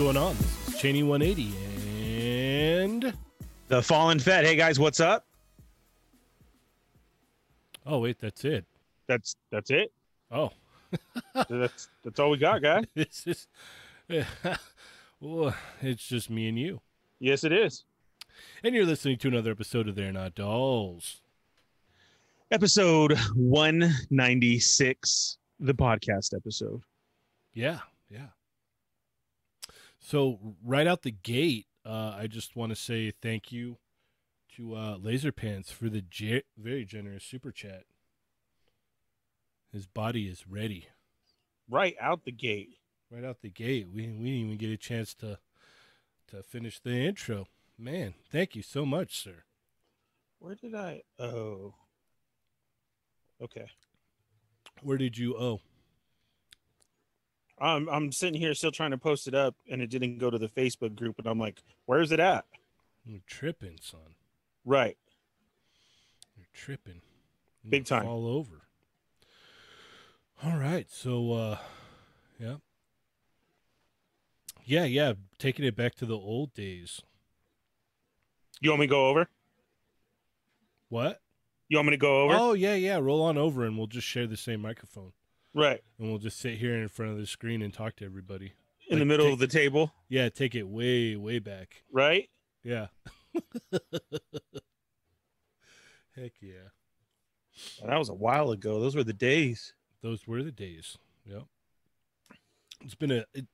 Hey guys, what's going on? This is Cheney 180 and The Fallen Fed. Hey guys, what's up? oh wait, that's it. That's that's it. Oh, That's that's all we got, guy. this is well, it's just me and you. Yes, it is. And you're listening to another episode of They're Not Dolls. Episode 196, the podcast episode. Yeah. So right out the gate, uh, I just want to say thank you to uh, Laser Pants for the ge- very generous super chat. His body is ready. Right out the gate. right out the gate. We we didn't even get a chance to to finish the intro. Man, thank you so much, sir. Where did I oh okay. Where did you oh? I'm I'm sitting here still trying to post it up and it didn't go to the Facebook group and I'm like, where's it at? You're tripping, son. Right. You're tripping. You Big time. All over. All right, so uh yeah. Yeah, yeah, taking it back to the old days. You want me to go over? What? You want me to go over? Oh, yeah, yeah, roll on over and we'll just share the same microphone. Right. And we'll just sit here in front of the screen and talk to everybody. In the middle take- of the table. Yeah, take it way, way back. Right? Yeah. Heck yeah. That was a while ago. Those were the days. Those were the days. Yep. It's been a it,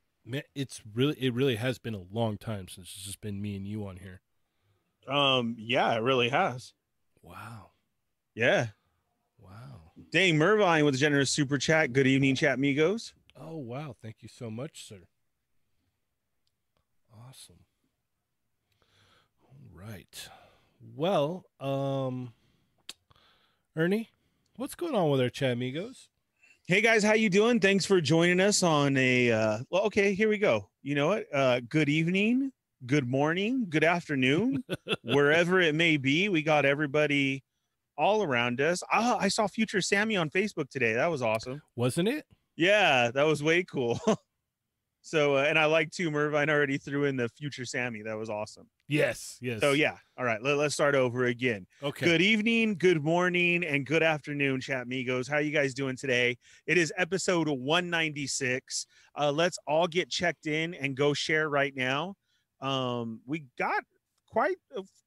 it's really it really has been a long time since it's just been me and you on here. Um, yeah, it really has. Wow. Yeah. Wow. Dang Mervine with a generous super chat. Good evening, chat amigos. Oh wow, thank you so much, sir. Awesome. All right. Well, um Ernie, what's going on with our chat amigos? Hey guys, how you doing? Thanks for joining us on a uh well, okay, here we go. You know what? Uh good evening, good morning, good afternoon, wherever it may be. We got everybody all around us. Ah, I saw Future Sammy on Facebook today. That was awesome. Wasn't it? Yeah, that was way cool. so uh, and I like too Mervine already threw in the Future Sammy. That was awesome. Yes, yes. So yeah, all right, let, let's start over again. Okay. Good evening, good morning, and good afternoon, chat amigos. How you guys doing today? It is episode 196. Uh, let's all get checked in and go share right now. Um, we got quite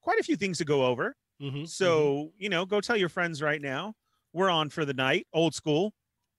quite a few things to go over. Mhm, So you know, go tell your friends right now. We're on for the night, old school,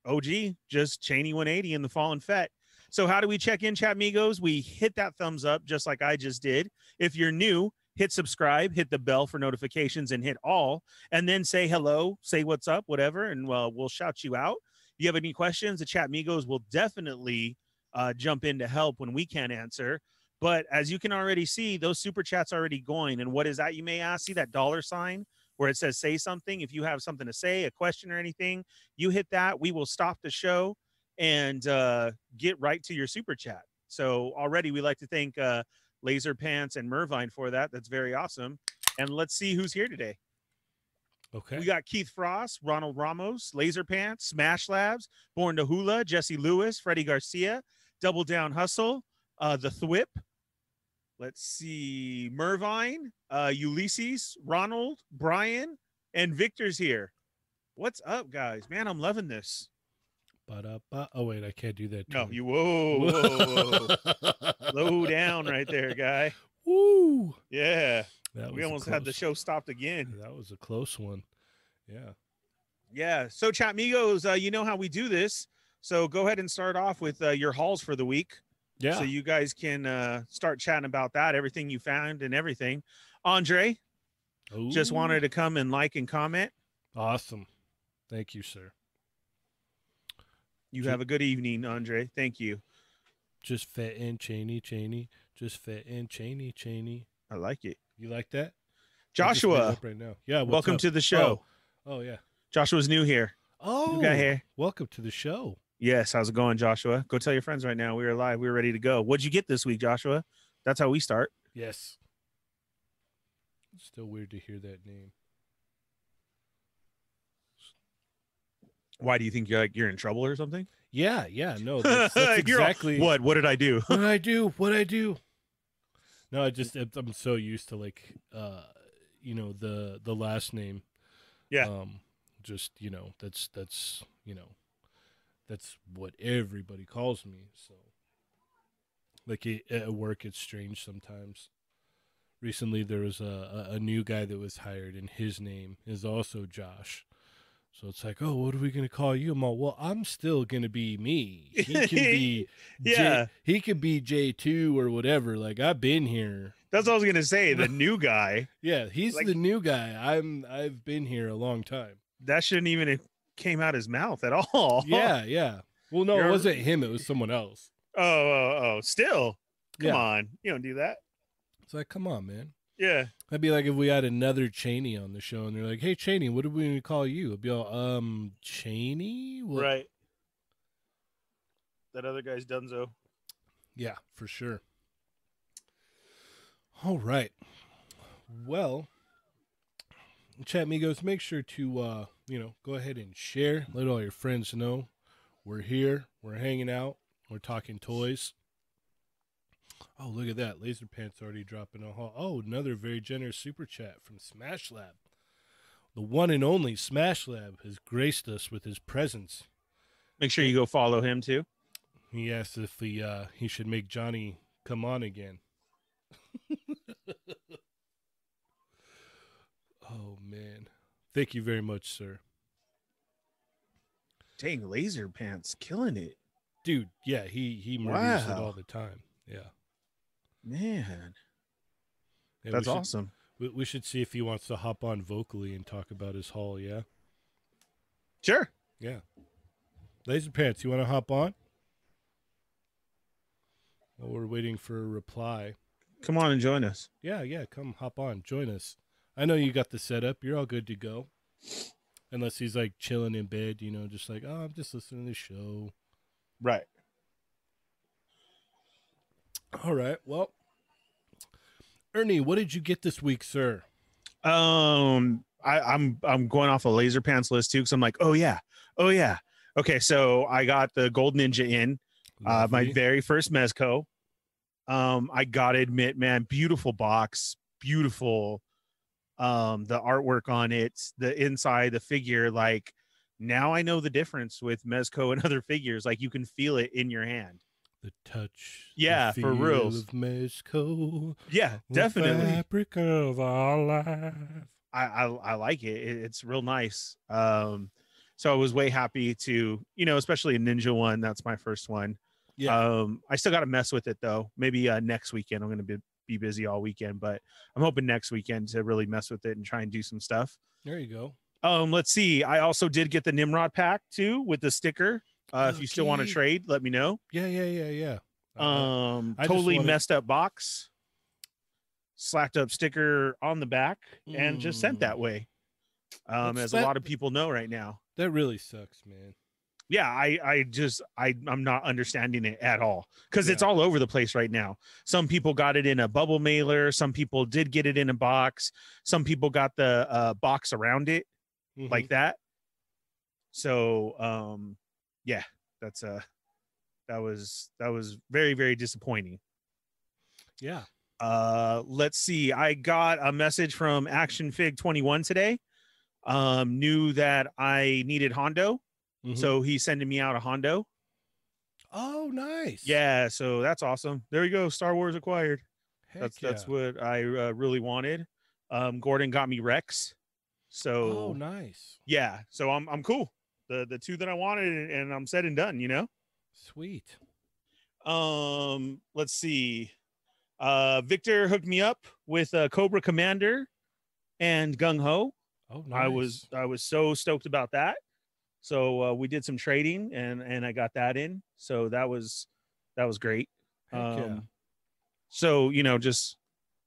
OG, just Cheney 180 in the Fallen Fet. So how do we check in, chat amigos? We hit that thumbs up just like I just did. If you're new, hit subscribe, hit the bell for notifications, and hit all, and then say hello, say what's up, whatever, and well, we'll shout you out. If you have any questions, the chat amigos will definitely uh, jump in to help when we can't answer. But as you can already see, those super chats are already going. And what is that? You may ask. See that dollar sign where it says say something. If you have something to say, a question or anything, you hit that. We will stop the show and uh, get right to your super chat. So already we like to thank uh, Laser Pants and Mervine for that. That's very awesome. And let's see who's here today. Okay. We got Keith Frost, Ronald Ramos, Laser Pants, Smash Labs, Born to Hula, Jesse Lewis, Freddie Garcia, Double Down Hustle, uh, The Thwip. Let's see, Mervine, uh, Ulysses, Ronald, Brian, and Victor's here. What's up, guys? Man, I'm loving this. Ba-da-ba. Oh wait, I can't do that. No, you whoa, whoa, whoa. low down right there, guy. Woo! Yeah, That we almost had the show stopped again. That was a close one. Yeah. Yeah. So, chat amigos, uh, you know how we do this. So go ahead and start off with uh, your hauls for the week. Yeah. So you guys can uh, start chatting about that, everything you found and everything. Andre just wanted to come and like and comment. Awesome. Thank you, sir. You have a good evening, Andre. Thank you. Just fit in Cheney, Cheney. Just fit in Cheney, Cheney. I like it. You like that? I just made it Joshua, right now. Yeah. welcome up? to the show. Oh, oh, yeah. Joshua's new here. Oh, got here. welcome to the show. Yes, how's it going, Joshua? Go tell your friends right now. We are live. We're ready to go. What'd you get this week, Joshua? That's how we start. Yes. Still weird to hear that name. Why do you think you're like you're in trouble or something? Yeah, yeah, no, that's, that's you're all, exactly what? What did I do? what did I do, what did I do. No, I just I'm so used to like uh you know the the last name. Yeah. Um just, you know, that's that's, you know, that's what everybody calls me, so like it, at work it's strange sometimes. Recently there was a, a new guy that was hired and his name is also Josh. So it's like, oh, what are we gonna call you? I'm all, well, I'm still gonna be me. He can be, J- Yeah. he could be J two or whatever. Like I've been here. That's what I was gonna say. The new guy Yeah, he's Like- the new guy. I'm I've been here a long time. that shouldn't even came out his mouth at all. Yeah, yeah. Well, no, it You're- wasn't him. It was someone else. Oh, oh, oh. Still, come Yeah. on. You don't do that. It's like, come on, man. Yeah. That'd be like if we had another Cheney on the show, and they're like, "Hey, Cheney, what do we call you?" It'd be all, um, Cheney. What? Right. That other guy's Dunzo. Yeah, for sure. All right. Well, chat amigos, make sure to uh, you know, go ahead and share. Let all your friends know we're here. We're hanging out. We're talking toys. Oh, look at that. Laser Pants already dropping a haul. Oh, another very generous super chat from Smash Lab. The one and only Smash Lab has graced us with his presence. Make sure you go follow him too. He asked if he uh he should make Johnny come on again. oh man. Thank you very much, sir. Dang, laser pants, killing it, Dude, yeah, he he murders it all the time. Yeah. man. Yeah, That's we should, awesome. We, we should see if he wants to hop on vocally and talk about his haul, yeah? Sure. Yeah. Laser Pants, you want to hop on? Well, we're waiting for a reply. Come on and join us. Yeah, yeah, come hop on, join us. I know you got the setup. You're all good to go. Unless he's like chilling in bed, you know, just like, oh, I'm just listening to the show. Right. All right. Well, Ernie, what did you get this week, sir? Um, I, I'm I'm going off a laser pants list too because I'm like, oh yeah, oh yeah. Okay, so I got the Gold Ninja in uh, my very first Mezco. Um, I gotta admit, man, beautiful box, beautiful. Um, the artwork on it, the inside, the figure, like now I know the difference with Mezco and other figures. Like you can feel it in your hand. the touch. the Yeah, for real. Mezco, Yeah, the definitely. fabric of our life. I, I I like it. it. It's real nice. Um, so I was way happy to, you know, especially a ninja one. That's my first one. Yeah. Um, I still got to mess with it though. Maybe uh, next weekend. I'm going to be be busy all weekend, but I'm hoping next weekend to really mess with it and try and do some stuff. there you go. Um, let's see. I also did get the Nimrod pack too with the sticker. Uh, if you still want to trade, let me know. Yeah, yeah, yeah, yeah. Uh, Um, I totally wanna- messed up box, slapped up sticker on the back, and just sent Mm. that way. Um, What's as that- a lot of people know right now. that really sucks, man. Yeah, I I just I I'm not understanding it at all because it's all over the place right now. Some people got it in a bubble mailer. Some people did get it in a box. Some people got the uh, box around it Mhm. like that. So um, yeah, that's uh that was that was very very disappointing. yeah. Uh, let's see. I got a message from Action Fig 21 today. Um, knew that I needed Hondo, Mhm. so he's sending me out a Hondo. oh, nice. Yeah, so that's awesome. There you go. Star Wars acquired. Heck that's that's what I uh, really wanted. Um, Gordon got me Rex. So Oh, nice. yeah, so I'm I'm cool. The the two that I wanted, and I'm said and done. You know. Sweet. Um, let's see. Uh, Victor hooked me up with uh, Cobra Commander and Gung Ho. Oh, nice. I was I was so stoked about that. So uh, we did some trading and and I got that in. So that was that was great. Heck yeah. Um, so you know, just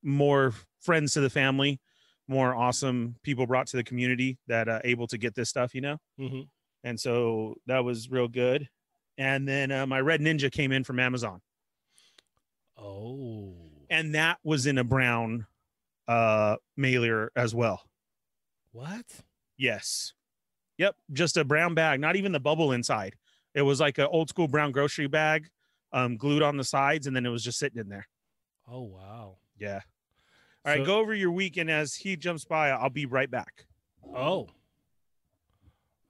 more friends to the family, more awesome people brought to the community that uh, able to get this stuff. You know, Mhm. and so that was real good. And then uh, my Red Ninja came in from Amazon, Oh. and that was in a brown uh mailer as well. What? Yes. Yep, just a brown bag, not even the bubble inside. It was like an old school brown grocery bag, um, glued on the sides, and then it was just sitting in there. Oh wow. Yeah. All right, So- go over your weekend as he jumps by. I'll be right back. Oh.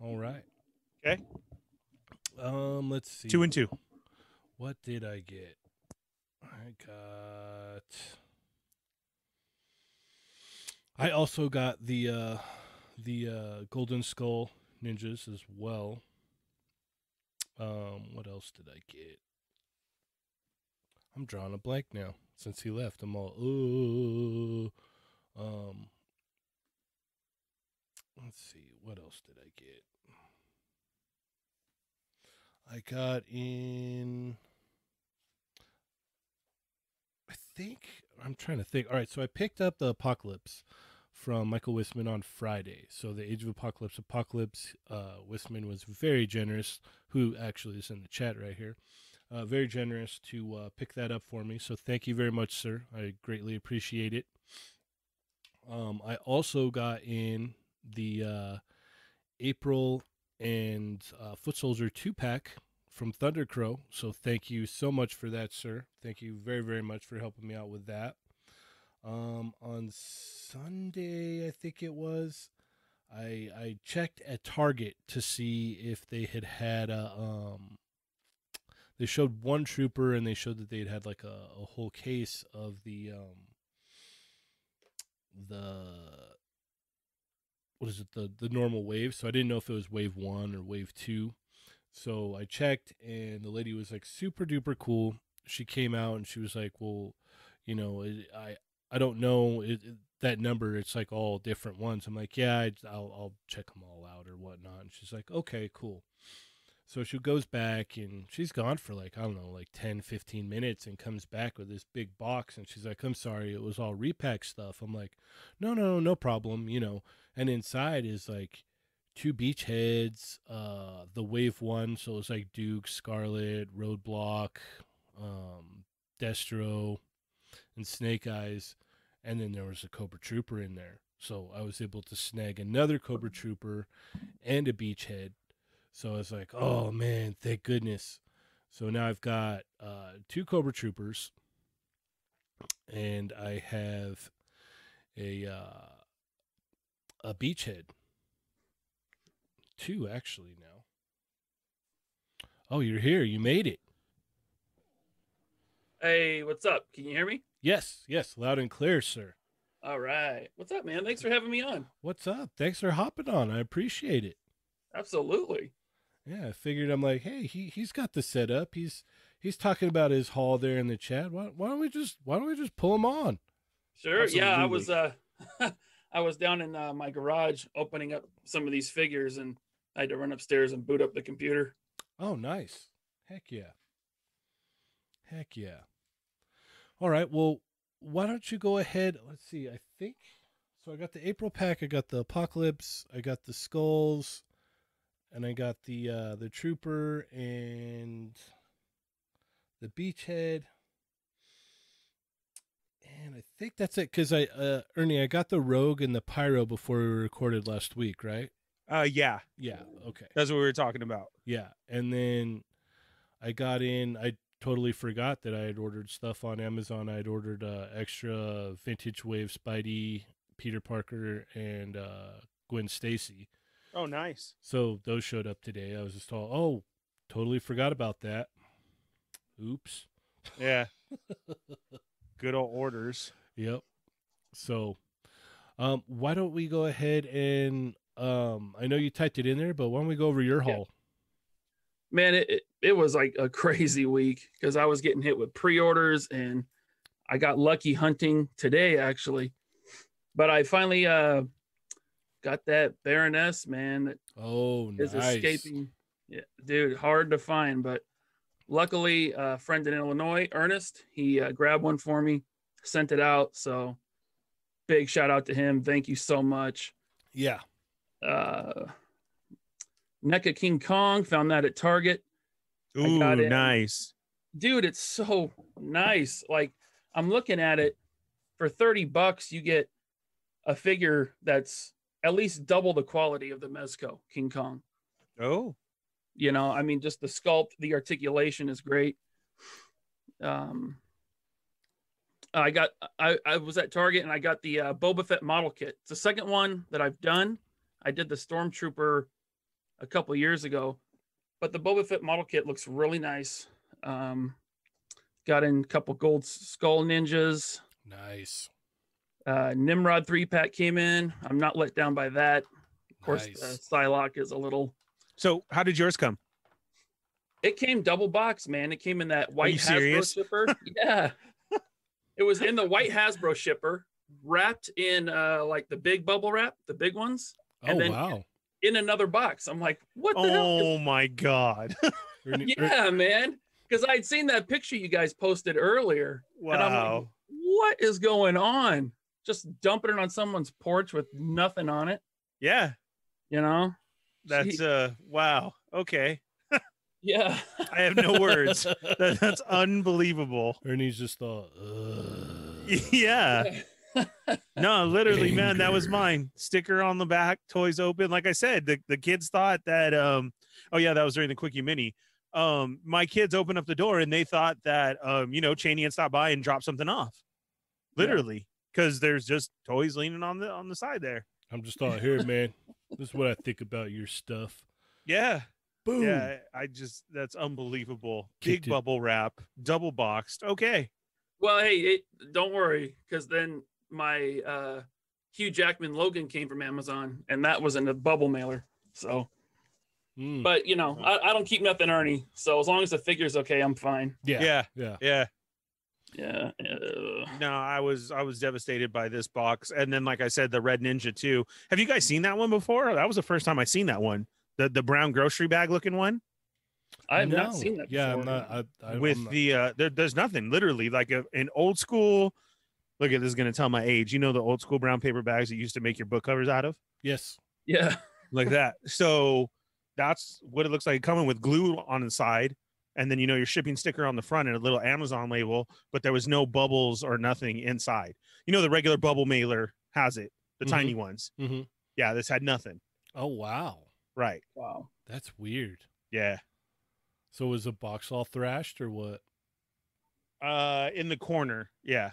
All right. Okay. Um, let's see. Two and two. What did I get? I got. I also got the uh the uh Golden Skull ninjas as well. Um, what else did I get? I'm drawing a blank now since he left. I'm all ooh. Um, let's see, what else did I get? I got in. I think I'm trying to think. All right, so I picked up the Apocalypse from Michael Wisman on Friday. So the Age of Apocalypse, Apocalypse. Uh, Wisman was very generous. Who actually is in the chat right here? Uh, very generous to uh, pick that up for me. So thank you very much, sir. I greatly appreciate it. Um, I also got in the uh, April and uh, Foot Soldier two pack from Thundercrow. So thank you so much for that, sir. Thank you very very much for helping me out with that. Um, on Sunday, I think it was, I I checked at Target to see if they had had a um. They showed one trooper and they showed that they'd had like a, a whole case of the um the what is it? The the normal wave. So i didn't know if it was wave one or wave two. So i checked and the lady was like super duper cool. She came out and she was like well you know i i don't know it, it- that number it's like all different ones. I'm like yeah I, I'll, I'll check them all out or whatnot. And she's like okay cool. So she goes back and she's gone for like i don't know like 10 15 minutes and comes back with this big box and she's like i'm sorry it was all repack stuff. I'm like no no no problem you know? And inside is like two beach heads uh the wave one so it's like duke scarlett roadblock um destro and snake eyes and then there was a cobra trooper in there so i was able to snag another cobra trooper and a Beachhead. so i was like oh man thank goodness so now i've got uh two cobra troopers and i have a uh a beachhead. Two actually now. Oh, you're here. You made it. Hey, what's up? Can you hear me? Yes, yes, loud and clear, sir. All right. What's up, man? Thanks for having me on. What's up? Thanks for hopping on. I appreciate it. Absolutely. Yeah, I figured I'm like, hey, he he's got the setup. He's he's talking about his haul there in the chat. Why, why don't we just why don't we just pull him on? Sure. Yeah, I was uh I was down in uh, my garage opening up some of these figures and I had to run upstairs and boot up the computer. Oh, nice. Heck yeah. Heck yeah. All right. Well, why don't you go ahead? Let's see. I think so. I got the April pack. I got the Apocalypse. I got the Skulls, and I got the uh, the Trooper and the Beachhead. And I think that's it. Cause I, uh, Ernie, I got the Rogue and the Pyro before we recorded last week, right? Uh, yeah, Yeah. Okay. that's what we were talking about. Yeah, and then I got in. I totally forgot that I had ordered stuff on Amazon. I had ordered uh, extra vintage wave Spidey, Peter Parker, and uh, Gwen Stacy. Oh, nice. So those showed up today. I was just all, oh, totally forgot about that. Oops. Yeah. Good old orders. Yep. So, um, why don't we go ahead and um, I know you typed it in there, but why don't we go over your Yeah. haul? Man, it, it, was like a crazy week because I was getting hit with pre-orders and I got lucky hunting today actually. But I finally uh got that Baroness, man, that Oh, is nice. escaping. Yeah, dude, hard to find, but luckily, a friend in Illinois, Ernest, he uh, grabbed one for me, sent it out. So big shout out to him. Thank you so much. Yeah. Uh, NECA King Kong found that at Target. Ooh, nice. Dude, it's so nice. Like I'm looking at it for 30 bucks, you get a figure that's at least double the quality of the Mezco King Kong. Oh, You know, I mean, just the sculpt, the articulation is great. Um, I got I, I was at Target and I got the uh, Boba Fett model kit. It's the second one that I've done. I did the Stormtrooper a couple years ago, but the Boba Fett model kit looks really nice. Um, got in a couple gold skull ninjas. Nice. Uh, Nimrod three pack came in. I'm not let down by that. Of course, Nice. uh, Psylocke is a little. So how did yours come? It came double box, man. It came in that white Hasbro serious? shipper. yeah, it was in the white Hasbro shipper, wrapped in uh like the big bubble wrap, the big ones, Oh then- wow. In another box. I'm like, what the hell? Oh my god! Yeah, man. Because I'd seen that picture you guys posted earlier. And I'm like, what is going on? Just dumping it on someone's porch with nothing on it, Yeah, you know? that's uh wow. Okay, Yeah. I have no words. That, that's unbelievable. Ernie's just thought. Ugh. Yeah. No, literally, man, that was mine. Sticker on the back, toys open. Like I said, the, the kids thought that um oh yeah, that was during the quickie mini. Um, my kids opened up the door and they thought that um, you know, Cheney had stopped by and dropped something off. Literally. Because there's just toys leaning on the on the side there. I'm just thought here, man. This is what I think about your stuff. Yeah. Boom. Yeah. I just that's unbelievable. Kicked Big it. bubble wrap, double boxed. Okay. Well, hey, it, don't worry, because then my uh, Hugh Jackman Logan came from Amazon, and that was in a bubble mailer. So, Mm. but you know, I, I don't keep nothing, Ernie. So as long as the figure's okay, I'm fine. yeah. Yeah. Yeah. Yeah. Yeah. Uh, No, I was I was devastated by this box, and then like I said, the Red Ninja too. Have you guys seen that one before? That was the first time I seen that one. The the brown grocery bag looking one I have No. not seen that. Yeah, before. I'm not. I, I, with I'm not- the uh, there, there's nothing literally like a, an old school. Look at this is gonna tell my age. You know the old school brown paper bags that used to make your book covers out of, yes. Yeah. like that. So that's what it looks like coming with glue on the side, and then you know your shipping sticker on the front and a little Amazon label, but there was no bubbles or nothing inside. You know the regular bubble mailer has it, the Mhm. tiny ones. hmm Yeah, this had nothing. Oh wow, Right. Wow. that's weird. Yeah. So was the box all thrashed or what? Uh in the corner. Yeah.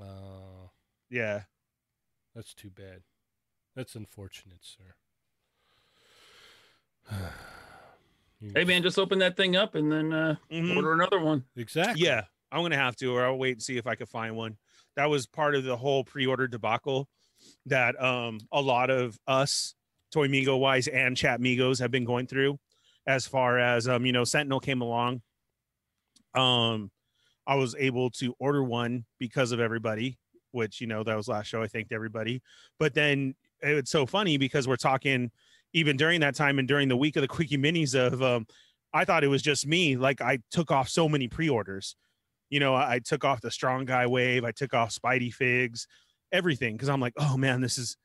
Uh, Yeah. that's too bad. That's unfortunate, sir. Hey man, just open that thing up and then uh, Mhm. order another one. Exactly. Yeah. I'm gonna have to, or I'll wait and see if I can find one. That was part of the whole pre-order debacle that um a lot of us, Toy Migo wise and Chat Migos have been going through as far as um, you know, Sentinel came along. Um I was able to order one because of everybody, which you know, that was last show. I thanked everybody. But then it's so funny because we're talking even during that time and during the week of the quickie minis of um I thought it was just me. Like I took off so many pre-orders. You know, I, I took off the strong guy wave, I took off Spidey figs, everything. Cause I'm like, oh man, this is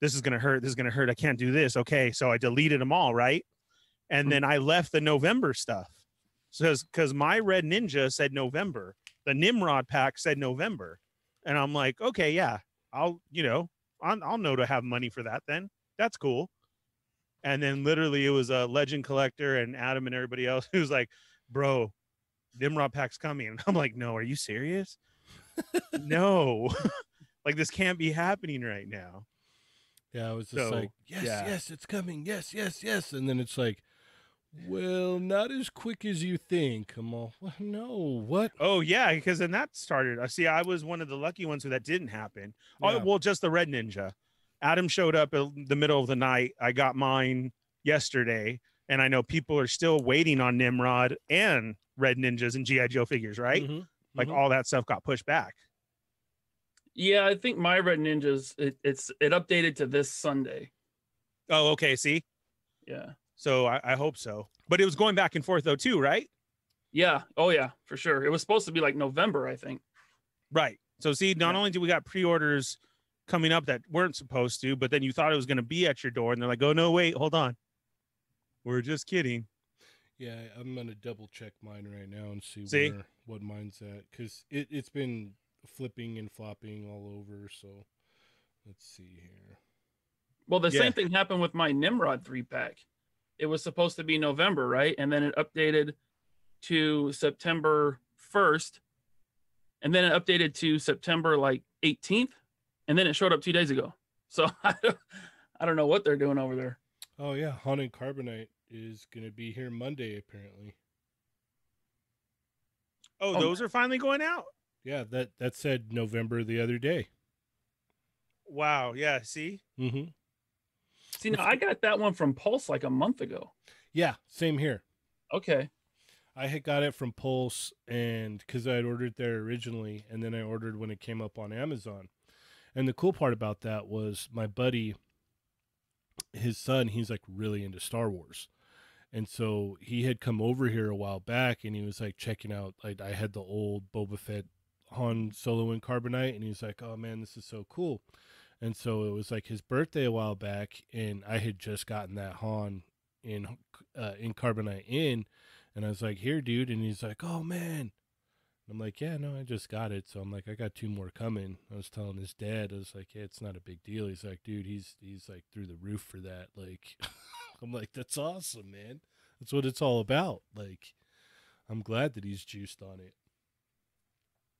this is gonna hurt. This is gonna hurt. I can't do this. Okay. So I deleted them all, right? And Hmm. then I left the November stuff. So because my red ninja said November, the Nimrod pack said November. And I'm like, okay, yeah, I'll, you know, I'll, I'll know to have money for that then. That's cool. And then literally it was a legend collector and Adam and everybody else who's like, bro, Nimrod pack's coming. And I'm like, no, are you serious? no. like this can't be happening right now. Yeah, I was just So, like, yes, yeah. yes, it's coming. Yes, yes, yes. And then it's like, well, not as quick as you think. I'm all, "Well, no, what? Oh yeah, because then that started. I see. I was one of the lucky ones who that didn't happen. Oh well, just the red ninja. Adam showed up in the middle of the night. I got mine yesterday, and I know people are still waiting on Nimrod and Red Ninjas and GI Joe figures. Right, Mhm, like mhm. all that stuff got pushed back. Yeah, I think my Red Ninjas it, it's it updated to this Sunday. Oh, okay. See, Yeah. So I, I hope so. But it was going back and forth though too, right? Yeah. Oh yeah, for sure. It was supposed to be like November, I think. Right. So see, not Yeah. only do we got pre-orders coming up that weren't supposed to, but then you thought it was going to be at your door, and they're like, "Oh no, wait, hold on, we're just kidding." Yeah, I'm gonna double check mine right now and see, See? where what mine's at because it it's been flipping and flopping all over. So let's see here. Well, the Yeah. same thing happened with my Nimrod three pack. It was supposed to be November, right? And then it updated to September 1st. And then it updated to September like 18th. And then it showed up two days ago. So I don't, I don't know what they're doing over there. Oh yeah, Han in carbonite is gonna be here Monday apparently. Oh, Oh, those are finally going out. Yeah, that that said November the other day. Wow. Yeah. See. Mm-hmm. See, now I got that one from Pulse like a month ago. Yeah, same here. Okay. I had got it from Pulse, and because I had ordered there originally, and then I ordered when it came up on Amazon. And the cool part about that was my buddy, his son, he's like really into Star Wars, and so he had come over here a while back, and he was like checking out. Like I had the old Boba Fett Han Solo and Carbonite, and he's like, "Oh man, this is so cool." And so it was like his birthday a while back, and I had just gotten that Han in uh, in Carbonite in, and I was like, "Here, dude," and he's like, "Oh man." I'm like, "Yeah, no, I just got it." So I'm like, "I got two more coming." I was telling his dad, I was like, "Yeah, it's not a big deal." He's like, "Dude, he's he's like through the roof for that." Like, I'm like, "That's awesome, man. That's what it's all about." Like, I'm glad that he's juiced on it.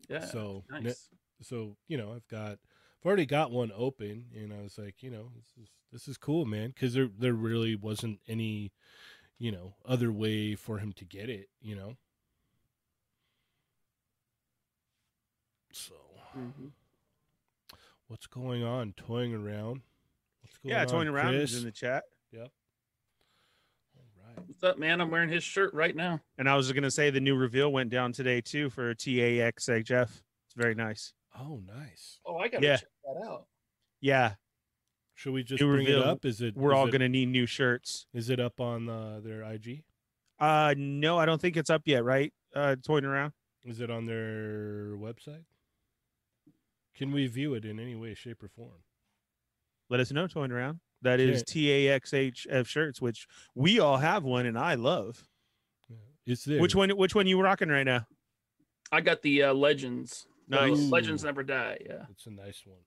Yeah. so nice. so you know i've got i've already got one open and i was like you know this is this is cool man because there there really wasn't any you know other way for him to get it you know so Mhm. what's going on toying around what's going Yeah. on Toying around is Chris? in the chat. yep all right What's up, man? I'm wearing his shirt right now. And I was just gonna say the new reveal went down today too for TAXHF. It's very nice. Oh nice Oh, I gotta Yeah. check that out. Yeah. should we just New bring it up is it We're is all it- gonna need new shirts. is it up on uh, their ig Uh, no, I don't think it's up yet. Right? Uh, toying around. Is it on their website? Can we view it in any way, shape, or form? Let us know. Toying around. That is TAXHF shirts, which we all have one, and I love. Yeah. Is there? Which one? Which one you rocking right now? I got the uh, Legends. The Nice. Legends never die. Yeah. It's a nice one.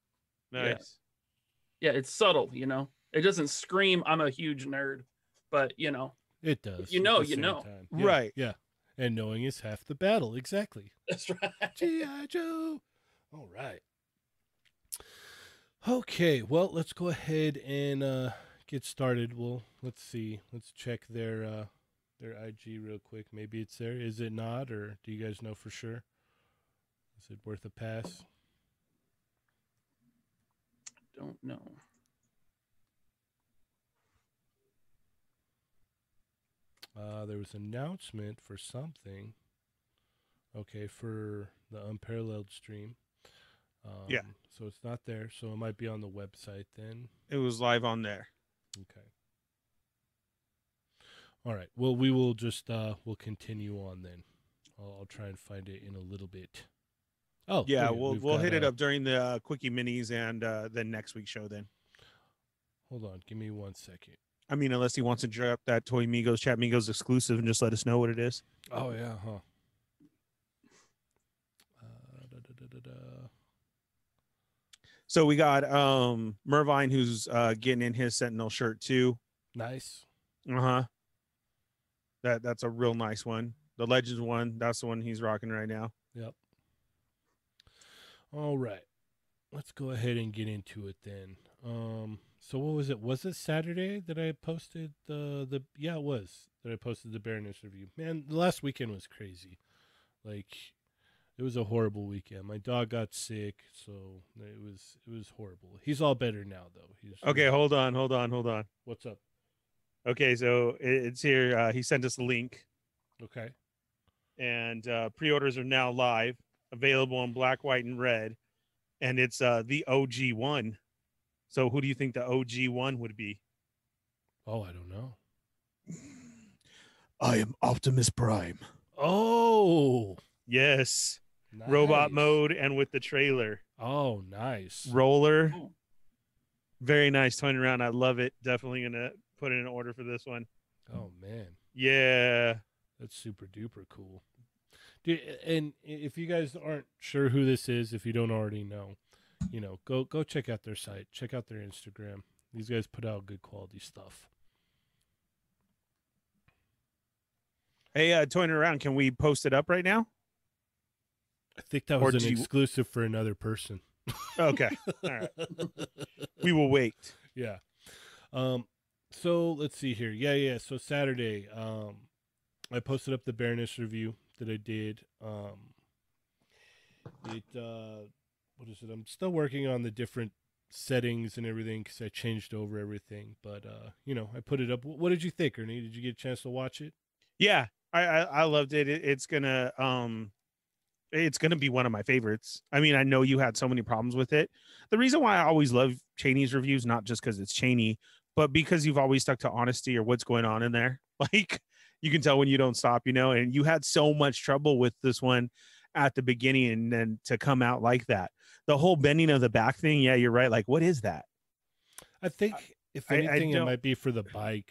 Nice. Yeah. It's subtle, you know. It doesn't scream, I'm a huge nerd, but you know, It does. you know, you know. Yeah, Right. Yeah. And knowing is half the battle. Exactly. that's right. G.I. Joe. All right. Okay. Well, let's go ahead and uh, get started. Well, let's see. Let's check their uh, their IG real quick. Maybe it's there. Is it not? Or do you guys know for sure? Is it worth a pass? Don't know. Uh, there was an announcement for something. Okay, for the unparalleled stream. Um, Yeah. So it's not there. So it might be on the website then. It was live on there. Okay. All right. Well, we will just uh we'll continue on then. I'll, I'll try and find it in a little bit. Oh Yeah, we'll we've we'll got, hit it uh, up during the uh, quickie minis and uh, then next week's show. Then Hold on, give me one second. I mean, unless he wants to drop that Toy Migos Chat Migos exclusive and just let us know what it is. Oh yeah, huh? Uh, da, da, da, da, da. So we got um Mervine who's uh, getting in his Sentinel shirt too. Nice. Uh huh. That that's a real nice one. The Legends one, that's the one he's rocking right now. Yep. All right. Let's go ahead and get into it then. Um so what was it? Was it Saturday that I posted the the yeah, it was that I posted the Baroness review. Man, the last weekend was crazy. Like it was a horrible weekend. My dog got sick, so it was it was horrible. He's all better now though. He's Okay, hold on, hold on, hold on. What's up? Okay, so it's here. Uh, he sent us a link, Okay. and uh, pre-orders are now live, available in black, white, and red, and it's uh, the OG one. So who do you think the OG one would be? Oh, I don't know. I am Optimus Prime. Oh, Yes, robot mode and with the trailer. Oh, nice. Roller, Oh. very nice. Turning around, I love it. Definitely gonna put in an order for this one. Oh man. Yeah. That's super duper cool. Dude, and if you guys aren't sure who this is, if you don't already know, you know, go go check out their site, check out their Instagram. These guys put out good quality stuff. Hey, uh, toying around. Can we post it up right now? I think that Or was an you- exclusive for another person. Okay. All right. We will wait. yeah. Um. So let's see here. Yeah, yeah. So Saturday, um, I posted up the Baroness review that I did. Um. It uh, what is it? I'm still working on the different settings and everything because I changed over everything. But uh, you know, I put it up. What did you think, Ernie? Did you get a chance to watch it? Yeah, I I, I loved it. it. It's gonna um, it's gonna be one of my favorites. I mean, I know you had so many problems with it. The reason why I always love Cheney's reviews, not just because it's Cheney, but because you've always stuck to honesty or what's going on in there. Like you can tell when you don't stop, you know. And you had so much trouble with this one at the beginning, and then to come out like that, the whole bending of the back thing. Yeah, you're right. Like, what is that? I think, if I- I anything, it might be for the bike.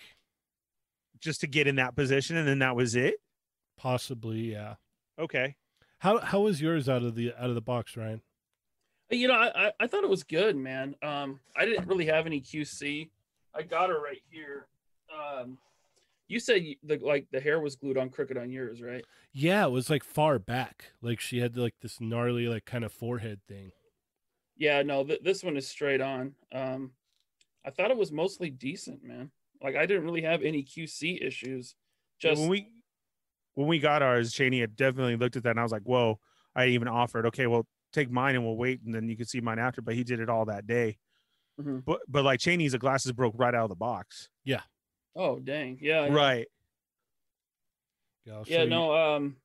Just to get in that position, and then that was it. Possibly, yeah. Okay. How how was yours out of the out of the box, Ryan? You know, I, I I thought it was good, man. Um, I didn't really have any QC. I got her right here. Um, you said the like the hair was glued on crooked on yours, right? Yeah, it was like far back. Like she had like this gnarly, like kind of forehead thing. Yeah, no, th- this one is straight on. Um, I thought it was mostly decent, man. Like I didn't really have any QC issues. Just when we when we got ours, Cheney had definitely looked at that and I was like, whoa, I even offered, okay, well, take mine and we'll wait and then you can see mine after. But he did it all that day. Mhm. But but like Cheney's the glasses broke right out of the box. Oh dang, yeah, yeah. Right. Yeah, yeah show you- no um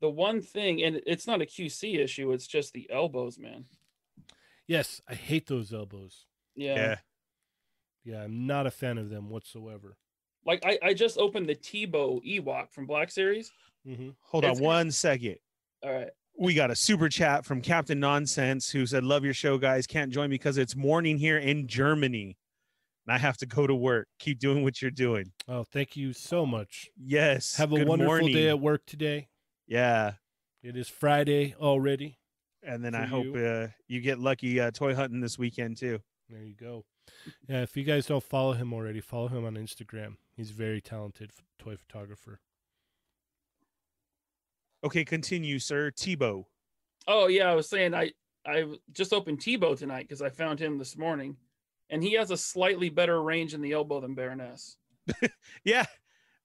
the one thing and it's not a qc issue it's just the elbows man Yes, I hate those elbows. yeah, Yeah. Yeah, I'm not a fan of them whatsoever. like I, I just opened the teebo ewok from black series Mm-hmm. Hold It's- on one second. all right We got a super chat from Captain Nonsense who said, Love your show, guys. Can't join because it's morning here in Germany. And I have to go to work. Keep doing what you're doing. Oh, thank you so much. Yes. Have a wonderful morning. day at work today. Yeah. It is Friday already. And then I hope you. uh, you get lucky uh, toy hunting this weekend too. There you go. Yeah, if you guys don't follow him already, follow him on Instagram. He's a very talented f- toy photographer. Okay, continue, sir. Teebo. oh yeah i was saying i i just opened teebo tonight because i found him this morning and he has a slightly better range in the elbow than baroness Yeah.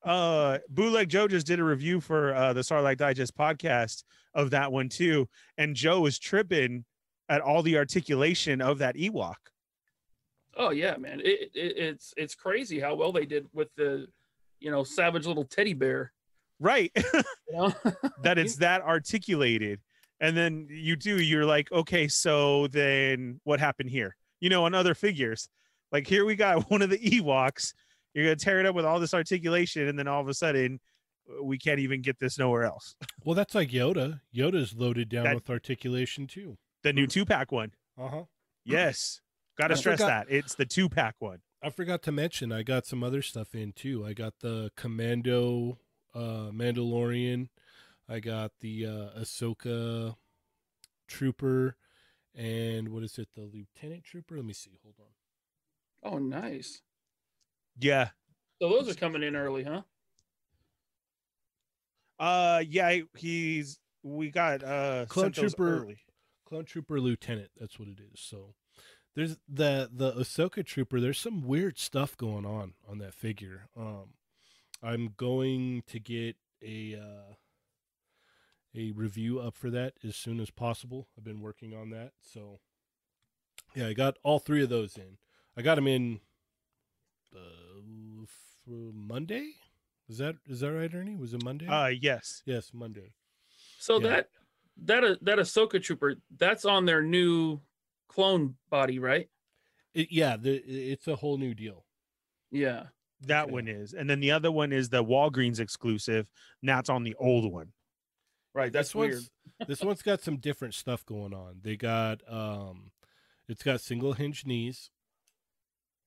Uh Bootleg Joe just did a review for uh the Starlight Digest podcast of that one too. And Joe was tripping at all the articulation of that Ewok. oh yeah man it, it, it's it's crazy how well they did with the you know savage little teddy bear Right. that it's that articulated. And then you do, you're like, okay, so then what happened here? You know, on other figures. Like here we got one of the Ewoks. You're gonna tear it up with all this articulation, and then all of a sudden uh, we can't even get this nowhere else. Well, that's like Yoda. Yoda's loaded down That- with articulation too. The new two pack one. Uh huh. Yes. Gotta I stress forgot- that. It's the two pack one. I forgot to mention I got some other stuff in too. I got the Commando uh Mandalorian. I got the uh Ahsoka Trooper and what is it? The Lieutenant Trooper? Let me see. Hold on. oh nice Yeah. so those are coming in early huh Uh yeah, he's we got uh Clone Trooper- early. Clone Trooper Lieutenant. That's what it is. So there's the the Ahsoka Trooper. There's some weird stuff going on on that figure. Um, I'm going to get a uh, a review up for that as soon as possible. I've been working on that. So yeah, I got all three of those in. I got them in uh, Monday. Is that is that right, Ernie? Was it Monday? Uh yes. yes, Monday. So Yeah. that that uh, that Ahsoka trooper, that's on their new clone body, right? It, yeah, the, it's a whole new deal. Yeah. That Okay. one is. And then the other one is the Walgreens exclusive. And that's on the old one. Right. That's this weird. one's this one's got some different stuff going on. They got um it's got single hinge knees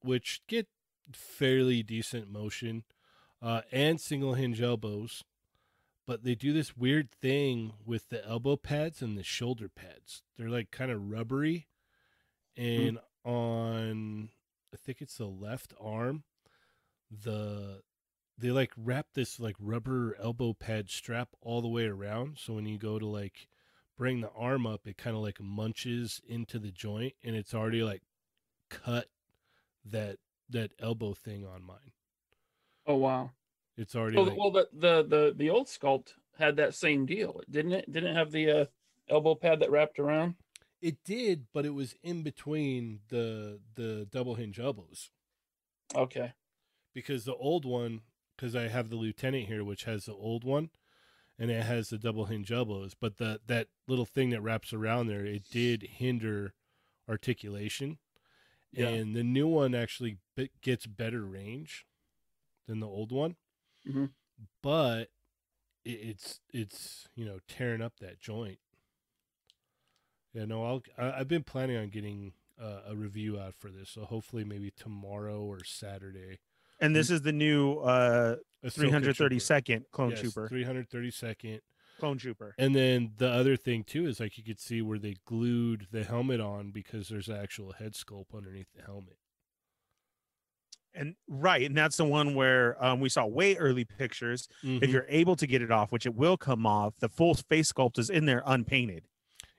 which get fairly decent motion uh and single hinge elbows. But they do this weird thing with the elbow pads and the shoulder pads. They're like kind of rubbery and on I think it's the left arm the they like wrap this like rubber elbow pad strap all the way around. So when you go to like bring the arm up, it kind of like munches into the joint, and it's already like cut that that elbow thing on mine. Oh wow. It's already Well, like, well the, the the the old sculpt had that same deal, didn't it? Didn't it have the uh, elbow pad that wrapped around? it did, but it was in between the the double hinge elbows Okay. because the old one, because I have the lieutenant here, which has the old one, and it has the double hinge elbows, but the that little thing that wraps around there, it did hinder articulation, Yeah. and the new one actually gets better range than the old one, Mhm. but it, it's it's you know tearing up that joint. Yeah, no, I'll. I, I've been planning on getting uh, a review out for this, so hopefully maybe tomorrow or Saturday. And this is the new uh 332nd clone Yes, trooper. 332nd. Clone trooper. And then the other thing too is like you could see where they glued the helmet on because there's actual head sculpt underneath the helmet. And right, and that's the one where um, we saw way early pictures. Mhm. If you're able to get it off, which it will come off, the full face sculpt is in there unpainted.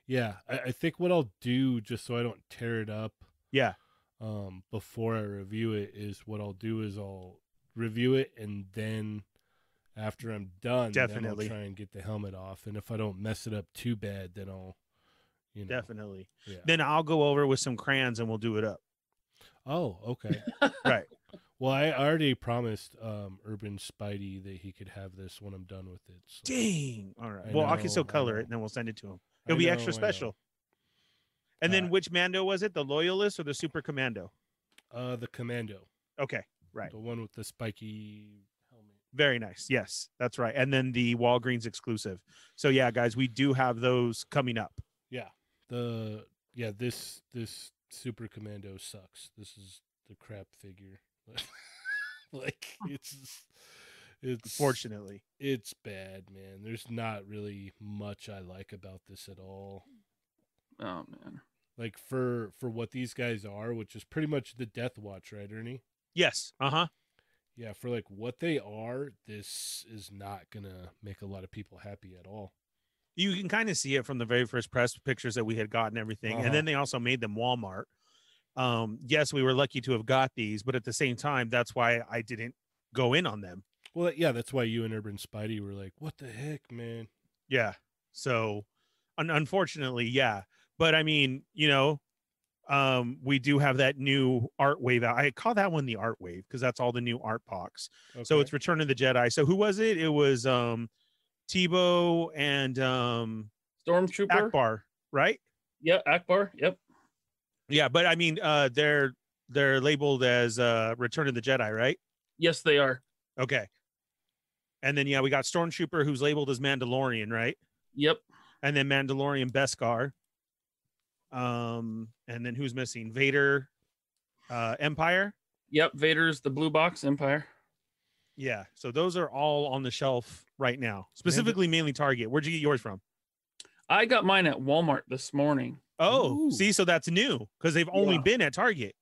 Yeah, I, I think what I'll do just so I don't tear it up Yeah. Um, before I review it is what I'll do is I'll review it and then after I'm done, then I'll Definitely. try and get the helmet off. And if I don't mess it up too bad, then I'll, you know, Definitely. Yeah. Then I'll go over with some crayons and we'll do it up. Oh, okay. Right. Well, I already promised um, Urban Spidey that he could have this when I'm done with it. So. Dang. All right. I well, I can still color know. it and then we'll send it to him. It'll be know, extra I special. And then Uh, which Mando was it? The Loyalist or the Super Commando? Uh, the Commando, Okay. Right. the one with the spiky helmet. Very nice. Yes, that's right. And then the Walgreens exclusive. So yeah, guys, we do have those coming up. Yeah, the yeah this this Super Commando sucks. This is the crap figure. like it's it's Fortunately. it's bad, man. There's not really much I like about this at all. Oh man. Like for for what these guys are, which is pretty much the Death Watch, right, Ernie? Yes. Uh huh. Yeah, for like what they are, this is not gonna make a lot of people happy at all. You can kind of see it from the very first press pictures that we had gotten everything, Uh-huh. and then they also made them Walmart. Um, yes, we were lucky to have got these, but at the same time, that's why I didn't go in on them. Well, yeah, that's why you and Urban Spidey were like, "What the heck, man?" Yeah. So, un- unfortunately, yeah. But I mean, you know, um, we do have that new art wave out. I call that one the art wave because that's all the new art box. So it's Return of the Jedi. So who was it? It was um Teebo and um Stormtrooper. Ackbar, right? Yeah, Ackbar. Yep. Yeah, but I mean, uh, they're they're labeled as uh Return of the Jedi, right? Yes, they are. Okay. And then yeah, we got Stormtrooper who's labeled as Mandalorian, right? Yep. And then Mandalorian Beskar. Um, and then who's missing? Vader, uh, Empire. Yep. Vader's the blue box Empire. Yeah. So those are all on the shelf right now, specifically mainly Target. Where'd you get yours from? I got mine at Walmart this morning. Oh, Ooh. see, so that's new because they've only Yeah. been at Target.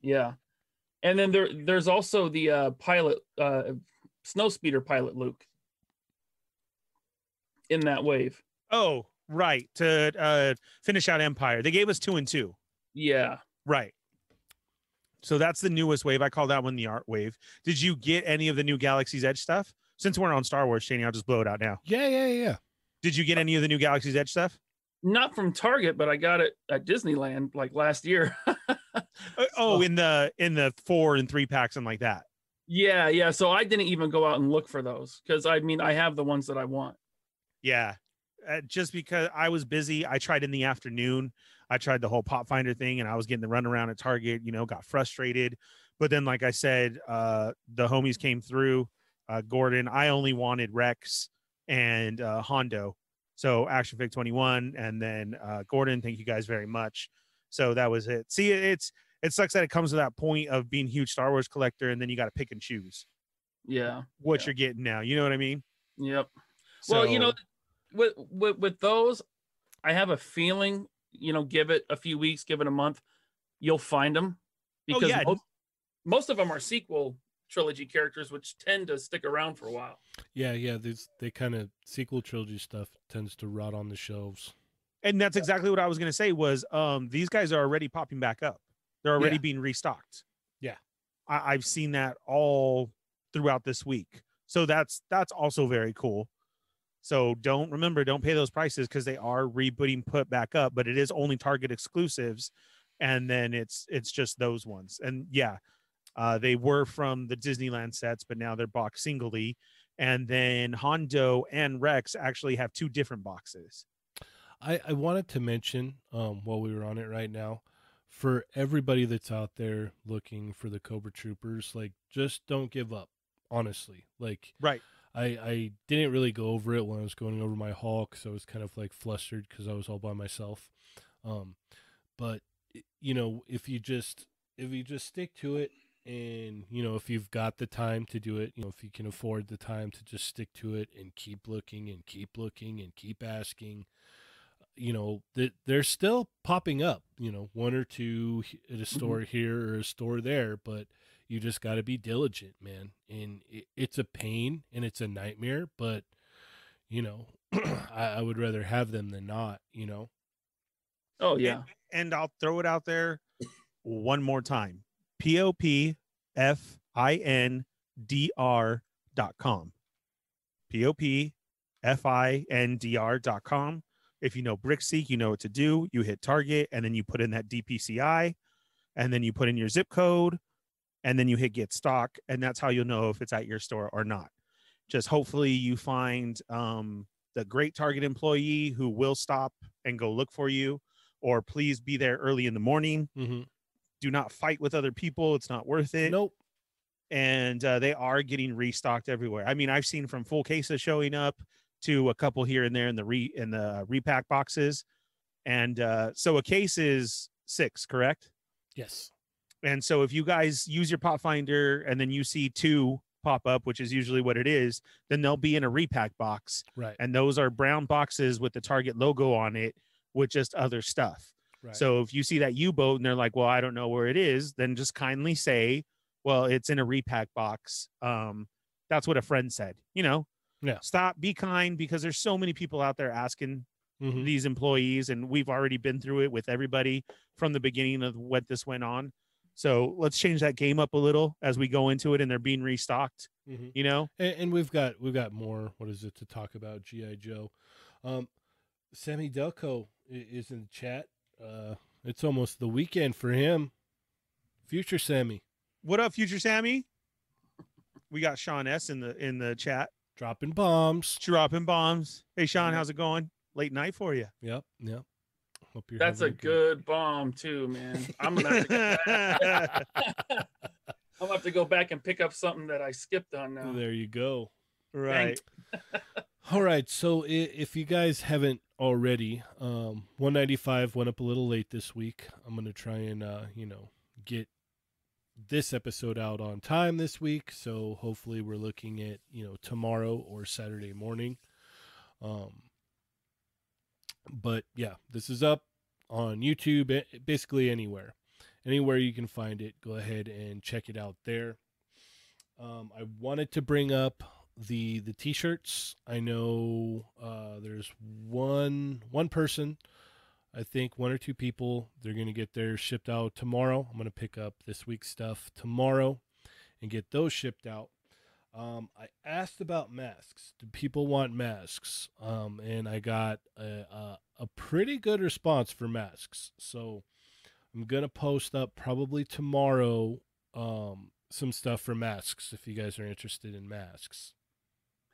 Yeah. And then there there's also the uh pilot uh snow speeder pilot Luke in that wave. Oh, right. To uh, finish out Empire, they gave us two and two. Yeah. Right. So that's the newest wave. I call that one the art wave. Did you get any of the new Galaxy's Edge stuff? Since we're on Star Wars, Shane, I'll just blow it out now. Yeah, yeah, yeah. Did you get any of the new Galaxy's Edge stuff? Not from Target, but I got it at Disneyland like last year. Uh, oh, in the in the four and three packs and like that. yeah, yeah. So I didn't even go out and look for those because I mean I have the ones that I want. Yeah. Uh, just because I was busy, I tried in the afternoon. I tried the whole PopFindr thing and I was getting the runaround at Target, you know, got frustrated. But then, like I said, uh, the homies came through. Uh, Gordon, I only wanted Rex and uh, Hondo. So Action Fig 21 and then uh, Gordon, thank you guys very much. So that was it. See, it's it sucks that it comes to that point of being a huge Star Wars collector and then you got to pick and choose Yeah. what Yeah. you're getting now. You know what I mean? Yep. Well, you know, So- with, with with those, I have a feeling. You know, give it a few weeks, give it a month, you'll find them Oh, because yeah. most, most of them are sequel trilogy characters, which tend to stick around for a while. Yeah, yeah. These they kind of sequel trilogy stuff tends to rot on the shelves. And that's exactly what I was going to say was um these guys are already popping back up. They're already Yeah. being restocked. Yeah. I, I've seen that all throughout this week. So that's that's also very cool. So don't remember, don't pay those prices because they are rebooting put back up, but it is only Target exclusives, and then it's it's just those ones. And yeah, uh, they were from the Disneyland sets, but now they're boxed singly. And then Hondo and Rex actually have two different boxes. I, I wanted to mention um, while we were on it right now, for everybody that's out there looking for the Cobra Troopers, like just don't give up. Honestly, like Right. I I didn't really go over it when I was going over my haul because I was kind of like flustered because I was all by myself. Um, but you know, if you just if you just stick to it, and you know, if you've got the time to do it, you know, if you can afford the time to just stick to it and keep looking and keep looking and keep asking, you know, that they're still popping up. You know, one or two at a store here or a store there, but you just got to be diligent, man. And it, it's a pain and it's a nightmare, but you know, I, I would rather have them than not. You know. Oh yeah. and I'll throw it out there one more time. P O P F I N D R dot com. P O P F I N D R dot com. If you know BrickSeek, you know what to do. You hit target and then you put in that DPCI and then you put in your zip code and then you hit get stock. And that's how you'll know if it's at your store or not. Just hopefully you find um, the great target employee who will stop and go look for you or please be there early in the morning. Mm-hmm. Do not fight with other people. It's not worth it. Nope. And uh, they are getting restocked everywhere. I mean, I've seen from full cases showing up to a couple here and there in the re in the repack boxes. And uh, so a case is six, correct? Yes. And so if you guys use your PopFindr and then you see two pop up, which is usually what it is, then they'll be in a repack box. Right. And those are brown boxes with the Target logo on it with just other stuff. Right. So if you see that U boat and they're like, well, I don't know where it is, then just kindly say, well, it's in a repack box. Um, that's what a friend said, you know? Yeah. Stop, be kind because there's so many people out there asking Mhm. these employees, and we've already been through it with everybody from the beginning of what this went on. So let's change that game up a little as we go into it and they're being restocked, Mhm. you know? And, and we've got we've got more. What is it to talk about? GI Joe. Um, Sammy Delco is in the chat. Uh, it's almost the weekend for him. Future Sammy What up, future Sammy? We got Sean S in the in the chat. dropping bombs. dropping bombs. Hey Sean, how's it going? Late night for you. Yep. Yep. Hope you're That's a having good bomb too, man. I'm gonna have to go back. I'm gonna have to go back and pick up something that I skipped on now. There you go. right. All right. So if you guys haven't already, um, 195 went up a little late this week. I'm gonna try and uh, you know get this episode out on time this week. So hopefully we're looking at you know tomorrow or Saturday morning. Um, but yeah, this is up on YouTube, eh, basically anywhere, anywhere you can find it. Go ahead and check it out there. Um, I wanted to bring up the the t-shirts. I know uh, there's one one person, I think one or two people. They're gonna get theirs shipped out tomorrow. I'm gonna pick up this week's stuff tomorrow and get those shipped out. Um, I asked about masks. Do people want masks? Um, and I got a, a a pretty good response for masks. So I'm gonna post up probably tomorrow. Um, some stuff for masks if you guys are interested in masks.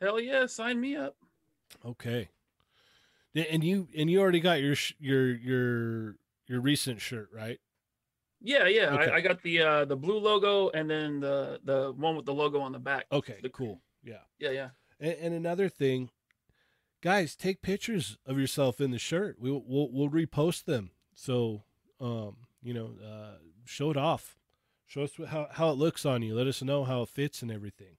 Hell yeah, sign me up. Okay. And you and you already got your sh- your your your recent shirt, right? Yeah, yeah. Okay. I, I got the uh the blue logo and then the the one with the logo on the back. Okay, The- cool. Yeah. Yeah, yeah. And, and another thing, guys, take pictures of yourself in the shirt. We will we'll, we'll repost them. So, um, you know, uh, show it off. Show us how how it looks on you. Let us know how it fits and everything.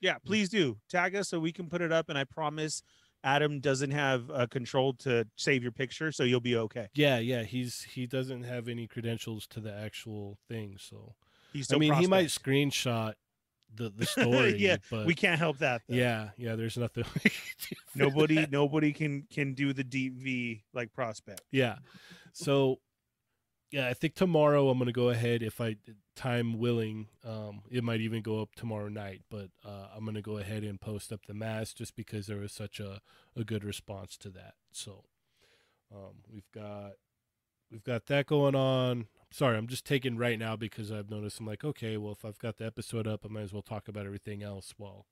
Yeah, please do. Tag us so we can put it up and I promise Adam doesn't have uh, control to save your picture, so you'll be okay. Yeah, yeah. He's he doesn't have any credentials to the actual thing, so He's I mean, he might screenshot the the story. Yeah, but we can't help that. though. yeah, yeah. There's nothing. we can do nobody nobody can can do the deep V like prospect. Yeah. So, yeah, I think tomorrow I'm gonna go ahead if I time willing. Um, it might even go up tomorrow night, but uh, I'm gonna go ahead and post up the mass just because there was such a a good response to that. So, um, we've got we've got that going on. Sorry, I'm just taking right now because I've noticed I'm like, okay, well, if I've got the episode up, I might as well talk about everything else while,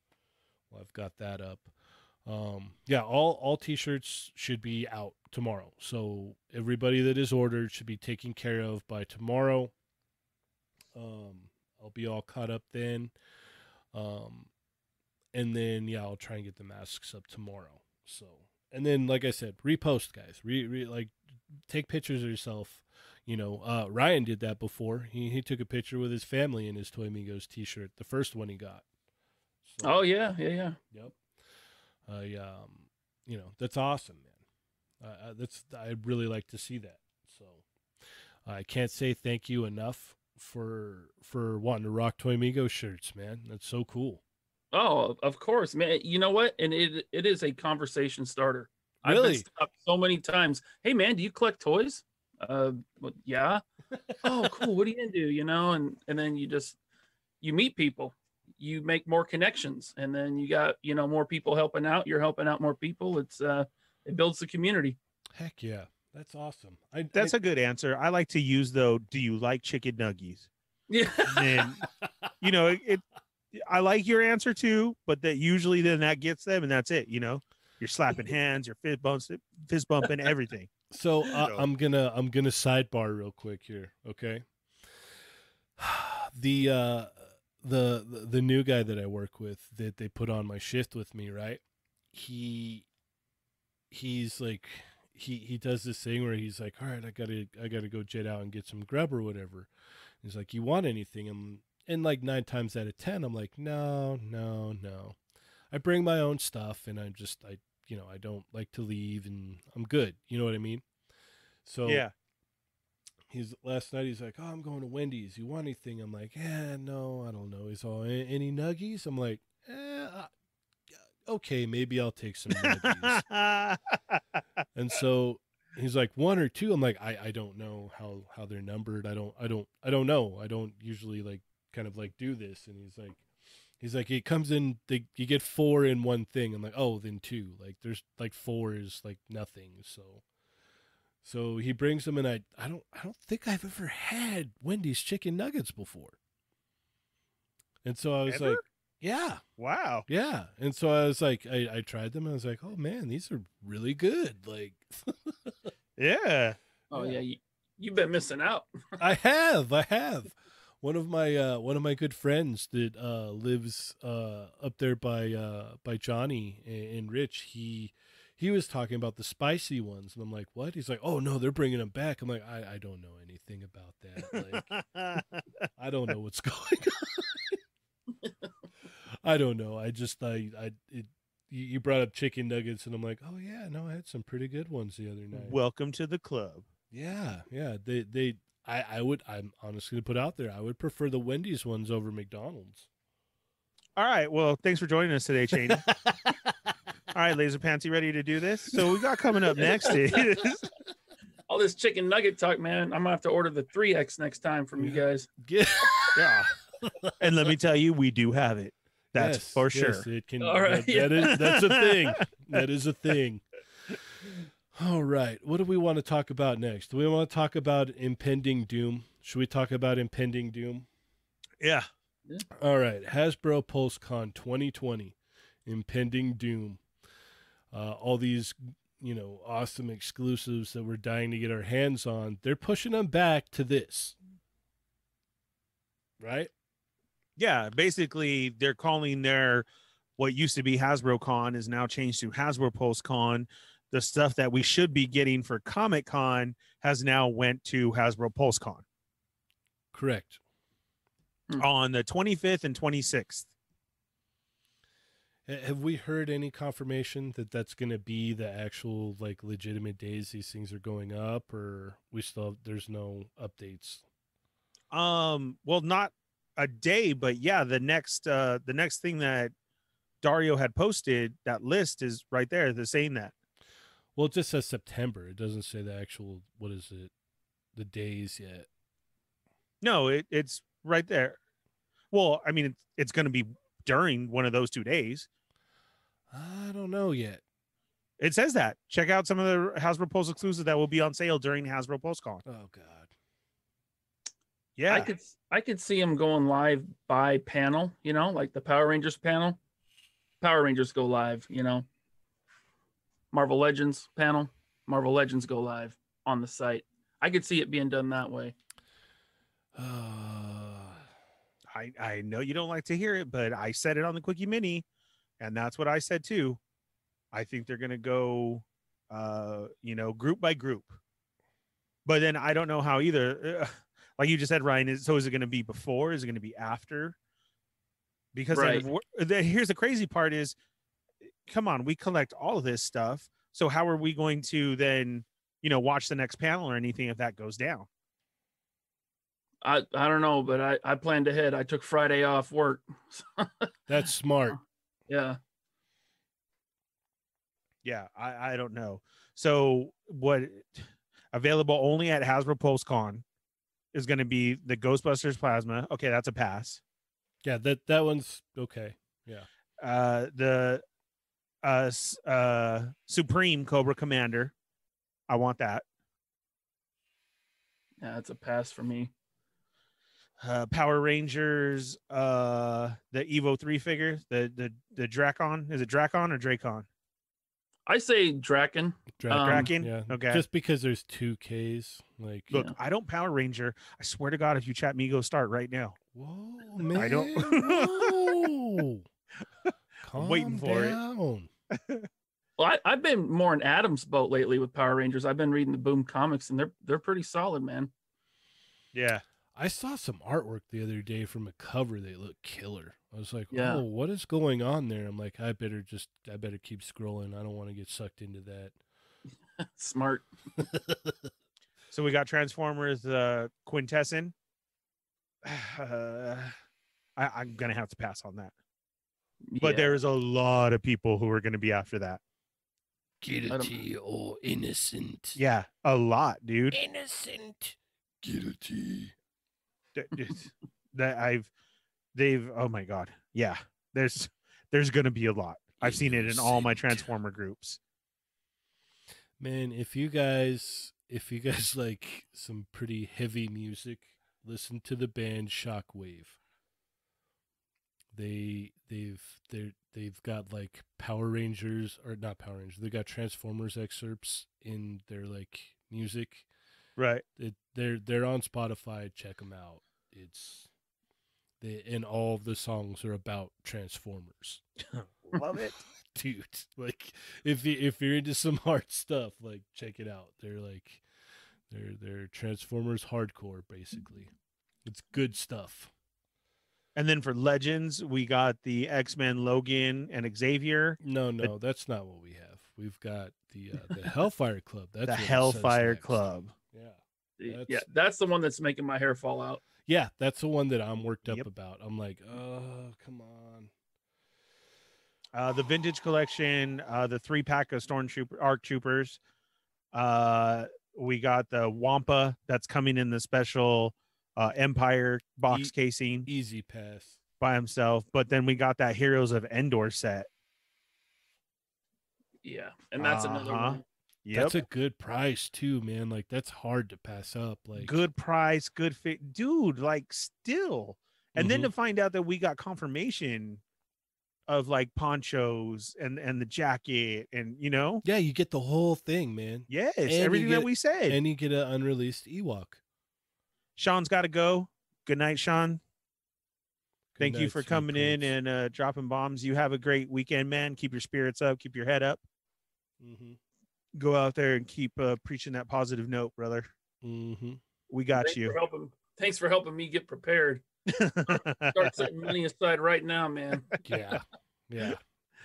while I've got that up. Um, yeah, all all t-shirts should be out tomorrow. So everybody that is ordered should be taken care of by tomorrow. Um, I'll be all caught up then. Um, and then yeah, I'll try and get the masks up tomorrow. So and then like I said, repost guys. Re, re like take pictures of yourself. You know, uh, Ryan did that before. He he took a picture with his family in his Toy Migos t-shirt, the first one he got. So- Oh yeah, yeah, yeah. Yep. I um, you know, that's awesome, man. Uh, that's I'd really like to see that. So I can't say thank you enough for for wanting to rock Toy Migo shirts, man. That's so cool. Oh, of course, man. You know what? And it it is a conversation starter. I've Really? been stopped so many times. Hey, man, do you collect toys? Uh, well, yeah. oh, cool. What are you into? You know, and and then you just you meet people, you make more connections, and then you got you know more people helping out. You're helping out more people. It's uh, it builds the community. Heck yeah, that's awesome. I That's I, a good answer. I like to use though. Do you like chicken nuggies? Yeah. And you know it, it. I like your answer too, but that usually then that gets them, and that's it. You know, you're slapping hands, you're fist bumps, fist bumping, everything. So uh, So- I'm gonna I'm gonna sidebar real quick here, okay? The uh the the- new guy that I work with that they put on my shift with me, right? He he's like he he does this thing where he's like, "All right, I got to I got to go jet out and get some grub or whatever." He's like, "You want anything?" I'm and like 9 times out of 10 I'm like, "No, no, no." I bring my own stuff and I just I you know, I don't like to leave and I'm good. You know what I mean? So yeah, he's last night he's like, "Oh, I'm going to Wendy's. You want anything?" I'm like, "Yeah, no, I don't know." He's all, "Any nuggies?" I'm like, eh, uh, "Okay, maybe I'll take some nuggies." and so he's like, "One or two? I'm like, "I I don't know how how they're numbered. I don't I don't I don't know. I don't usually like kind of like do this." And he's like. He's like, it comes in. They, you get four in one thing. I'm like, oh, then two. Like, there's like four is like nothing. So, so he brings them, and I, I don't, I don't think I've ever had Wendy's chicken nuggets before. And so I was Ever? like, yeah, wow. yeah. And so I was like, I, I tried them, and I was like, oh man, these are really good. Like, Yeah. Oh Yeah. yeah, you, you've been missing out. I have, I have. One of my uh, one of my good friends that uh, lives uh, up there by uh, by Johnny and, and Rich. He he was talking about the spicy ones, and I'm like, what? He's like, oh no, they're bringing them back. I'm like, I, I don't know anything about that. Like, I don't know what's going on. I don't know. I just I I it. You brought up chicken nuggets, and I'm like, oh yeah, no, I had some pretty good ones the other night. Welcome to the club. Yeah, yeah. They they I I would I'm honestly gonna put out there I would prefer the Wendy's ones over McDonald's. All right. Well, thanks for joining us today, Cheney. All right, Laser Pants, you ready to do this? So we got coming up next is All this chicken nugget talk, man. I'm gonna have to order the three X next time from you guys. Get, yeah. And let me tell you, we do have it. That's Yes, for yes, sure. it can. All right, that- that is that's a thing. That is a thing. All right. What do we want to talk about next? Do we want to talk about impending doom? Should we talk about impending doom? Yeah. All right, Hasbro PulseCon 2020, impending doom. Uh, all these, you know, awesome exclusives that we're dying to get our hands on. They're pushing them back to this, right? Yeah. Basically, they're calling their what used to be Hasbro Con is now changed to Hasbro Pulse Con. The stuff that we should be getting for Comic Con has now went to Hasbro Pulse Con Correct. on the 25th and 26th. Ha- Have we heard any confirmation that that's going to be the actual like legitimate days these things are going up, or we still there's no updates? Um, well, not a day, but yeah, the next uh the next thing that Dario had posted, that list is right there. They're saying that. Well, it just says September. It doesn't say the actual what is it, the days yet. No, it, it's right there. Well, I mean, it's, it's going to be during one of those two days. I don't know yet. It says that. Check out some of the Hasbro Pulse exclusives that will be on sale during Hasbro PulseCon. Oh God. Yeah, I could I could see them going live by panel, you know, like the Power Rangers panel. Power Rangers go live, you know. Marvel Legends panel, Marvel Legends go live on the site. I could see it being done that way. Uh, I I know you don't like to hear it, but I said it on the Quickie Mini, and that's what I said too. I think they're gonna go, uh, you know, group by group. But then I don't know how either. Like you just said, Ryan. Is, so is it going to be before? Is it going to be after? Because Right. the, here's the crazy part: is, come on, we collect all of this stuff. So how are we going to then, you know, watch the next panel or anything if that goes down? I I don't know, but I I planned ahead. I took Friday off work. that's smart. yeah. Yeah, I, I don't know. So what available only at Hasbro PulseCon is going to be the Ghostbusters plasma. Okay, that's a pass. Yeah, that that one's okay. Yeah. Uh the uh uh Supreme Cobra Commander. I want that. Yeah, that's a pass for me. Uh Power Rangers uh the Evo 3 figure, the the the Dracon, is it Dracon or Dracon? I say Draken. Dragon, Um, Kraken? yeah. Okay. Just because there's two Ks, like Look, Yeah. I don't Power Ranger. I swear to God, if you chat me, go start right now. whoa, man. I don't- whoa. I'm waiting Calm for it. down. Well, I, I've been more in Adam's boat lately with Power Rangers. I've been reading the Boom comics, and they're they're pretty solid, man. Yeah. I saw some artwork the other day from a cover. They look killer. I was like, Yeah. "Oh, what is going on there?" I'm like, "I better just, I better keep scrolling. I don't want to get sucked into that." Smart. So we got Transformers uh Quintesson. Uh, I, I'm gonna have to pass on that. But there's a lot of people who are gonna be after that. Guilty or innocent? Yeah, a lot, dude. Innocent. Guilty. Th- th- that I've they've oh my god. Yeah. There's there's gonna be a lot. I've seen it in all my Transformer groups. Man, if you guys, if you guys like some pretty heavy music, listen to the band Shockwave. They they've they they've got like Power Rangers or not Power Rangers. They got Transformers excerpts in their like music. Right. It, they're they're on Spotify. Check them out. It's they and all of the songs are about Transformers. Love it. dude. Like if you if you're into some hard stuff, like check it out. They're like they're they're Transformers hardcore basically. It's good stuff. And then for Legends, we got the X-Men Logan and Xavier. No, no, that's not what we have. We've got the uh, the Hellfire Club. That's the what it Hellfire next. Club. Yeah. yeah, that's- that's the one that's making my hair fall out. Yeah, that's the one that I'm worked up Yep. about. I'm like, oh, come on. uh, the vintage collection, uh, the three pack of stormtrooper arc troopers. Uh, we got the Wampa that's coming in the special uh, Empire box Ye- casing Easy pass. by himself. But then we got that Heroes of Endor set. Yeah, and that's another Uh-huh. one. Yep. That's a good price too, man. Like that's hard to pass up. Like good price, good fit, dude. Like still, and then Mhm. to find out that we got confirmation of like ponchos and and the jacket and you know Yeah, you get the whole thing, man. yes you everything that we said And you get an unreleased Ewok. sean's got to go good night sean Good thank you for coming in and uh dropping bombs you have a great weekend man keep your spirits up keep your head up Mhm. Go out there and keep uh preaching that positive note brother Mhm. we got Thanks you For helping, thanks for helping me get prepared. Start setting money aside right now, man. Yeah. Yeah.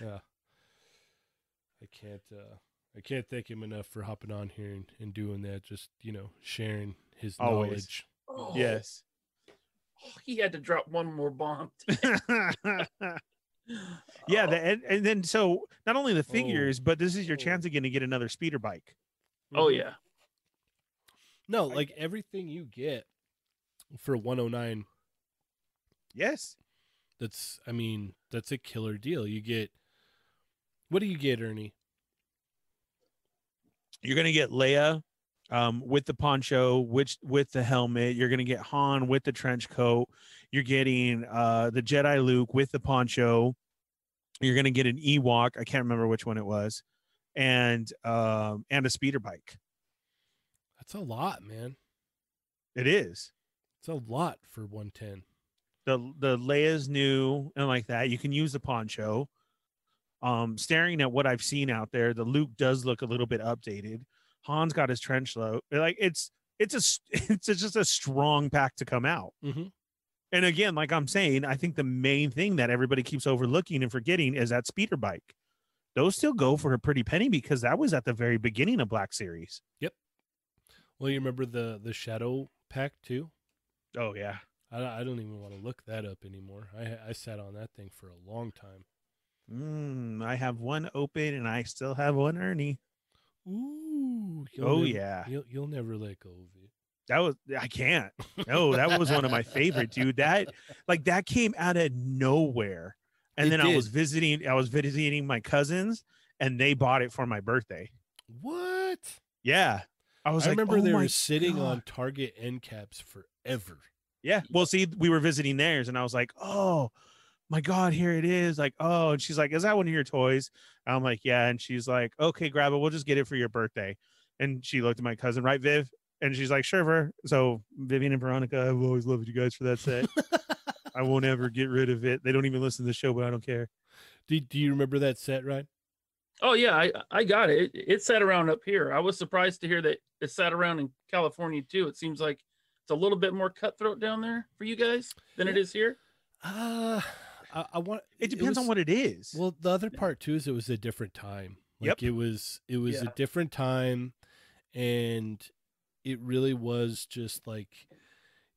Yeah. I can't uh I can't thank him enough for hopping on here and, and doing that, just, you know, sharing his Always. knowledge. Oh, yes Oh, he had to drop one more bomb. yeah, Oh, the, and, and then so not only the Oh. figures, but this is your Oh. chance again to get another speeder bike. oh mm-hmm. yeah. No, like everything you get for 109 Yes. that's I mean, that's a killer deal. You get What do you get, Ernie? You're gonna get Leia um, with the poncho, which with the helmet. You're gonna get Han with the trench coat. You're getting uh, the Jedi Luke with the poncho. You're gonna get an Ewok. I can't remember which one it was, and um, and a speeder bike. That's a lot, man. It is. It's a lot for 110. the the Leia's new and like that. You can use the poncho. Um, staring at what I've seen out there, the Luke does look a little bit updated. Han's got his trench load. Like it's it's a it's just a strong pack to come out. Mhm. And again, like I'm saying, I think the main thing that everybody keeps overlooking and forgetting is that speeder bike. Those still go for a pretty penny because that was at the very beginning of Black Series. Yep. Well, you remember the the Shadow pack too? Oh yeah. I, I don't even want to look that up anymore. I I sat on that thing for a long time. Mm, I have one open and I still have one Ernie. Ooh. You'll Oh never- yeah. You'll you'll never let go of it. That was I can't. No, that was one of my favorite, dude. That like that came out of nowhere. And It then I was visiting I was visiting my cousins and they bought it for my birthday. What? Yeah. I was I like, remember "Oh they were sitting on Target end caps forever. Yeah. Well, see, we were visiting theirs and I was like, "Oh, my god, here it is." Like, "Oh." And she's like, "Is that one of your toys?" I'm like, "Yeah." And she's like, "Okay, grab it. We'll just get it for your birthday." And she looked at my cousin, right, Viv? And she's like, "Sure, Ver." So Vivian and Veronica, I've always loved you guys for that set. I won't ever get rid of it. They don't even listen to the show, but I don't care. do, do you remember that set, right? Oh yeah, I I got it. it. It sat around up here. I was surprised to hear that it sat around in California too. It seems like it's a little bit more cutthroat down there for you guys than it Yeah. is here. Uh I, I want It depends on was- what it is. Well, the other part too is it was a different time. Like Yep. it was it was Yeah. a different time and it really was just like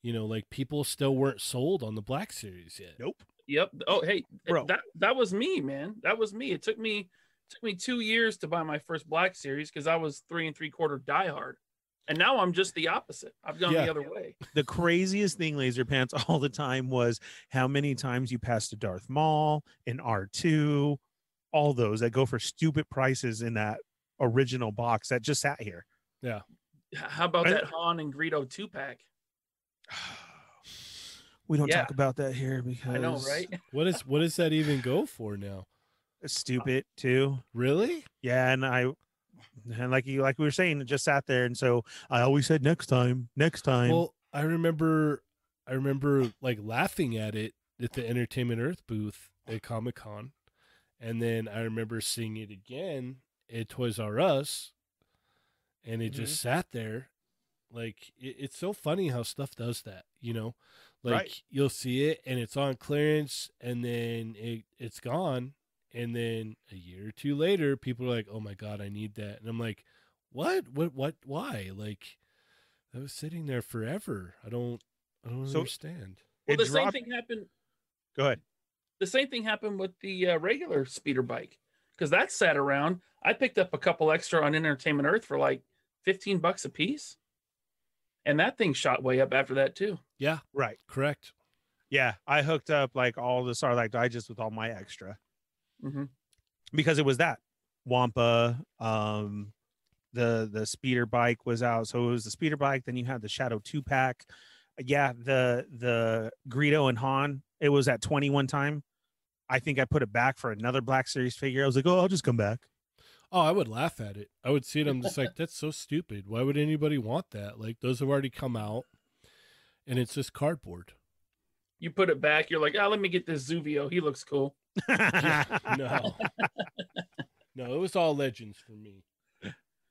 you know, like people still weren't sold on the Black Series yet. nope. Yep. Oh hey, Bro. that that was me, man. That was me. It took me took me two years to buy my first Black Series because I was three and three quarter diehard, and now I'm just the opposite. I've gone Yeah. the other way. The craziest thing, Laser Pants, all the time was how many times you passed a Darth Maul, an R2, all those that go for stupid prices in that original box that just sat here. H- How about I- that Han and Greedo two pack? We don't Yeah. talk about that here because I know, right? What is what does that even go for now? It's stupid too. Really? Yeah, and I and like you like we were saying, it just sat there, and so I always said next time, next time. Well, I remember I remember like laughing at it at the Entertainment Earth booth at Comic Con. And then I remember seeing it again at Toys R Us and it just sat there. Like it, it's so funny how stuff does that, you know? Like Right. you'll see it and it's on clearance and then it, it's gone. And then a year or two later, people are like, Oh my god, I need that. And I'm like, What? What what why? Like that was sitting there forever. I don't I don't So- understand. Well, It the same thing happened. Go ahead. The same thing happened with the uh, regular speeder bike because that sat around. I picked up a couple extra on Entertainment Earth for like fifteen bucks a piece, and that thing shot way up after that too. Yeah, Right. correct. Yeah, I hooked up like all the Sarlacc Digest with all my extra. Mm-hmm. because it was that Wampa, um, the the speeder bike was out. So it was the speeder bike. Then you had the Shadow two pack. Yeah, the the Greedo and Han. It was at twenty one time. I think I put it back for another Black Series figure. I was like, oh, I'll just come back. Oh, I would laugh at it. I would see it. I'm just like, that's so stupid. Why would anybody want that? Like those have already come out, and it's just cardboard. You put it back. You're like, oh, let me get this Zuvio. He looks cool. No, no, it was all legends for me.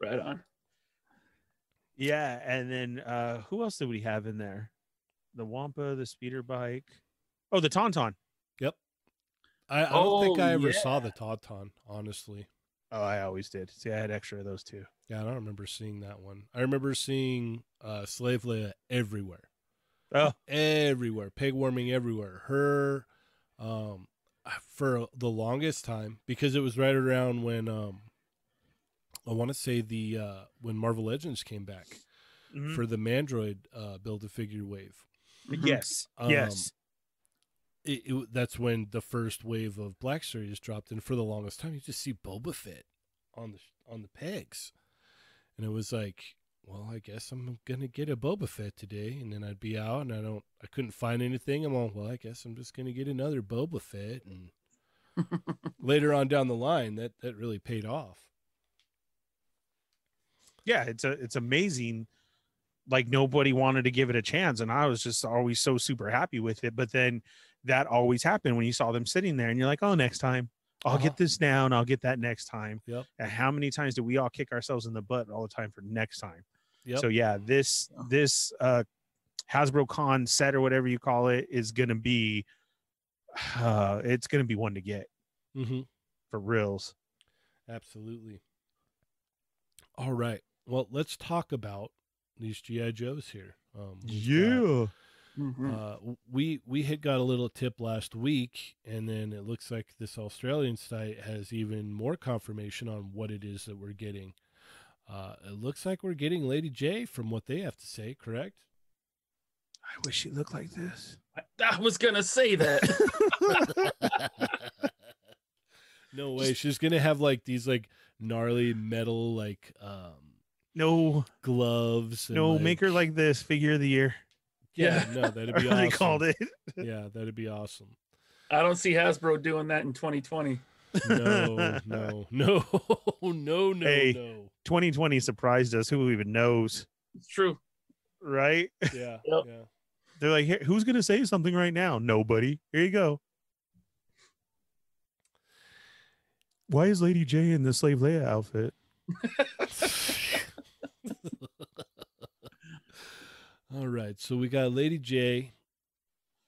Right on. yeah, and then uh who else did we have in there? The Wampa, the speeder bike. Oh, the Tauntaun. Yep. I, I don't think Oh, I ever saw the Tauntaun, honestly. Oh, I always did. See, I had extra of those too. Yeah, I don't remember seeing that one. I remember seeing uh, Slave Leia everywhere. Oh. everywhere, peg warming everywhere. Her, um, for the longest time because it was right around when um, I want to say the uh when Marvel Legends came back Mhm. for the Mandroid uh build a figure wave. yes, Um, yes. It, it, that's when the first wave of Black Series dropped, and for the longest time, you just see Boba Fett on the on the pegs, and it was like, well, I guess I'm gonna get a Boba Fett today, and then I'd be out, and I don't, I couldn't find anything. I'm all, well, I guess I'm just gonna get another Boba Fett, and later on down the line, that that really paid off. yeah it's a it's amazing like nobody wanted to give it a chance and i was just always so super happy with it but then that always happened when you saw them sitting there and you're like oh next time i'll Uh-huh. get this down i'll get that next time Yep. and how many times do we all kick ourselves in the butt all the time for next time Yep. so yeah this this uh hasbro con set or whatever you call it is gonna be uh it's gonna be one to get mm-hmm. for reals Absolutely. All right. Well, let's talk about these GI Joes here. Um, we've got- Mhm. Uh, we we had got a little tip last week, and then it looks like this Australian site has even more confirmation on what it is that we're getting. Uh, it looks like we're getting Lady J from what they have to say. Correct? i wish she looked like this I, I was gonna say that. no way. She's gonna have like these like gnarly metal like um no gloves. and, no make her like this figure of the year yeah. Yeah. No, that'd be Or awesome. they called it Yeah, that'd be awesome. I don't see Hasbro doing that in 2020. No, no, no, no, no, Hey. no. 2020 surprised us who even knows It's true. right Yeah, Yep. yeah. they're like "Here, who's gonna say something right now nobody here you go why is lady j in the slave leia outfit All right, so we got Lady J,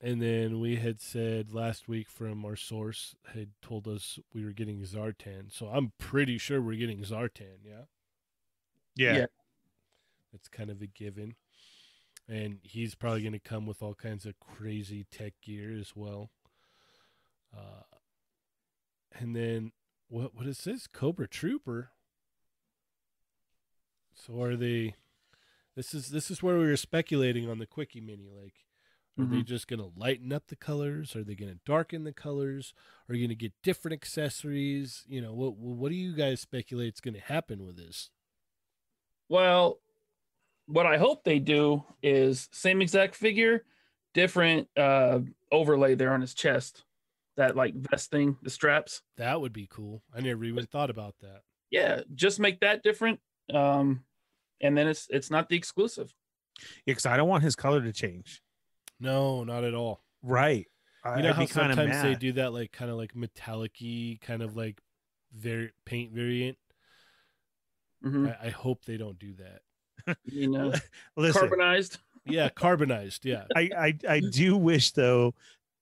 and then we had said last week from our source had told us we were getting Zartan. So I'm pretty sure we're getting Zartan. Yeah, yeah, Yeah. that's kind of a given, and he's probably going to come with all kinds of crazy tech gear as well. Uh, and then what? What is this? Cobra Trooper. So are they? This is this is where we were speculating on the quickie mini. Like, are they just gonna lighten up the colors? Are they gonna darken the colors? Are you gonna get different accessories? You know, what what do you guys speculate is gonna happen with this? Well, what I hope they do is same exact figure, different uh overlay there on his chest. That like vest thing, the straps. That would be cool. I never even thought about that. Yeah, just make that different. Um and then it's it's not the exclusive. because i don't want his color to change No, not at all. right I- You know I'd how be kinda sometimes they do that, like kind of like metallic-y, kind of like very paint variant. Mhm. I, I hope they don't do that. You know, listen carbonized. Yeah, carbonized. Yeah, I, I I do wish though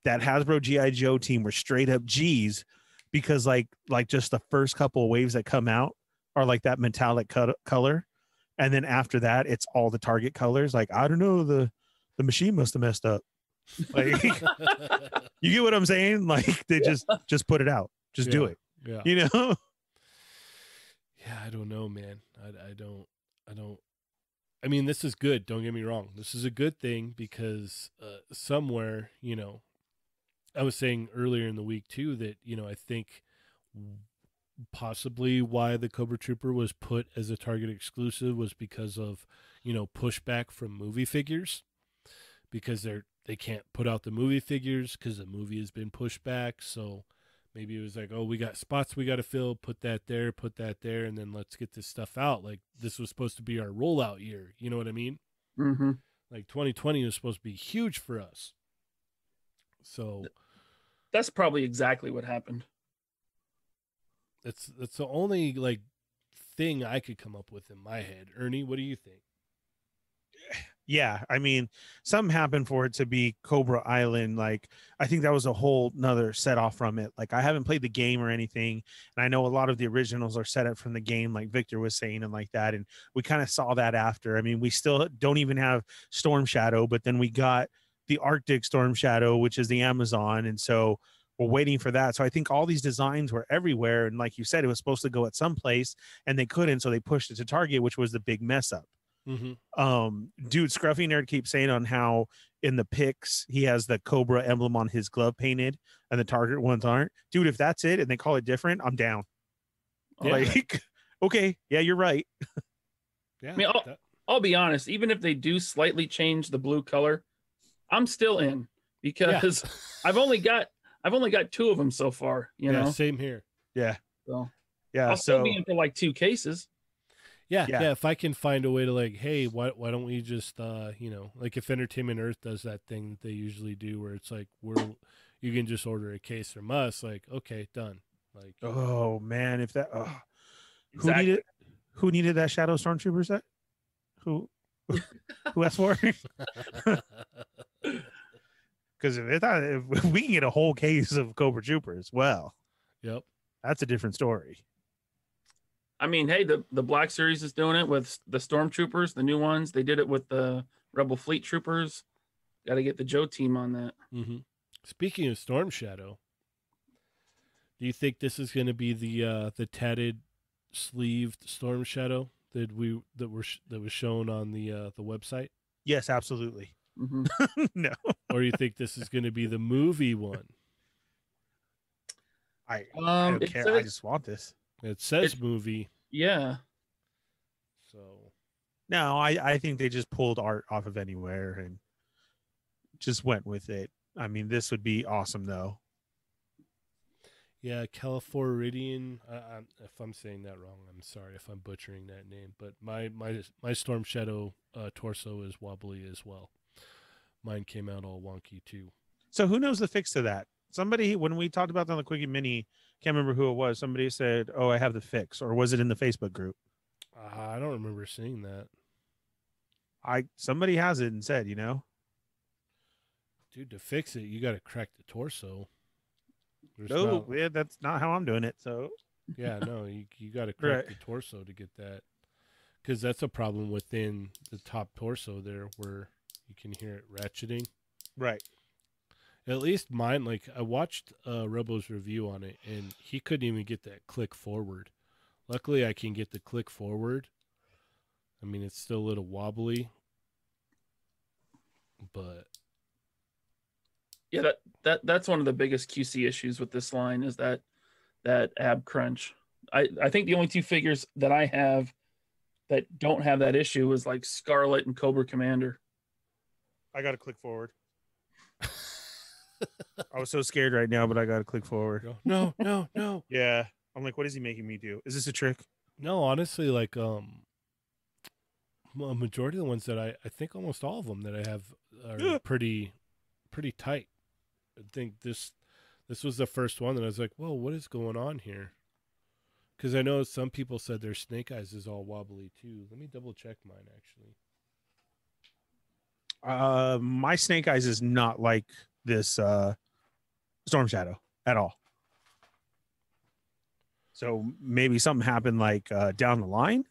that Hasbro GI Joe team were straight up G's because like like just the first couple of waves that come out are like that metallic cut, color and then after that it's all the target colors like I don't know the the machine must have messed up like you get what I'm saying like they just just put it out just do it yeah. you know Yeah, I don't know, man. I, I don't, I don't. I mean, this is good. Don't get me wrong. This is a good thing because uh, somewhere, you know, I was saying earlier in the week too that you know I think possibly why the Cobra Trooper was put as a Target exclusive was because of you know pushback from movie figures because they're they can't put out the movie figures because the movie has been pushed back. So maybe it was like, oh, we got spots we got to fill, put that there, put that there, and then let's get this stuff out. Like this was supposed to be our rollout year. You know what I mean? hmm Like 2020 was supposed to be huge for us. So That's probably exactly what happened. That's that's the only like thing I could come up with in my head. Ernie, what do you think? Yeah, I mean, something happened for it to be Cobra Island. Like, I think that was a whole nother set off from it. Like, I haven't played the game or anything, and I know a lot of the originals are set up from the game, like Victor was saying, and like that. And we kind of saw that after. I mean, we still don't even have Storm Shadow, but then we got the Arctic Storm Shadow, which is the Amazon, and so we're waiting for that. So I think all these designs were everywhere, and like you said, it was supposed to go at some place, and they couldn't, so they pushed it to Target, which was the big mess up Mm-hmm. um dude scruffy nerd keeps saying on how in the pics he has the cobra emblem on his glove painted and the target ones aren't dude if that's it and they call it different i'm down Yeah. like okay yeah you're right Yeah. mean, oh, that- I'll be honest, even if they do slightly change the blue color, I'm still in because I've only got I've only got two of them so far, you yeah, know. same here. yeah So yeah I'll still so be in for like two cases. Yeah, Yeah. yeah, If I can find a way to like, hey, why why don't we just uh, you know, like if Entertainment Earth does that thing that they usually do where it's like we're you can just order a case from us, like, okay, done. Like oh man if that oh. who needed who needed that shadow stormtrooper set who who asked for it? because if, it, if we can get a whole case of cobra troopers well Yep. that's a different story I mean, hey, the the Black Series is doing it with the Stormtroopers, the new ones. They did it with the Rebel Fleet Troopers. Got to get the Joe team on that. hmm Speaking of Storm Shadow, do you think this is going to be the uh, the tatted sleeved Storm Shadow that we that were sh- that was shown on the uh, the website, yes absolutely Mhm. no or you think this is going to be the movie one? I, I Um, don't care. says- I just want this. It says It- movie, yeah, so No, I, I think they just pulled art off of anywhere and just went with it. I mean, this would be awesome though. Yeah, Califoridian. I, I'm, if I'm saying that wrong, I'm sorry if I'm butchering that name. But my my my Storm Shadow uh, torso is wobbly as well. Mine came out all wonky too. So who knows the fix to that? Somebody when we talked about that on the Quickie Mini, can't remember who it was. Somebody said, "Oh, I have the fix," or was it in the Facebook group? Uh, I don't remember seeing that, I somebody has it and said, you know, dude. To fix it, you got to crack the torso. There's no, not- yeah, that's not how I'm doing it. So yeah, no, you you got to crack Right. the torso to get that, because that's a problem within the top torso there, where you can hear it ratcheting. right, At least mine, like I watched uh, Robo's review on it, and he couldn't even get that click forward. Luckily, I can get the click forward. I mean, it's still a little wobbly, but yeah. That that that's one of the biggest QC issues with this line is that that ab crunch. I I think the only two figures that I have that don't have that issue is like Scarlett and Cobra Commander. I got to click forward. I was so scared right now, but I got to click forward. no, no, no, Yeah, I'm like, what is he making me do? Is this a trick? no. Honestly, like um, a majority of the ones that I, I think almost all of them that I have are Yeah. pretty, pretty tight. I think this, this was the first one that I was like, whoa, what is going on here? Because I know some people said their snake eyes is all wobbly too. Let me double check mine actually. Uh, my snake eyes is not like this uh, storm shadow at all. So maybe something happened like uh, down the line.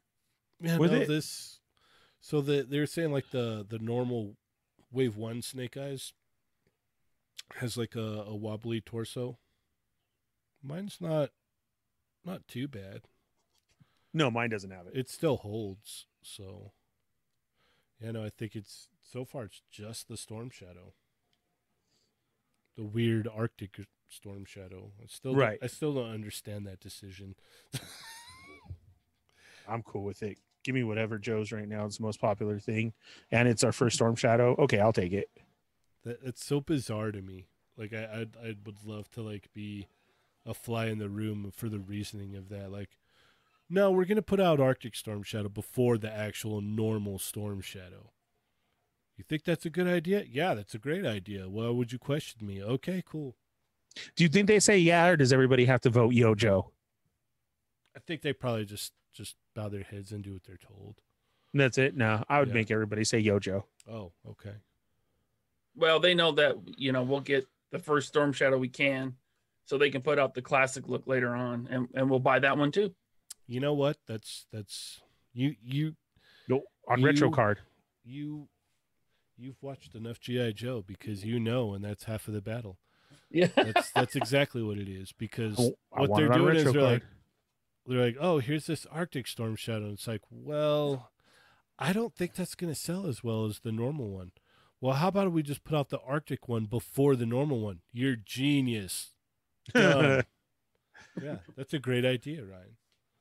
Yeah, With no, it- this. So the they're saying like the the normal wave one snake eyes has like a, a wobbly torso. Mine's not not too bad. No, mine doesn't have it. It still holds. So yeah, no, I think it's so far it's just the storm shadow. The weird Arctic storm shadow. I still don't- Right. I still don't understand that decision. I'm cool with it. Give me whatever Joe's right now. It's the most popular thing, and it's our first storm shadow. Okay, I'll take it. That it's so bizarre to me. Like I I'd, I would love to like be a fly in the room for the reasoning of that. Like, no, we're gonna put out Arctic Storm Shadow before the actual normal Storm Shadow. You think that's a good idea? Yeah, that's a great idea. Why would you question me? Okay, cool. Do you think they say yeah, or does everybody have to vote Yo Joe? I think they probably just just bow their heads and do what they're told. That's it. No, I would Yeah. make everybody say Yo Joe. Oh, okay. Well, they know that you know we'll get the first Storm Shadow we can, so they can put out the classic look later on, and and we'll buy that one too. You know what? That's that's you you No, on retro card. you you've watched enough GI Joe because you know, and that's half of the battle. Yeah. That's that's exactly what it is because Oh, I what want they're doing is they're card. like they're like, oh, here's this Arctic Storm Shadow. And it's like, well, I don't think that's going to sell as well as the normal one. Well, how about we just put out the Arctic one before the normal one? You're genius. Yeah, that's a great idea, Ryan.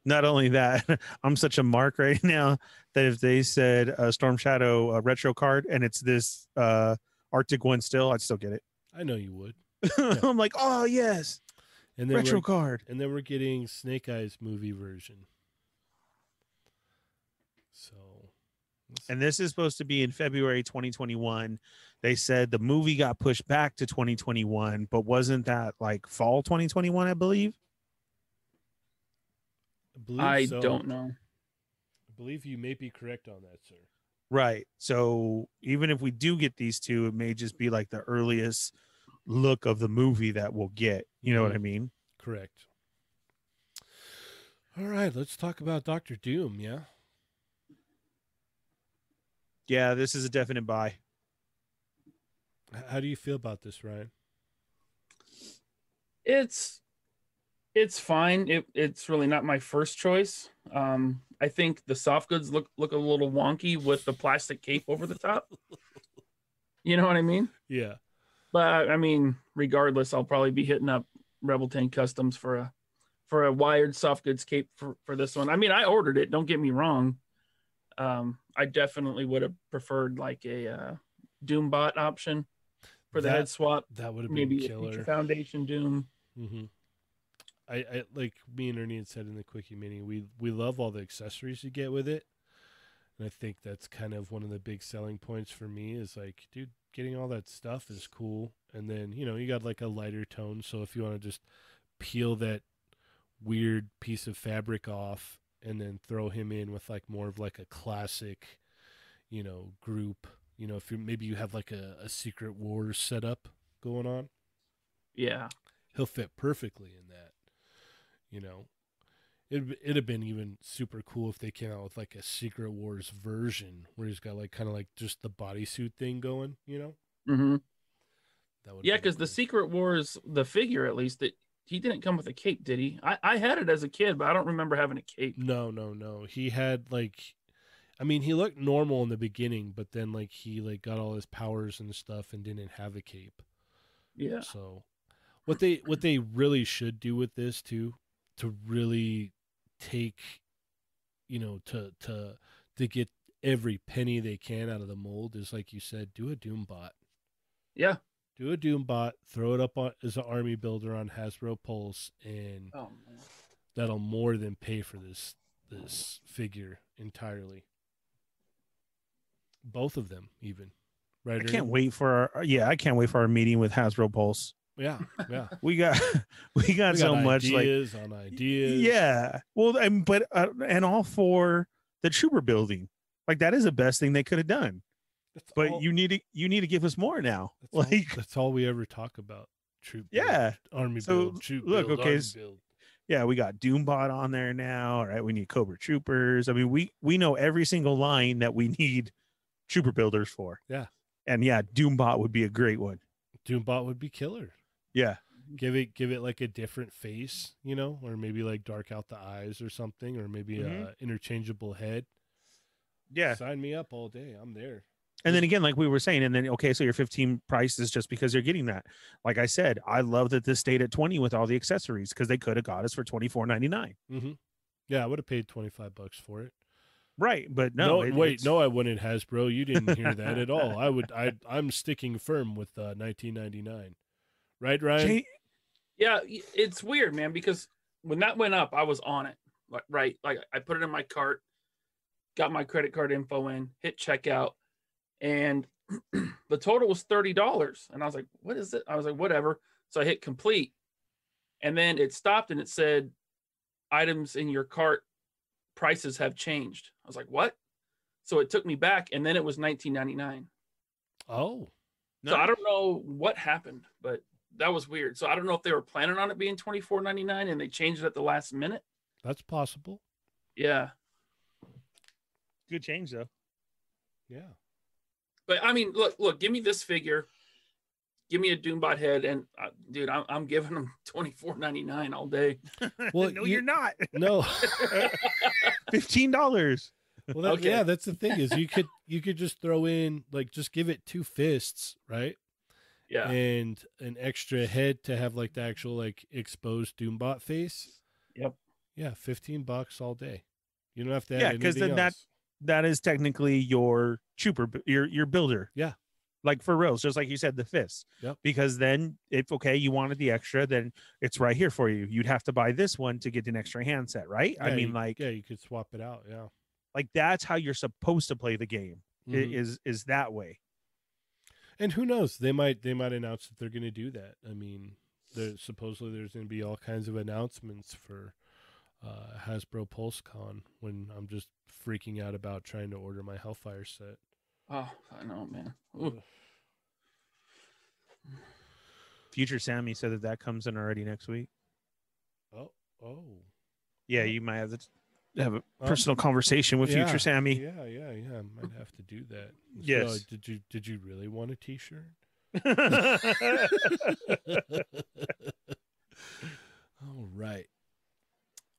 Not only that, I'm such a mark right now that if they said uh, Storm Shadow uh, retro card and it's this uh, Arctic one still, I'd still get it. I know you would. I'm like, oh yes, And then retro card. and then we're getting Snake Eyes movie version. So, And this is supposed to be in February 2021. They said the movie got pushed back to 2021, but wasn't that like fall 2021? I believe. I, believe I so. don't know. I believe you may be correct on that, sir. Right. So even if we do get these two, it may just be like the earliest look of the movie that we'll get. You know what I mm-hmm. mean? Correct. All right, let's talk about Doctor Doom. Yeah. Yeah, this is a definite buy. How do you feel about this, Ryan? It's it's fine. It it's really not my first choice. Um, I think the soft goods look look a little wonky with the plastic cape over the top. You know what I mean? Yeah. But I mean, regardless, I'll probably be hitting up Rebel Tank Customs for a for a wired soft goods cape for, for this one. I mean, I ordered it. Don't get me wrong. Um, I definitely would have preferred like a uh, Doombot option for the That- head swap. That would have been Maybe a killer. Future Foundation Doom. hmm I, I like me and Ernie had said in the quickie mini, we we love all the accessories you get with it, and I think that's kind of one of the big selling points for me. Is like, dude, getting all that stuff is cool, and then you know you got like a lighter tone, so if you want to just peel that weird piece of fabric off and then throw him in with like more of like a classic, you know, group. You know, if you maybe you have like a, a secret wars setup going on Yeah. he'll fit perfectly in that. You know, it it'd have been even super cool if they came out with like a Secret Wars version where he's got like kind of like just the bodysuit thing going. You know, Mm-hmm. that would Yeah, because the Secret Wars, the figure at least, that he didn't come with a cape, did he? I, I had it as a kid, but I don't remember having a cape. No, no, no. He had like, I mean, he looked normal in the beginning, but then like he like got all his powers and stuff and didn't have a cape. Yeah. So what they what they really should do with this too to really take you know to to to get every penny they can out of the mold is like you said do a doom bot Yeah. do a doom bot throw it up on as an army builder on hasbro pulse and Oh man. that'll more than pay for this this figure entirely both of them even right I can't wait for our yeah, I can't wait for our meeting with Hasbro Pulse. Yeah yeah We got we got We so got much like on ideas yeah. Well, and but uh, and all for the trooper building. Like that is the best thing they could have done. That's But all- you need to you need to give us more now. That's all, Like that's all we ever talk about. Troop, build, Yeah. army So, build, troop look, build, okay, build. yeah, we got Doombot on there now. All right, we need Cobra Troopers. I mean, we we know every single line that we need trooper builders for. Yeah. And yeah, Doombot would be a great one. Doombot would be killer. Yeah. Give it, give it like a different face, you know, or maybe like dark out the eyes or something, or maybe Mhm. uh interchangeable head. Yeah. sign me up all day. I'm there. And then again, like we were saying, and then okay, so your 15 price is just because you're getting that. Like I said, I love that this stayed at 20 with all the accessories because they could have got us for 24.99. Mm-hmm. Yeah, I would have paid twenty five bucks for it. Right, but no, it- wait, it's- no, I wouldn't, Hasbro. You didn't hear that at all. I would, I, I'm sticking firm with uh, 1999. Right, Ryan? Jay- Yeah, it's weird, man, because when that went up, I was on it. Like right, like I put it in my cart, got my credit card info in, hit checkout, and the total was thirty dollars. And I was like, "What is it?" I was like, "Whatever." So I hit complete, and then it stopped and it said, "Items in your cart prices have changed." I was like, "What?" so it took me back, and then it was 19.99. Oh, So I don't know what happened, but that was weird. So I don't know if they were planning on it being 24.99 and they changed it at the last minute. that's possible. Yeah, Good change though. Yeah. but I mean, look, look, give me this figure, give me a Doombot head, and uh, dude, I'm, I'm giving them 24.99 all day. Well, no, you- you, are not. No. Fifteen dollars. Well, that, Okay. yeah, that's the thing is you could you could just throw in like just give it two fists, right? Yeah, And an extra head to have like the actual like exposed Doombot face. Yep. Yeah, fifteen bucks all day. You don't have to. Yeah, because anything then that- That is technically your trooper, your your builder. Yeah. Like for reals, just like you said, the fist. Yep. Because then, if okay, you wanted the extra, then it's right here for you. You'd have to buy this one to get an extra handset, right? I mean, you- like, yeah, you could swap it out. Yeah. like that's how you're supposed to play the game. i- Mhm. Is is that way? And who knows? They might they might announce that they're going to do that. I mean, there supposedly there's going to be all kinds of announcements for uh, Hasbro PulseCon when I'm just freaking out about trying to order my Hellfire set. oh, I know, man. Ooh. Future Sammy said that that comes in already next week. Oh, oh. Yeah, you might have to have a Oh. personal conversation with Yeah, Future Sammy. Yeah, yeah, yeah. I might have to do that. So, Yes. did you did you really want a T-shirt? All right.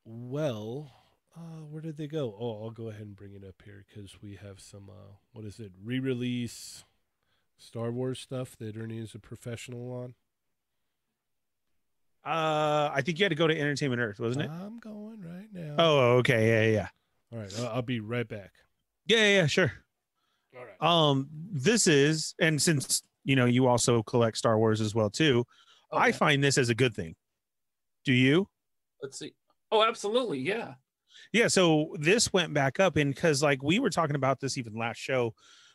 Well, uh, where did they go? Oh, I'll go ahead and bring it up here because we have some. Uh, what is it? Re-release Star Wars stuff that Ernie is a professional on. Uh, I think you had to go to Entertainment Earth, wasn't it? I'm going right now. oh, okay, yeah, yeah, yeah, all right. I'll, I'll be right back. yeah, yeah, yeah, sure. All right. Um, this is, and since you know you also collect Star Wars as well too, I Okay, find this as a good thing. Do you? let's see. Oh, absolutely. Yeah. Yeah, so this went back up, and because like we were talking about this even last show,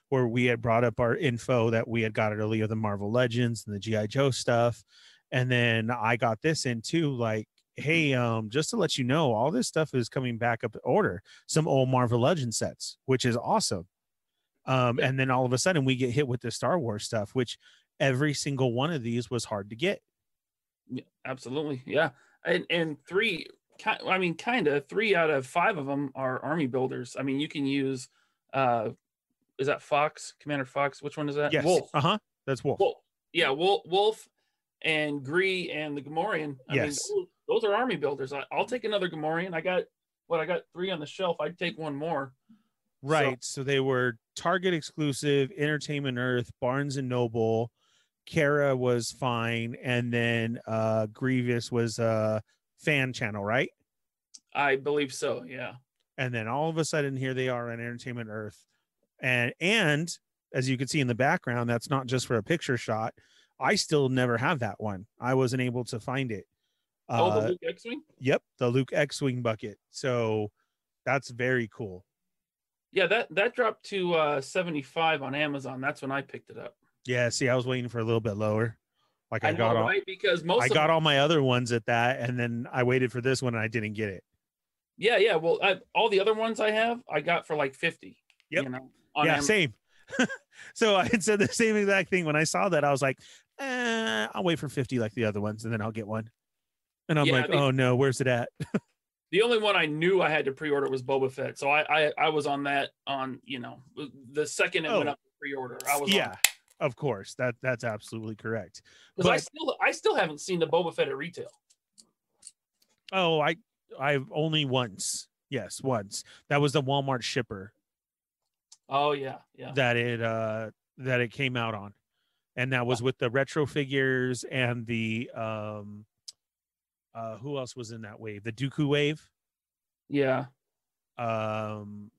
where we had brought up our info that we had got earlier, the Marvel Legends and the GI Joe stuff, and then I got this in too. Like, hey, um, just to let you know, all this stuff is coming back up order. Some old Marvel Legend sets, which is awesome. Um, and then all of a sudden we get hit with the Star Wars stuff, which every single one of these was hard to get. Yeah, absolutely. Yeah. And and three I mean kind of 3 out of 5 of them are army builders. I mean, you can use uh is that Fox, Commander Fox? Which one is that? Yes. Wolf. Uh huh. That's Wolf. Wolf. Yeah, Wolf, Wolf and Gree and the Gamorrean. I Yes. mean, those, those are army builders. I, I'll take another Gamorrean. I got what I got 3 on the shelf. I'd take one more. Right. So, they were Target exclusive, Entertainment Earth, Barnes and Noble. Cara was fine, and then uh Grievous was a fan channel, right? I believe so. Yeah. And then all of a sudden, here they are on Entertainment Earth, and and as you can see in the background, that's not just for a picture shot. I still never have that one. I wasn't able to find it. oh, Uh, the Luke X-wing. yep, the Luke X-wing bucket. So that's very cool. Yeah, that that dropped to uh 75 on Amazon. That's when I picked it up. Yeah. See, I was waiting for a little bit lower. Like I, I, know, got all, right? Because most I got all my other ones at that, and then I waited for this one and I didn't get it. Yeah, yeah. Well, I, all the other ones I have, I got for like 50. Yep. You know, yeah, Am- same. so I had said the same exact thing when I saw that. I was like, eh, I'll wait for 50 like the other ones, and then I'll get one. And I'm Yeah, like, mean- oh no, where's it at? The only one I knew I had to pre-order was Boba Fett. So I I, I was on that on, you know, the second it went Oh. up pre-order. I was yeah, of course. That that's absolutely correct. Because I still I still haven't seen the Boba Fett at retail. Oh, I I've only once. Yes, once. That was the Walmart shipper Oh yeah, yeah. that it uh that it came out on. And that was with the retro figures and the um uh who else was in that wave? The Dooku wave. Yeah. um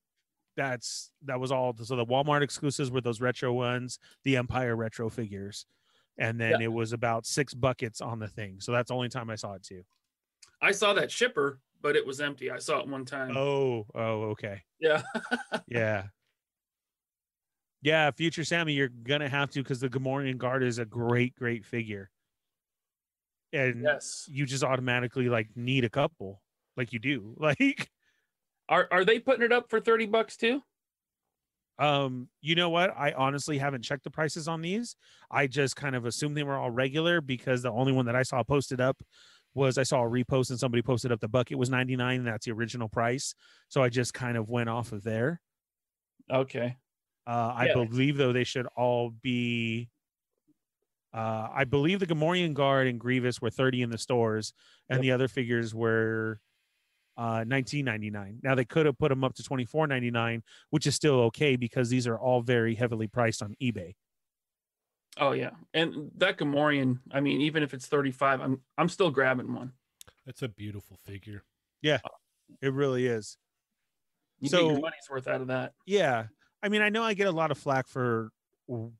that's that was all so the walmart exclusives were those retro ones the empire retro figures and then Yeah. it was about six buckets on the thing so that's the only time i saw it too I saw that shipper, but it was empty. I saw it one time. oh oh okay Yeah. yeah yeah future sammy you're gonna have to because the gamorrean guard is a great great figure and yes. you just automatically like need a couple like you do like Are are they putting it up for 30 bucks too? Um, you know what? I honestly haven't checked the prices on these. I just kind of assumed they were all regular because the only one that I saw posted up was I saw a repost and somebody posted up the bucket was 99 and that's the original price. So I just kind of went off of there. Okay. Uh, I Yeah. believe though they should all be. Uh, I believe the Gamorrean Guard and Grievous were 30 in the stores, and Yep. the other figures were uh 19.99. Now they could have put them up to 24.99, which is still okay because these are all very heavily priced on eBay. Oh yeah, and that Gamorrean. I mean, even if it's thirty-five, I'm I'm still grabbing one. That's a beautiful figure. Yeah, it really is. You get So- your money's worth out of that. Yeah. I mean, I know I get a lot of flack for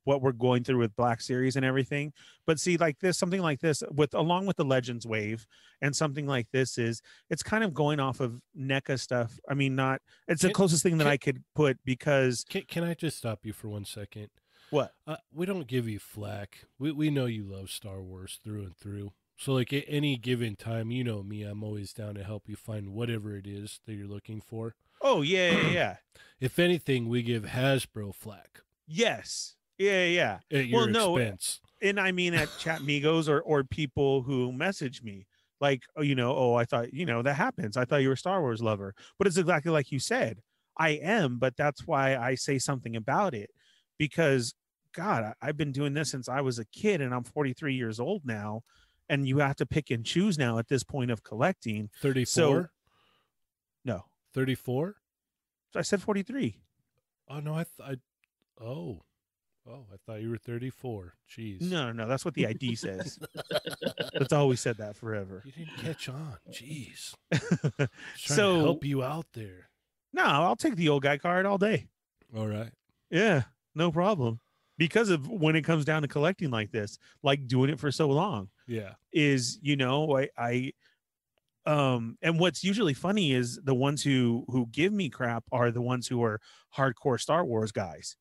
what we're going through with Black Series and everything, but see, like this, something like this, with along with the Legends wave, and something like this is it's kind of going off of NECA stuff. I mean, not it's the closest thing that can- I could put because Can, can I just stop you for one second? what? Uh, we don't give you flack. We we know you love Star Wars through and through. So like at any given time, you know me, I'm always down to help you find whatever it is that you're looking for. Oh yeah, yeah, yeah. If anything, we give Hasbro flack. Yes, yeah, yeah. at your Well, no, expense. and I mean at chat migos or or people who message me. Like oh, you know oh I thought you know that happens. I thought you were a Star Wars lover. But it's exactly like you said. I am but that's why I say something about it. Because God I've been doing this since I was a kid and I'm 43 years old now. And you have to pick and choose now at this point of collecting. 34? no 34? I said 43 Oh no, I th- I Oh. Oh, I thought you were 34. Jeez. no no no that's what the ID says that's always said that forever You didn't catch on. Jeez. Trying So- to help you out there. no I'll take the old guy card all day All right. Yeah, no problem. Because of when it comes down to collecting like this, like doing it for so long, Yeah. is you know, I, I um and what's usually funny is the ones who who give me crap are the ones who are hardcore Star Wars guys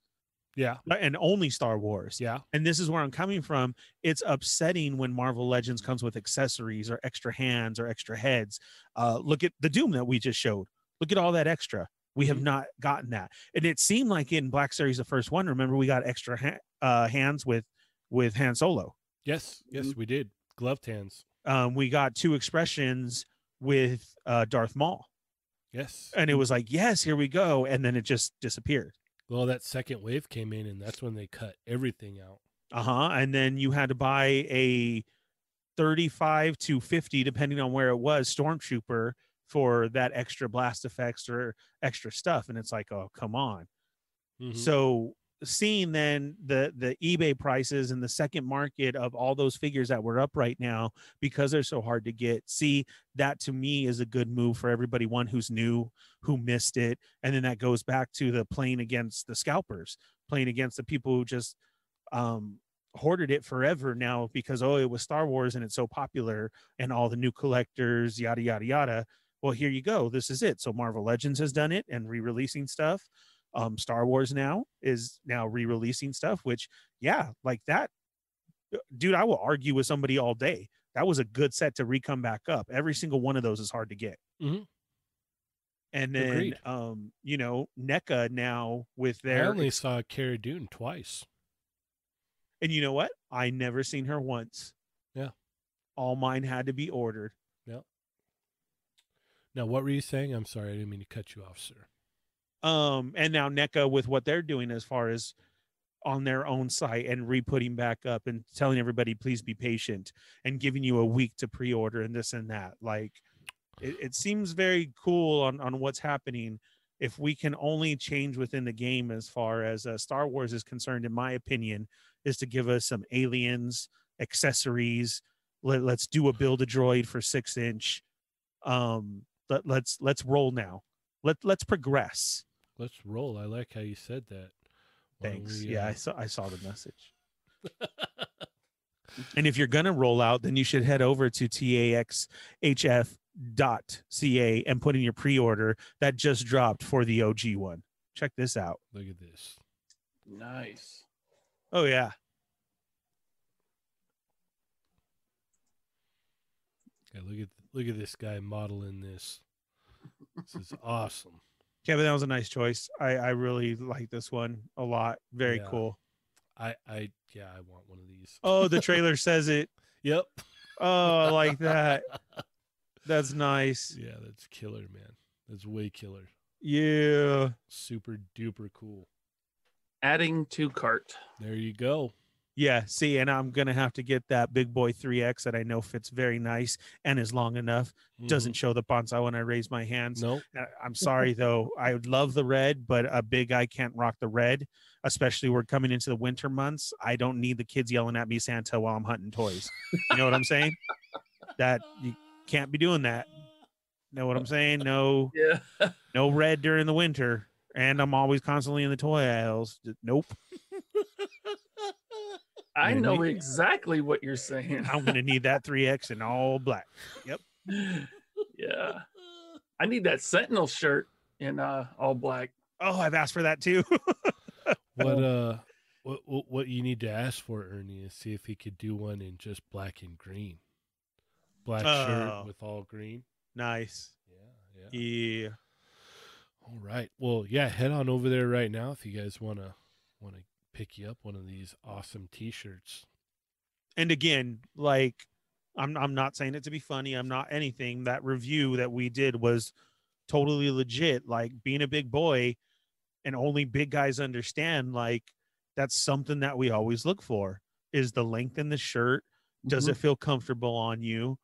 Yeah. and only Star Wars. Yeah. And this is where I'm coming from. It's upsetting when Marvel Legends comes with accessories or extra hands or extra heads. Uh, look at the Doom that we just showed. Look at all that extra. We have Mhm. not gotten that, and it seemed like in Black Series, the first one. Remember, we got extra ha- uh, hands with with Han Solo. Yes. Yes, we did. Gloved hands. Um, we got two expressions with uh, Darth Maul, Yes. and it was like, yes, here we go, and then it just disappeared. Well, that second wave came in, and that's when they cut everything out. Uh huh. And then you had to buy a 35 to 50, depending on where it was, Stormtrooper for that extra blast effects or extra stuff. And it's like, oh, come on. Mhm. So seeing then the the eBay prices and the second market of all those figures that were up right now because they're so hard to get. See, that to me is a good move for everybody one who's new, who missed it, and then that goes back to the playing against the scalpers, playing against the people who just um hoarded it forever now because oh it was Star Wars and it's so popular and all the new collectors yada yada yada. Well, here you go. This is it. So Marvel Legends has done it and re-releasing stuff um star wars now is now re-releasing stuff which yeah like that uh, dude i will argue with somebody all day that was a good set to re-come back up every single one of those is hard to get Mhm. and then Agreed. um you know NECA now with their. I only saw Cara Dune twice. and you know what i never seen her once Yeah. all mine had to be ordered Yeah. Now, what were you saying? I'm sorry, I didn't mean to cut you off, sir. Um and now NECA with what they're doing as far as on their own site and re-putting back up and telling everybody please be patient and giving you a week to pre-order and this and that. Like it, it seems very cool on on what's happening. If we can only change within the game as far as uh, star wars is concerned in my opinion is to give us some aliens accessories Let, let's do a build a droid for six inch um let, let's let's roll now. Let let's progress Let's roll. I like how you said that. Why Thanks. we, yeah, uh, I saw I saw the message. and if you're gonna roll out, then you should head over to taxhf dot ca and put in your pre-order that just dropped for the OG one. Check this out. look at this. Nice. Oh yeah. Yeah, look at look at this guy modeling this. This is awesome. Kevin, that was a nice choice. I I really like this one a lot. Very Yeah. cool. I, I, yeah, I want one of these. Oh, the trailer says it. Yep. Oh, I like that. That's nice. Yeah, that's killer, man. That's way killer. Yeah. Super duper cool. Adding to cart. There you go. Yeah. See, and I'm gonna have to get that big boy 3X that I know fits very nice and is long enough. Doesn't show the bonsai when I raise my hands. No. Uh, I'm sorry though. I would love the red, but a big guy can't rock the red, especially we're coming into the winter months. I don't need the kids yelling at me Santa while I'm hunting toys. You know what I'm saying? That you can't be doing that. Know what I'm saying? No, Yeah. no red during the winter. And I'm always constantly in the toy aisles. Nope. I Yeah, know me- exactly what you're saying. I'm gonna need that 3X in all black. Yep. Yeah. I need that Sentinel shirt in uh all black. Oh, I've asked for that too. What uh what, what what you need to ask for Ernie is see if he could do one in just black and green. Black Oh. shirt with all green. nice. Yeah, yeah. Yeah. All right. Well, yeah, head on over there right now if you guys want to want to pick you up one of these awesome t-shirts. and again like i'm i'm not saying it to be funny. I'm not anything. That review that we did was totally legit. Like being a big boy and only big guys understand like that's something that we always look for is the length in the shirt. Does Mhm. it feel comfortable on you?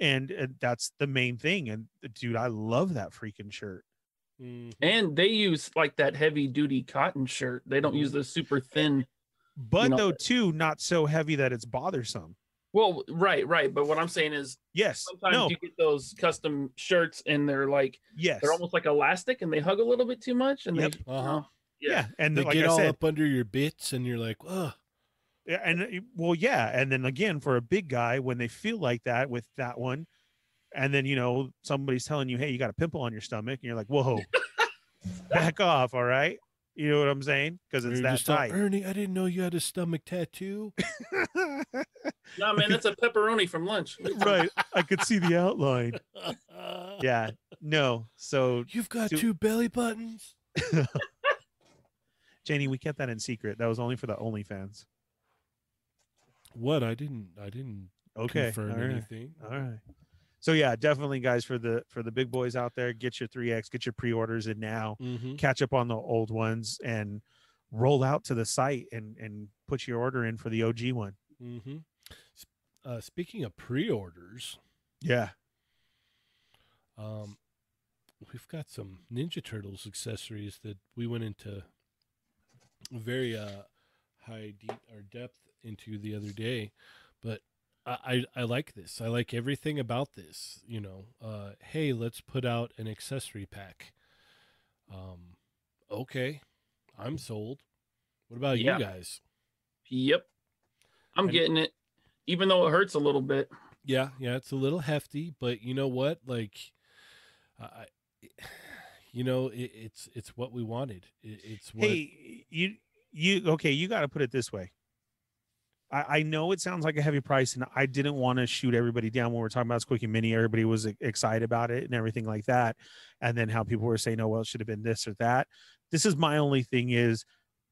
And, and that's the main thing. And dude i love that freaking shirt And they use like that heavy duty cotton shirt. They don't use the super thin. but know- though too not so heavy that it's bothersome Well, right, right. But what I'm saying is yes sometimes no you get those custom shirts and they're like yes they're almost like elastic and they hug a little bit too much and Yep. they Uh-huh. yeah. yeah and They like get i all said up under your bits and you're like, "Ugh." Yeah, and uh, well, yeah, and then again for a big guy when they feel like that with that one, and then you know somebody's telling you, "Hey, you got a pimple on your stomach," and you're like, "Whoa, back off!" All right, you know what I'm saying? Because it's You're that just all, tight. Ernie, I didn't know you had a stomach tattoo. No, man, that's a pepperoni from lunch. right, I could see the outline. Yeah, no. So You've got Do- two belly buttons. Janie, we kept that in secret. That was only for the OnlyFans. What? I didn't I didn't Okay, confirm all right. anything. All right. So yeah, definitely, guys, for the for the big boys out there, get your 3x, get your pre-orders in now. Mm-hmm. catch up on the old ones and roll out to the site and and put your order in for the OG one. Mm-hmm. Uh, speaking of pre-orders, Yeah. um, we've got some Ninja Turtles accessories that we went into very uh, high deep or depth into the other day, but I, I I like this. I like everything about this. You know, uh, hey, let's put out an accessory pack. Um, okay, I'm sold. What about Yeah. you guys? Yep. I'm And- getting it. Even though it hurts a little bit. Yeah, yeah, it's a little hefty, but you know what? Like, I, you know, it, it's it's what we wanted. It, it's what. Hey, you you okay? You got to put it this way. I, I know it sounds like a heavy price, and I didn't want to shoot everybody down when we are talking about Quickie Mini. Everybody was excited about it and everything like that, and then how people were saying, "Oh, well, it should have been this or that." This is my only thing is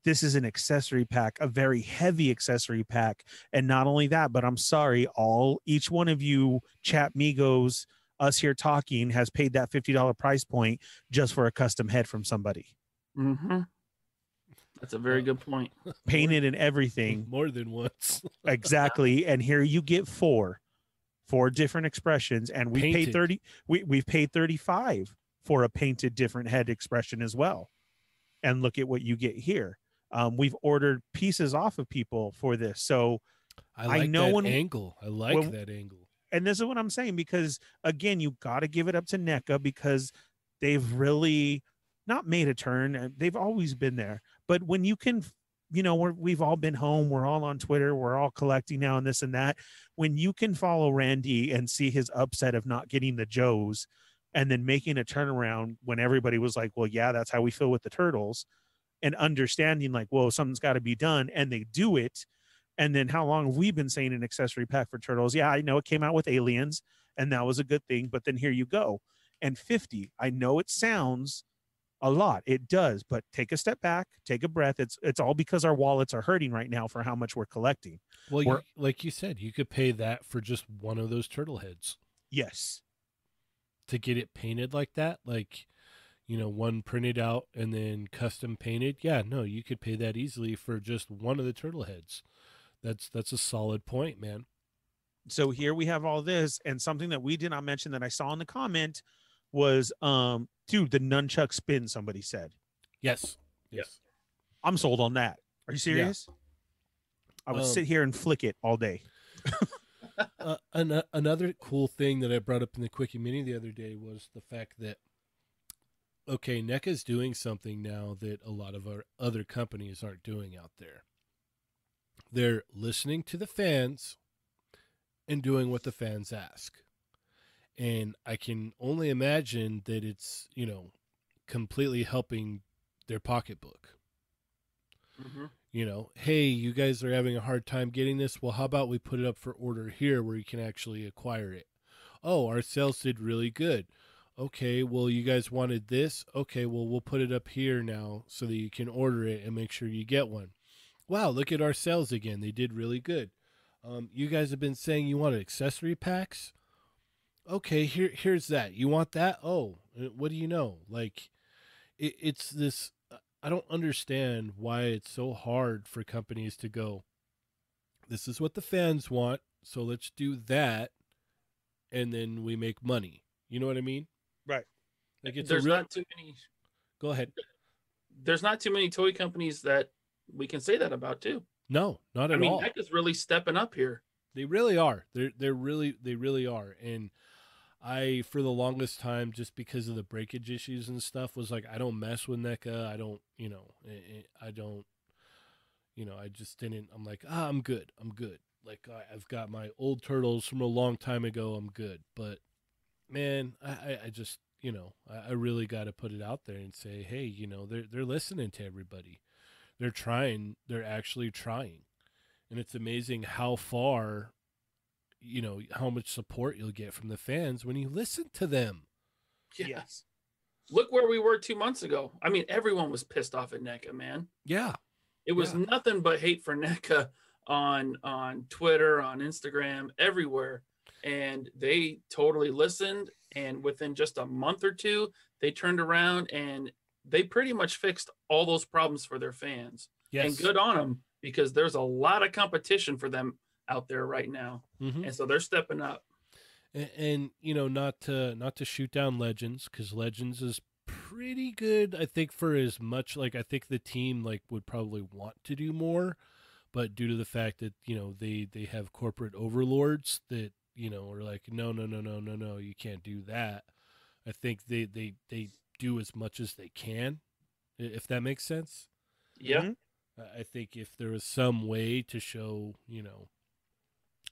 this is an accessory pack, a very heavy accessory pack, and not only that, but I'm sorry, all each one of you chat migos, us here talking, has paid that fifty dollar price point just for a custom head from somebody, Mm-hmm. That's a very good point. painted and everything. more than once. exactly and here you get four four different expressions and we paid 30 we, we've paid 35 for a painted different head expression as well and look at what you get here um, we've ordered pieces off of people for this so I I like know that when- angle. I like when- that angle. and this is what i'm saying because again you got to give it up to NECA because they've really not made a turn they've always been there but when you can you know we're, we've all been home we're all on twitter we're all collecting now and this and that. When you can follow randy and see his upset of not getting the joes and then making a turnaround when everybody was like well yeah that's how we feel with the turtles and understanding like whoa something's got to be done and they do it. And then how long have we been saying an accessory pack for turtles? Yeah i know it came out with aliens and that was a good thing but then here you go. And 50 i know it sounds a lot. It does, but take a step back, take a breath. It's it's all because our wallets are hurting right now for how much we're collecting. Well, you, We're- like you said, you could pay that for just one of those turtle heads Yes. to get it painted like that, like you know, one printed out and then custom painted. Yeah, no, you could pay that easily for just one of the turtle heads. That's that's a solid point, man. so here we have all this and something that we did not mention that i saw in the comment was um dude the nunchuck spin somebody said Yes. Yes. i'm sold on that are you serious i would Um, sit here and flick it all day uh, an- another cool thing that I brought up in the quickie mini the other day was the fact that okay, NECA's doing something now that a lot of our other companies aren't doing out there. They're listening to the fans and doing what the fans ask. And I can only imagine that it's, you know, completely helping their pocketbook Mhm. you know, hey, you guys are having a hard time getting this. Well, how about we put it up for order here where you can actually acquire it? Oh, our sales did really good. Okay, well, you guys wanted this. Okay, well, we'll put it up here now so that you can order it and make sure you get one. Wow, look at our sales again. They did really good. Um, you guys have been saying you wanted accessory packs. Okay, here here's that. You want that? Oh, uh, what do you know? Like, it, it's this I don't understand why it's so hard for companies to go, this is what the fans want, so let's do that, and then we make money. You know what I mean? Right. Like it's there's a real. not too many. Go ahead. There's not too many toy companies that we can say that about too. No, not at all. I mean, all. NECA's really stepping up here. They really are. They're they're really they really are. And I for the longest time, just because of the breakage issues and stuff, was like I don't mess with NECA. I don't, you know, I, I don't, you know, I just didn't. I'm like, ah, I'm good. I'm good. Like I've got my old turtles from a long time ago. I'm good. But man, I, I, I just, you know, I, I really got to put it out there and say, hey, you know, they're they're listening to everybody. They're trying. They're actually trying and it's amazing how far you know how much support you'll get from the fans when you listen to them Yeah. yes Look where we were two months ago. I mean, everyone was pissed off at NECA, man. yeah It was Yeah. nothing but hate for NECA on on Twitter, on Instagram, everywhere. And they totally listened. And within just a month or two, they turned around and they pretty much fixed all those problems for their fans. yes And good on them because there's a lot of competition for them out there right now. Mhm. And so they're stepping up. and, and you know not to not to shoot down legends because legends is pretty good i think for as much like i think the team like would probably want to do more but due to the fact that you know they they have corporate overlords that you know are like no no no no no no you can't do that i think they they they do as much as they can if that makes sense Yeah. Mhm. I I think if there was some way to show, you know,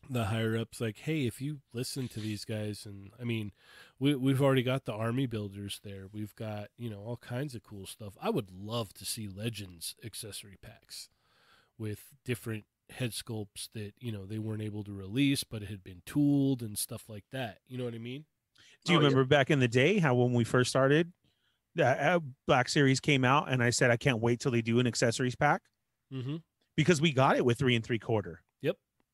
the higher ups, like, hey, if you listen to these guys, and I mean, we we've already got the army builders there. We've got you know all kinds of cool stuff. I would love to see Legends accessory packs with different head sculpts that you know they weren't able to release, but it had been tooled and stuff like that. You know what I mean? do you Oh, yeah. remember back in the day how when we first started the uh, black series came out and i said i can't wait till they do an accessories pack Mm-hmm. because we got it with three and three quarter.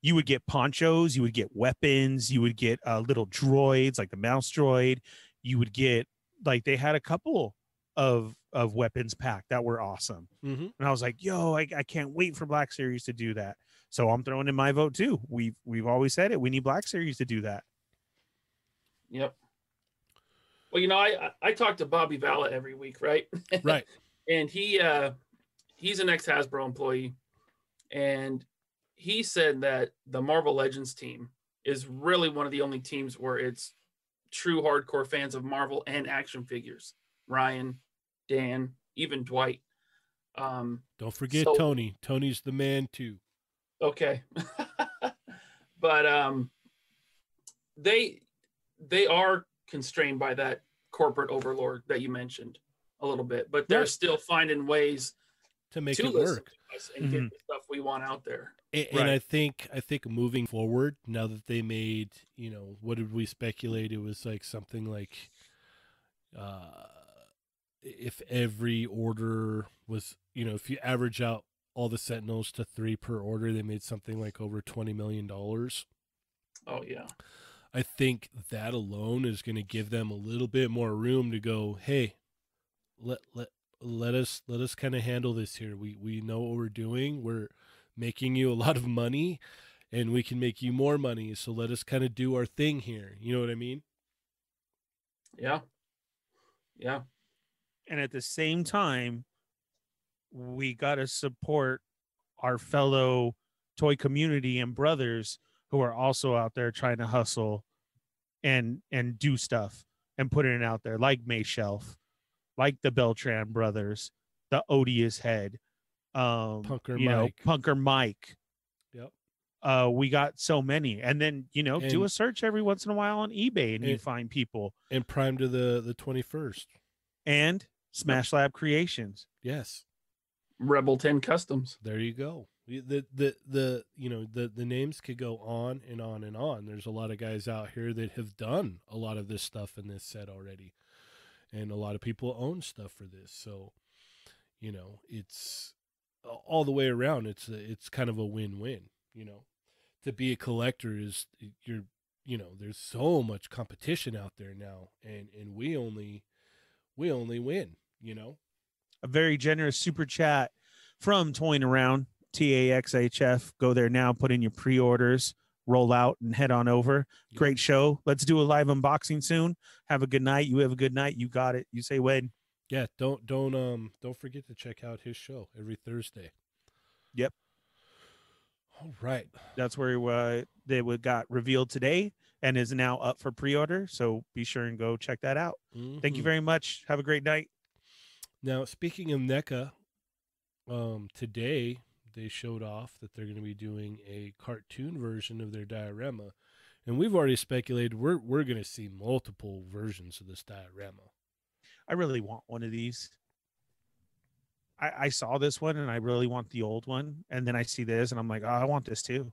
Yep. You would get ponchos, you would get weapons, you would get uh, little droids like the mouse droid. You would get like they had a couple of of weapons packed that were awesome, Mm-hmm. and I was like, "Yo, I, I can't wait for Black Series to do that." So I'm throwing in my vote too. We've we've always said it. We need Black Series to do that. Yep. Well, you know, I I I talk to Bobby Valla every week, right? Right. and he uh he's an ex Hasbro employee, and he said that the Marvel Legends team is really one of the only teams where it's true hardcore fans of Marvel and action figures. Ryan, Dan, even Dwight. Um, Don't forget So- Tony. Tony's the man too. okay but um they they are constrained by that corporate overlord that you mentioned a little bit but they're still finding ways To make to it work. to us and get the stuff we want out there A- Right. And I think I think moving forward, now that they made, you know, what did we speculate? It was like something like, uh, if every order was, you know, if you average out all the Sentinels to three per order, they made something like over twenty million dollars. Oh yeah. I think that alone is going to give them a little bit more room to go. Hey, let let let us let us kind of handle this here. We we know what we're doing. We're making you a lot of money, and we can make you more money. So let us kind of do our thing here. You know what I mean? Yeah. Yeah. and at the same time we got to support our fellow toy community and brothers who are also out there trying to hustle and and do stuff and putting it out there like May Shelf, like the Beltran brothers, the Odious Head, um Punker you know, Mike. Punker Mike. Yep. Uh, we got so many, and then you know, do a search every once in a while on eBay, and you find people And prime to the the twenty first. and Smash Lab Creations. Yes. Rebel 10 Customs. There you go. The, the the the you know the the names could go on and on and on. There's a lot of guys out here that have done a lot of this stuff in this set already, and a lot of people own stuff for this. So, you know, it's all the way around. It's a, it's kind of a win win. You know, to be a collector is you're you know there's so much competition out there now, and and we only we only win. You know. a very generous super chat from Toying Around TAXHF. Go there now, put in your pre orders, roll out, and head on over. Yeah. Great show. Let's do a live unboxing soon. Have a good night. You have a good night. You got it. You say when. Yeah, don't don't um don't forget to check out his show every Thursday. Yep. All right. That's where uh, they would got revealed today and is now up for pre order. So be sure and go check that out. Thank you Mhm. very much. Have a great night. Now, speaking of NECA, um, today they showed off that they're going to be doing a cartoon version of their diorama, and we've already speculated we're we're going to see multiple versions of this diorama. I really want one of these. I, I saw this one and I really want the old one. And then I see this and I'm like, oh, I want this too.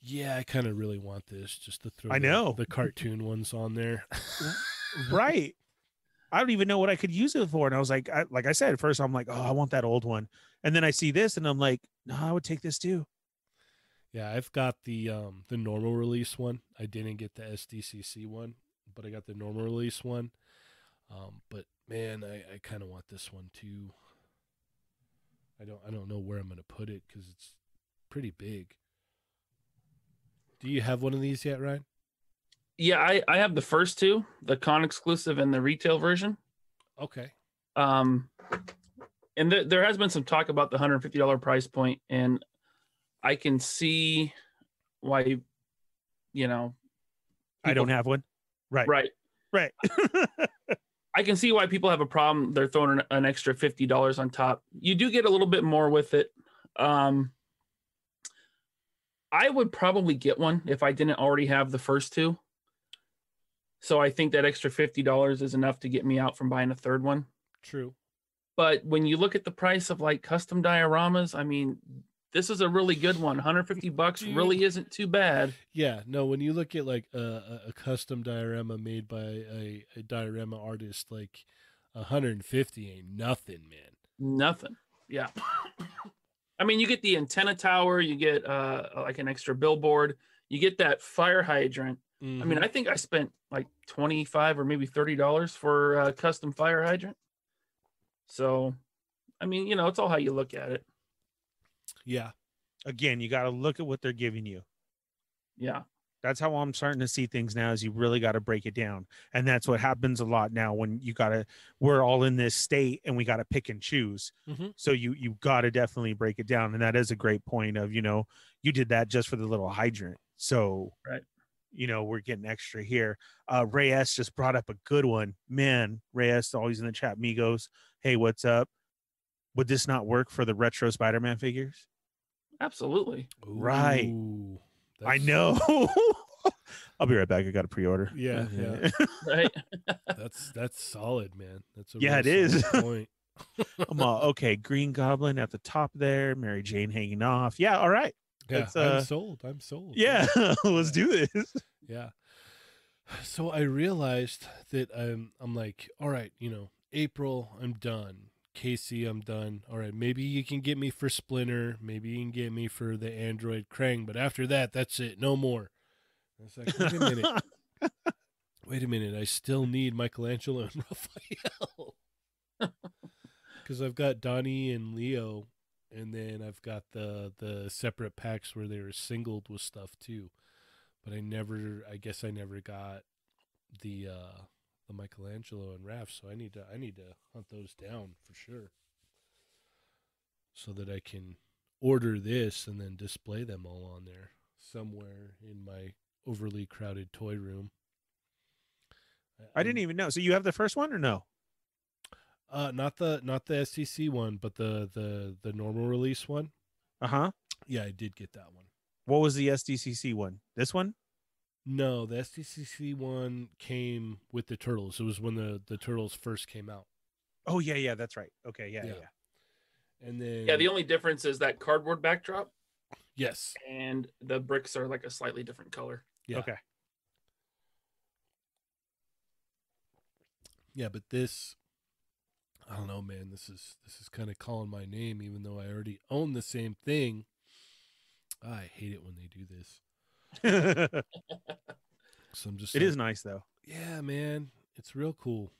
Yeah, I kind of really want this just to throw I the- know. the cartoon ones on there. right. I don't even know what I could use it for. And I was like, I, like I said, at first I'm like, oh, I want that old one. And then I see this and I'm like, no, I would take this too. Yeah, I've got the um the normal release one. I didn't get the SDCC one, but I got the normal release one. Um, but man, I, I kind of want this one too. I don't I don't know where I'm gonna put it because it's pretty big. Do you have one of these yet, Ryan? Yeah, I, I have the first two, the con exclusive and the retail version. Okay. Um, and th- there has been some talk about the hundred fifty dollar price point, and I can see why, you know, I don't have one. Right. right. Right. I can see why people have a problem. They're throwing an, an extra fifty dollars on top. You do get a little bit more with it. Um, I would probably get one if I didn't already have the first two. So I think that extra fifty dollars is enough to get me out from buying a third one. True. But when you look at the price of like custom dioramas, I mean, this is a really good one. 150 bucks really isn't too bad. Yeah. No, when you look at like a, a, a custom diorama made by a, a diorama artist, like 150 ain't nothing, man. Nothing. Yeah. I mean, you get the antenna tower, you get uh like an extra billboard, you get that fire hydrant. I Mm-hmm. mean, I think I spent like 25 or maybe 30 dollars for a custom fire hydrant. So, I mean, you know, it's all how you look at it. yeah. Again, you got to look at what they're giving you. Yeah. That's how I'm starting to see things now is you really got to break it down. And that's what happens a lot now when you got to we're all in this state and we got to pick and choose. Mhm. So you you got to definitely break it down and that is a great point of, you know, you did that just for the little hydrant. So Right. You know, we're getting extra here. Uh Ray S just brought up a good one. Man, Ray S always in the chat Migos. Hey, what's up? Would this not work for the retro Spider-Man figures? Absolutely. Right. Ooh, I know. I'll be right back. I got a pre-order. Yeah, yeah. Right. That's that's solid, man. That's a Yeah, real it is. Point. I'm all okay. Green Goblin at the top there. Mary Jane hanging off. Yeah. All right. Yeah, uh, I'm sold. I'm sold. Yeah. Let's do this. yeah. So I realized that I'm I'm like, all right, you know, April, I'm done. Casey, I'm done. All right, maybe you can get me for Splinter, maybe you can get me for the Android Krang, but after that, that's it, no more. Like, wait a minute, wait a minute, I still need Michelangelo and Raphael. Because I've got Donnie and Leo, and then I've got the the separate packs where they were singled with stuff too. But I never, I guess I never got the uh the Michelangelo and Raph, so I need to I need to hunt those down for sure. So that I can order this and then display them all on there somewhere in my overly crowded toy room. I didn't even know. So you have the first one or no? Uh not the not the SCC one, but the the the normal release one. Uh huh. Yeah, I did get that one. What was the SDCC one? This one? No, the SDCC one came with the turtles. It was when the the turtles first came out. Oh yeah, yeah, that's right. Okay, yeah, Yeah. yeah. And then Yeah, the only difference is that cardboard backdrop yes, and the bricks are like a slightly different color. Yeah. Okay. yeah, but this I don't know, man. This is this is kind of calling my name, even though I already own the same thing. I hate it when they do this. it So I'm just is like, nice though. yeah, man, it's real cool.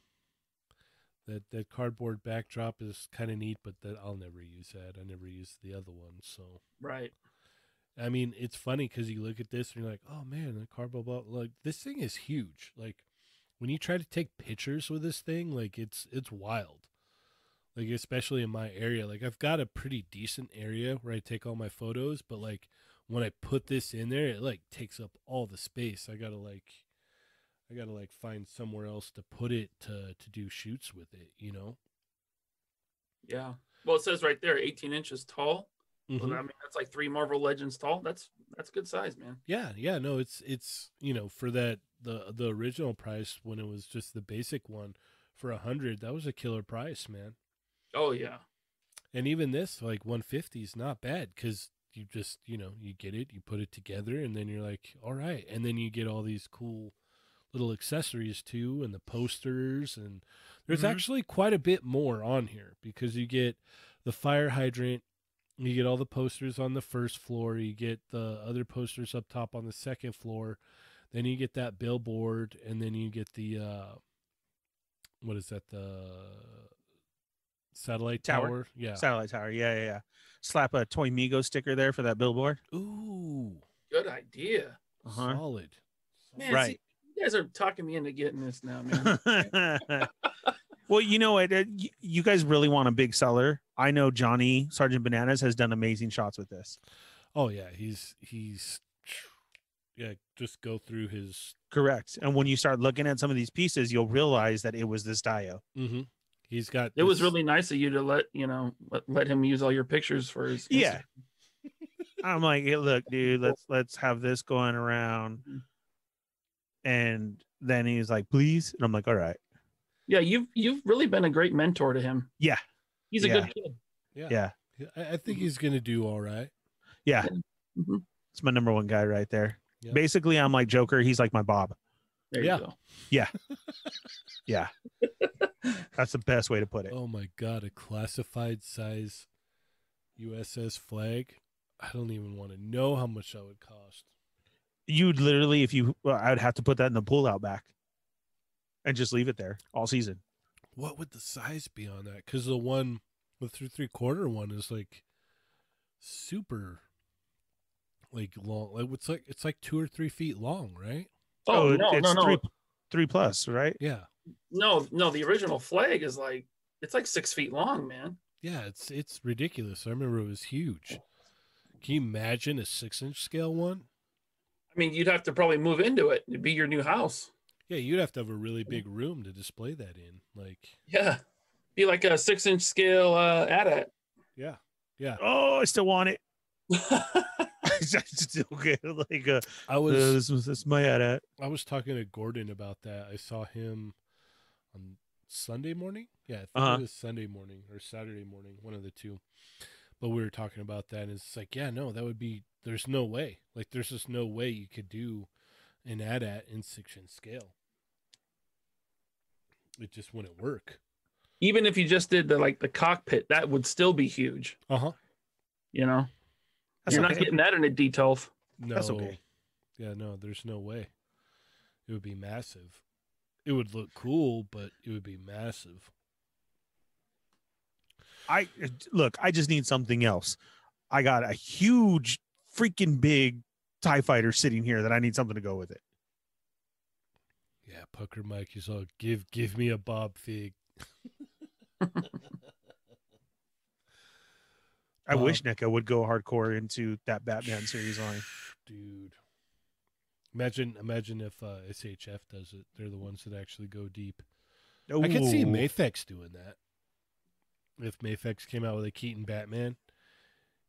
That that cardboard backdrop is kind of neat, but that I'll never use that. I never used the other one, so Right. I mean, it's funny because you look at this and you're like, oh man, the cardboard ball, like this thing is huge. Like when you try to take pictures with this thing, like it's it's wild. Like especially in my area, like I've got a pretty decent area where I take all my photos, but like when I put this in there, it like takes up all the space. I gotta like, I gotta like find somewhere else to put it to to do shoots with it. You know. Yeah. Well, it says right there, 18 inches tall. Mhm. Well, I mean, that's like three Marvel Legends tall. That's that's good size, man. Yeah, yeah, no, it's it's you know for that the the original price when it was just the basic one for a hundred, that was a killer price, man. Oh yeah. And even this like one fifty is not bad because you just you know you get it, you put it together, and then you're like, all right, and then you get all these cool little accessories too, and the posters, and there's Mhm. actually quite a bit more on here because you get the fire hydrant you get all the posters on the first floor you get the other posters up top on the second floor then you get that billboard and then you get the uh what is that the satellite tower, Tower. yeah Satellite tower. Yeah, yeah, yeah. Slap a Toy Migo sticker there for that billboard. ooh Good idea. Uh-huh. solid Man, Right. see, you guys are talking me into getting this now, man. well, you know what? uh, You guys really want a big seller. I know Johnny Sergeant Bananas has done amazing shots with this. oh yeah he's he's yeah just go through his Correct. And when you start looking at some of these pieces, you'll realize that it was this Dio. mm-hmm. He's got it was really nice of you to let you know let, let him use all your pictures for his. Yeah. I'm like, hey, look, dude, let's let's have this going around. And then he's like, please. And I'm like, all right. Yeah, you've you've really been a great mentor to him. Yeah. He's a Yeah. good kid. yeah, Yeah. I, I think he's gonna do all right Yeah. It's mm-hmm. my number one guy right there. Yeah. Basically, I'm like Joker. He's like my Bob. There Yeah. you go. Yeah. Yeah. That's the best way to put it. Oh my god, a classified size USS flag. I don't even want to know how much that would cost. You'd literally, if you, well, I would have to put that in the pull out back and just leave it there all season. What would the size be on that? Because the one, the three three quarter one is like super, like long. Like it's like it's like two or three feet long, right? Oh, it- no, it's no, no, three, three plus, right? Yeah, no, no. The original flag is like it's like six feet long, man. yeah. It's it's ridiculous. I remember it was huge. Can you imagine a six inch scale one? I mean, you'd have to probably move into it. It'd be your new house. Yeah, you'd have to have a really big room to display that in. Like, Yeah, be like a six inch scale uh, AT-AT. yeah, yeah. Oh, I still want it. I still get like uh, I uh, was this was this is my at I was talking to Gordon about that. I saw him on Sunday morning. Yeah, I think Uh-huh. it was Sunday morning or Saturday morning, one of the two. But we were talking about that, and it's like, yeah, no, that would be. There's no way. Like, there's just no way you could do an AT-AT in six inch scale. It just wouldn't work. Even if you just did the like the cockpit, that would still be huge. Uh huh. You know, That's you're okay. not getting that in a D12. No. That's okay. Yeah, no, there's no way. It would be massive. It would look cool, but it would be massive. I look, I just need something else. I got a huge freaking big TIE fighter sitting here that I need something to go with it. Yeah, Punker Mike is all give give me a Bob Fig. I Bob. wish NECA would go hardcore into that Batman series line. Dude. Imagine imagine if uh, SHF does it. They're the ones that actually go deep. I could see Ooh. Mafex doing that. If Mafex came out with a Keaton Batman,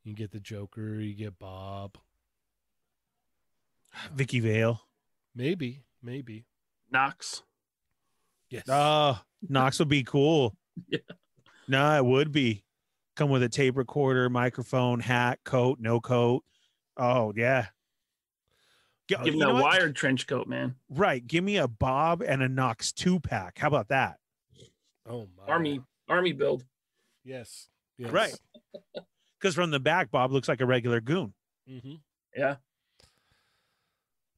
you get the Joker, you get Bob. Vicki Vale. Maybe, maybe. Knox. Yes. Oh, Knox would be cool. Yeah. No, it would be. Come with a tape recorder, microphone, hat, coat, no coat. Oh yeah. Give you him know that what? wired trench coat, man. Right. Give me a Bob and a Knox two pack. How about that? oh my. Army army build. Yes. yes. Right. Because from the back, Bob looks like a regular goon. Mm-hmm. Yeah.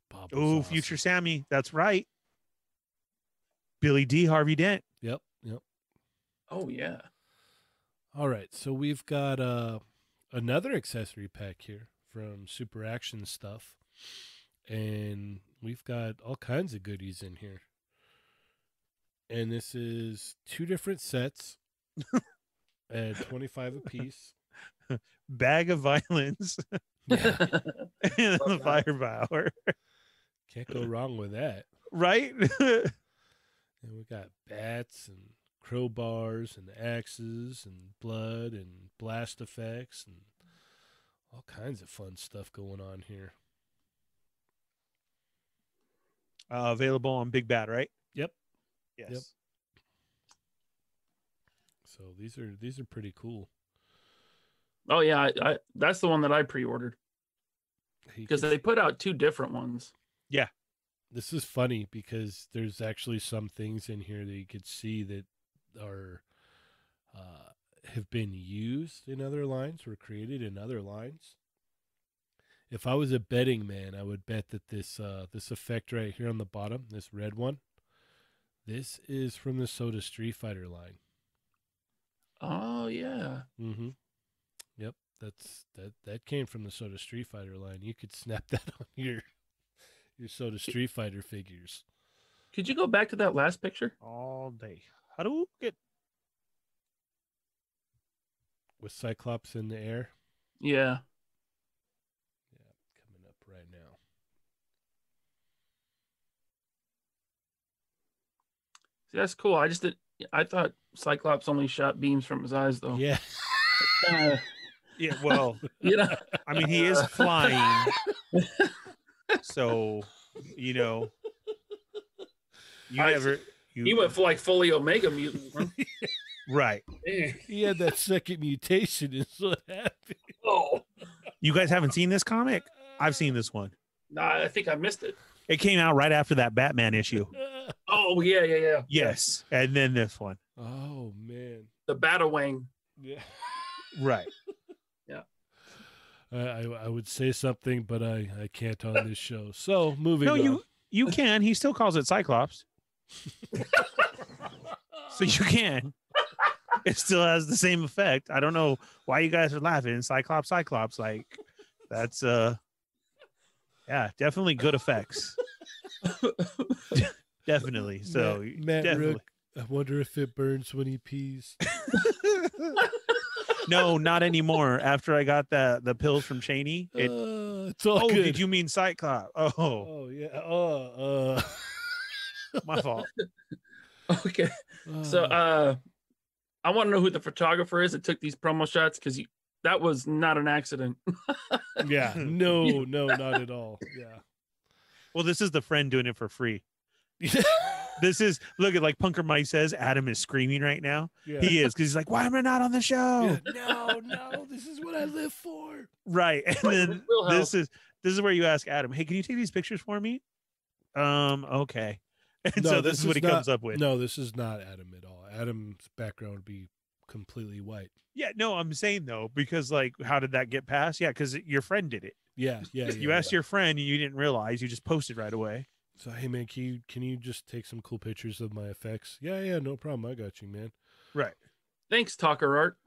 Bob was Oh, awesome. future Sammy. That's right. Billy Dee. Harvey Dent. Yep. Yep. Oh yeah. All right, so we've got uh, another accessory pack here from Super Action Stuff, and we've got all kinds of goodies in here. And this is two different sets at twenty five apiece. Bag of violence Yeah, and the firepower. can't go wrong with that. Right? And we got bats and crowbars and axes and blood and blast effects and all kinds of fun stuff going on here. uh, available on Big Bad, right? Yep. Yes. Yep. So these are these are pretty cool. oh yeah. I, I that's the one that I pre-ordered because they put out two different ones. Yeah, this is funny because there's actually some things in here that you could see that are uh, have been used in other lines, were created in other lines. If I was a betting man, I would bet that this uh, this effect right here on the bottom, this red one, this is from the Soda Street Fighter line. Oh yeah. Mm-hmm. Yep, that's that that came from the Soda Street Fighter line. You could snap that on your your Soda Street Fighter figures. Could you go back to that last picture? All day. How do we get? with Cyclops in the air. Yeah. Yeah, coming up right now. See, that's cool. I just did. I thought Cyclops only shot beams from his eyes, though. Yeah, Uh, Yeah. Well, you know. I mean, he is flying, so you know. You I- never. You, He went for like fully Omega mutant. right. He had that second mutation. Is what happened. oh. You guys haven't seen this comic? I've seen this one. Nah, I think I missed it. It came out right after that Batman issue. Oh yeah, yeah, yeah. Yes, and then this one. Oh man. The Batawang. Yeah. Right. Yeah. I, I I would say something, but I I can't on this show. So moving No, on. you you can. He still calls it Cyclops, so you can. It still has the same effect. I don't know why you guys are laughing. Cyclops, Cyclops, like that's uh, yeah, definitely good effects. definitely. So Matt, Matt definitely. Rook, I wonder if it burns when he pees. no, not anymore. After I got the the pills from Cheney, it. Uh, it's all oh, good. did you mean Cyclops? Oh, Oh yeah. Oh. Uh, my fault. Okay. So uh, uh I want to know who the photographer is that took these promo shots because that was not an accident. yeah. No. No. Not at all. Yeah. Well, this is the friend doing it for free. This is look at like Punker Mike says. Adam is screaming right now. yeah. He is because he's like, "Why am I not on the show?" Yeah. No. No. This is what I live for. Right, and then this is this is where you ask Adam, "Hey, can you take these pictures for me?" um, okay. And No, so this this is what he not- comes up with. No, this is not Adam at all. Adam's background would be completely white. Yeah, no, I'm saying though, because like, how did that get passed? Yeah, because your friend did it. Yeah, yeah. you yeah, asked yeah. your friend, and you didn't realize. You just posted right away. So hey man, can you can you just take some cool pictures of my effects? Yeah, yeah, no problem. I got you, man. Right. Thanks, Talker Art.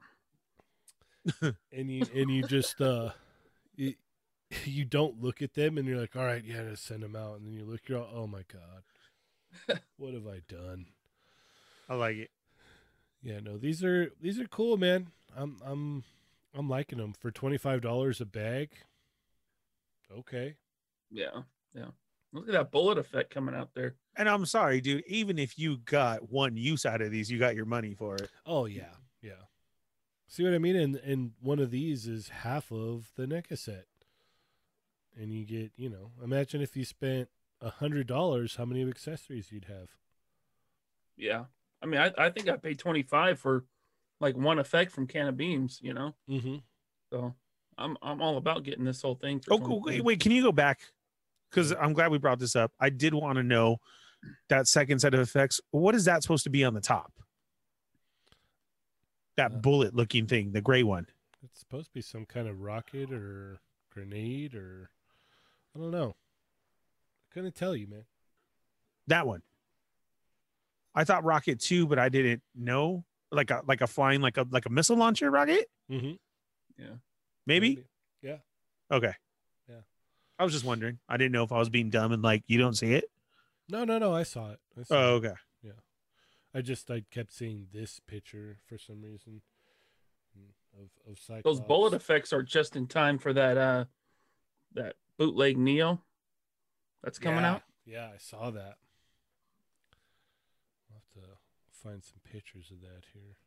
And you and you just uh you, you don't look at them and you're like, all right, yeah, just send them out. And then you look, you're all, oh my god, what have I done? I like it. Yeah, no, these are these are cool, man. I'm I'm I'm liking them for twenty five dollars a bag. Okay. Yeah, yeah. Look at that bullet effect coming out there. And I'm sorry, dude. Even if you got one use out of these, you got your money for it. Oh yeah, yeah. See what I mean? And and one of these is half of the NECA set. And you get, you know, imagine if you spent a hundred dollars, how many accessories you'd have. Yeah. I mean, I, I think I paid 25 for like one effect from Can of Beams, you know? Mm-hmm. So I'm I'm all about getting this whole thing. For Oh, wait, wait. Can you go back? Because I'm glad we brought this up. I did want to know that second set of effects. What is that supposed to be on the top? That Uh, bullet looking thing, the gray one. It's supposed to be some kind of rocket or grenade or I don't know. I couldn't tell you, man. That one. I thought rocket too, but I didn't know. Like a like a flying like a like a missile launcher rocket. Mm-hmm. Yeah. Maybe. Yeah. Okay. Yeah. I was just wondering. I didn't know if I was being dumb and like you don't see it. No, no, no. I saw it. I saw Oh, it. Yeah. I just I kept seeing this picture for some reason of of Cyclops. Those bullet effects are just in time for that uh that bootleg Neo that's coming Yeah, out. Yeah, I saw that. I'll have to find some pictures of that here.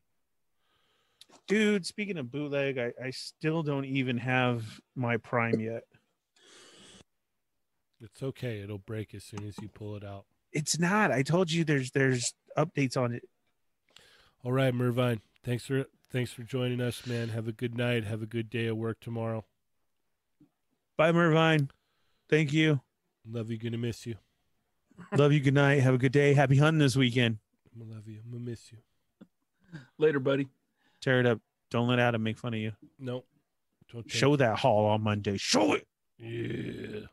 Dude, speaking of bootleg, I, I still don't even have my prime yet. It's okay. It'll break as soon as you pull it out. It's not. I told you there's there's updates on it. All right, Mervine. Thanks for thanks for joining us, man. Have a good night. Have a good day of work tomorrow. Bye, Mervine. Thank you. Love you. Gonna miss you. Love you. Good night. Have a good day. Happy hunting this weekend. I'm gonna love you. I'm gonna miss you. Later, buddy. Tear it up. Don't let Adam make fun of you. Nope. Don't Show that haul on Monday. Show it. Yeah.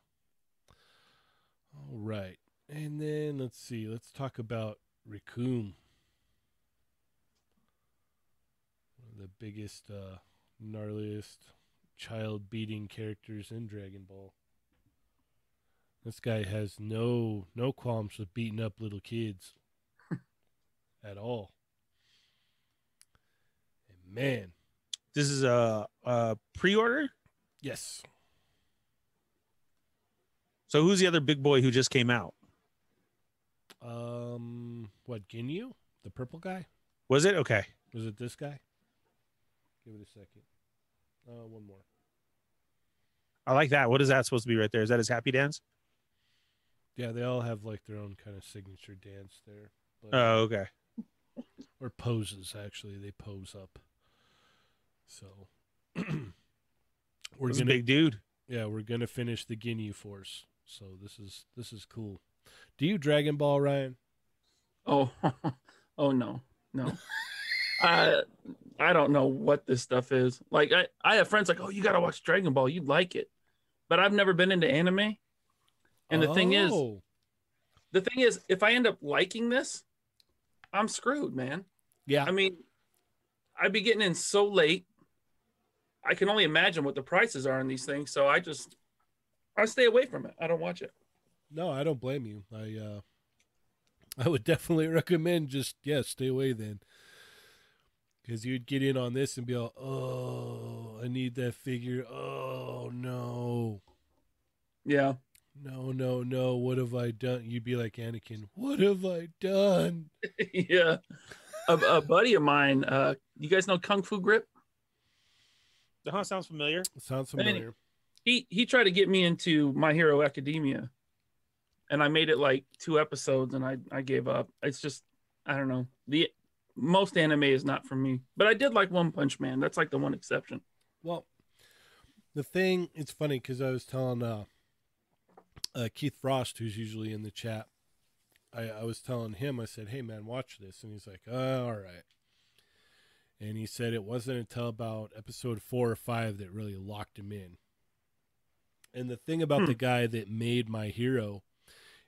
All right. And then let's see. Let's talk about Recoome. One of the biggest, uh, gnarliest child beating characters in Dragon Ball. This guy has no no qualms with beating up little kids at all. And man, This is a, a pre-order. yes. So who's the other big boy who just came out? Um, what Ginyu, the purple guy? Was it okay? Was it this guy? Give it a second. Uh, one more. I like that. What is that supposed to be right there? Is that his happy dance? Yeah, they all have like their own kind of signature dance there. But, Oh, uh, okay. or poses actually. They pose up. So we're He's gonna big dude. yeah we're gonna finish the Ginyu Force. So this is this is cool. Do you Dragon Ball Ryan? Oh, oh no, no. I I don't know what this stuff is. Like I, I have friends like, oh, you gotta watch Dragon Ball, you'd like it. But I've never been into anime. And the thing is, Oh, the thing is, if I end up liking this, I'm screwed, man. yeah, I mean, I'd be getting in so late. I can only imagine what the prices are on these things. So I just I stay away from it. I don't watch it. no, I don't blame you. I uh, I would definitely recommend just yeah, stay away then. Because you'd get in on this and be all, oh, I need that figure. Oh no, Yeah. No, no, no. What have I done? You'd be like Anakin. What have I done? yeah. A, a buddy of mine, uh, you guys know Kung Fu Grip? Huh, sounds familiar. Sounds Any- familiar. He he tried to get me into My Hero Academia. And I made it like two episodes and I, I gave up. It's just I don't know. The most anime is not for me. But I did like One Punch Man. That's like the one exception. Well, the thing it's funny because I was telling uh uh, Keith Frost, who's usually in the chat, I, I was telling him, I said, "Hey man, watch this," and he's like, oh, "All right." And he said it wasn't until about episode four or five that really locked him in. And the thing about Hmm. the guy that made my hero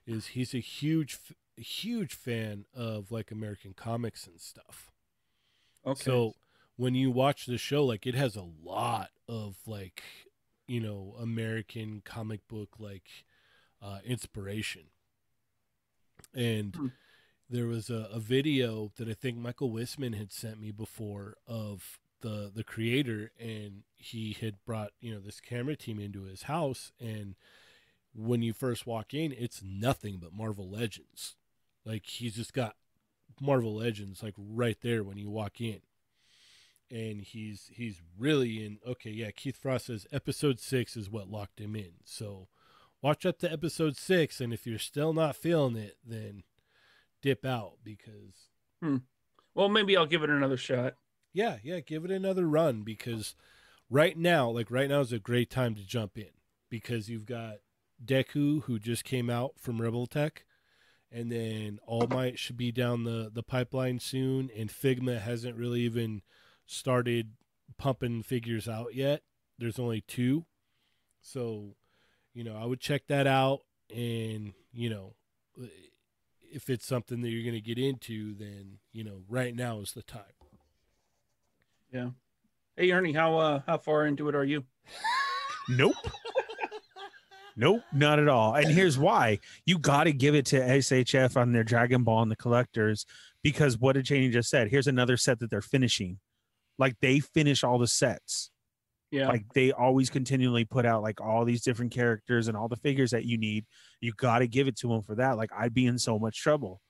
is he's a huge, huge fan of like American comics and stuff. Okay. So when you watch the show, like it has a lot of like, you know, American comic book like uh, inspiration. And Hmm. there was a, a video that I think Michael Wisman had sent me before of the the creator, and he had brought you know this camera team into his house, and when you first walk in, it's nothing but Marvel Legends. Like he's just got Marvel Legends like right there when you walk in. And he's he's really in okay, yeah, Keith Frost says episode 6 is what locked him in. So watch up to episode 6 and if you're still not feeling it, then dip out because hmm. well, maybe I'll give it another shot. yeah, yeah, give it another run because right now, like right now is a great time to jump in because you've got Deku who just came out from Revoltech and then All Might should be down the the pipeline soon and Figma hasn't really even started pumping figures out yet. There's only two. So, you know, I would check that out and, you know, if it's something that you're going to get into, then, you know, right now is the time. Yeah. Hey Ernie, how uh how far into it are you? Nope. nope, not at all. And here's why: you got to give it to SHF on their Dragon Ball and the collectors because what did Cheney just said? Here's another set that they're finishing. Like they finish all the sets. Yeah. Like they always continually put out like all these different characters and all the figures that you need. You got to give it to them for that. Like I'd be in so much trouble.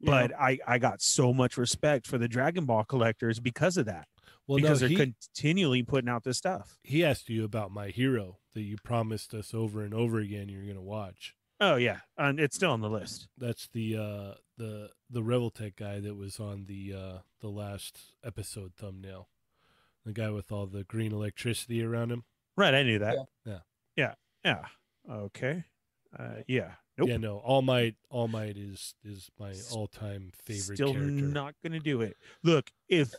yeah. But I I got so much respect for the Dragon Ball collectors because of that. Well, because no, they're he, continually putting out this stuff. he asked you about my hero that you promised us over and over again you're going to watch. Oh yeah, and it's still on the list. That's the uh the the Revoltech guy that was on the uh the last episode thumbnail. The guy with all the green electricity around him. Right, I knew that. Yeah. Yeah. Yeah. Okay. Uh, yeah. Nope. Yeah, no. All Might All Might is is my all-time favorite Still character. not gonna do it. Look, if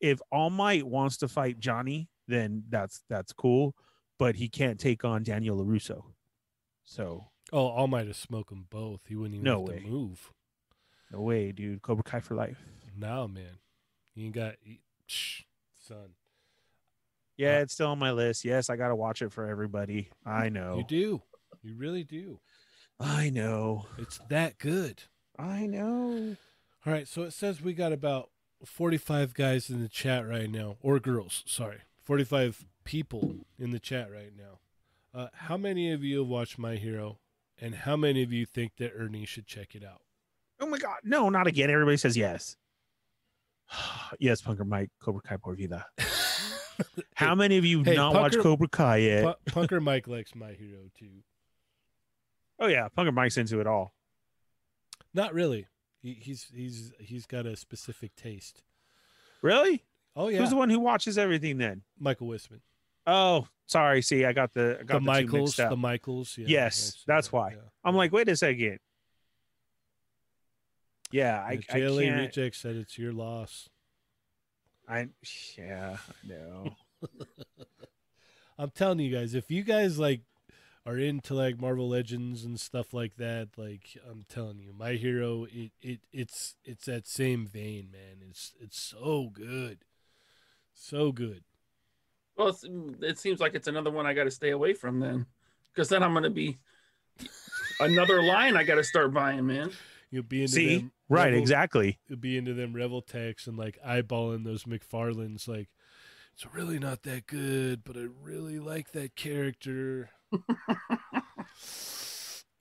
if All Might wants to fight Johnny, then that's that's cool, but he can't take on Daniel Larusso. So Oh, All Might is smoking both. He wouldn't even No have way. to move. no way, dude. Cobra Kai for life. Now, man. You ain't got son. Yeah, it's still on my list. Yes, I gotta watch it for everybody. I know. You do. You really do. I know. It's that good. I know. All right, so it says we got about 45 guys in the chat right now, or girls, sorry. 45 people in the chat right now. Uh, how many of you have watched My Hero, and how many of you think that Ernie should check it out? Oh my god, no, not again. Everybody says yes. yes, Punker Mike, Cobra Kai por vida. How many of you have Hey, not watched Punker- Cobra Kai yet? Pu- Punker Mike likes My Hero too. oh yeah, Punker Mike's into it all. Not really. He, he's he's he's got a specific taste. Really? Oh yeah, Who's the one who watches everything then? Michael Wisman. Oh, sorry. See, I got the I The got the, two Michaels, the Michaels. Yeah, Yes, that's that, why. yeah. I'm like, wait a second. Yeah, I, Yeah, I JLA can't. Reject said it's your loss. I yeah, I know. I'm telling you guys, if you guys like are into like Marvel Legends and stuff like that, like I'm telling you, My Hero, it, it it's it's that same vein, man. It's it's so good, so good. Well, it's, it seems like it's another one I got to stay away from then, because then I'm going to be another line I got to start buying, man. You'll be into See, them right? Revel- Exactly. You'll be into them Revoltechs and like eyeballing those McFarlanes. Like it's really not that good, but I really like that character.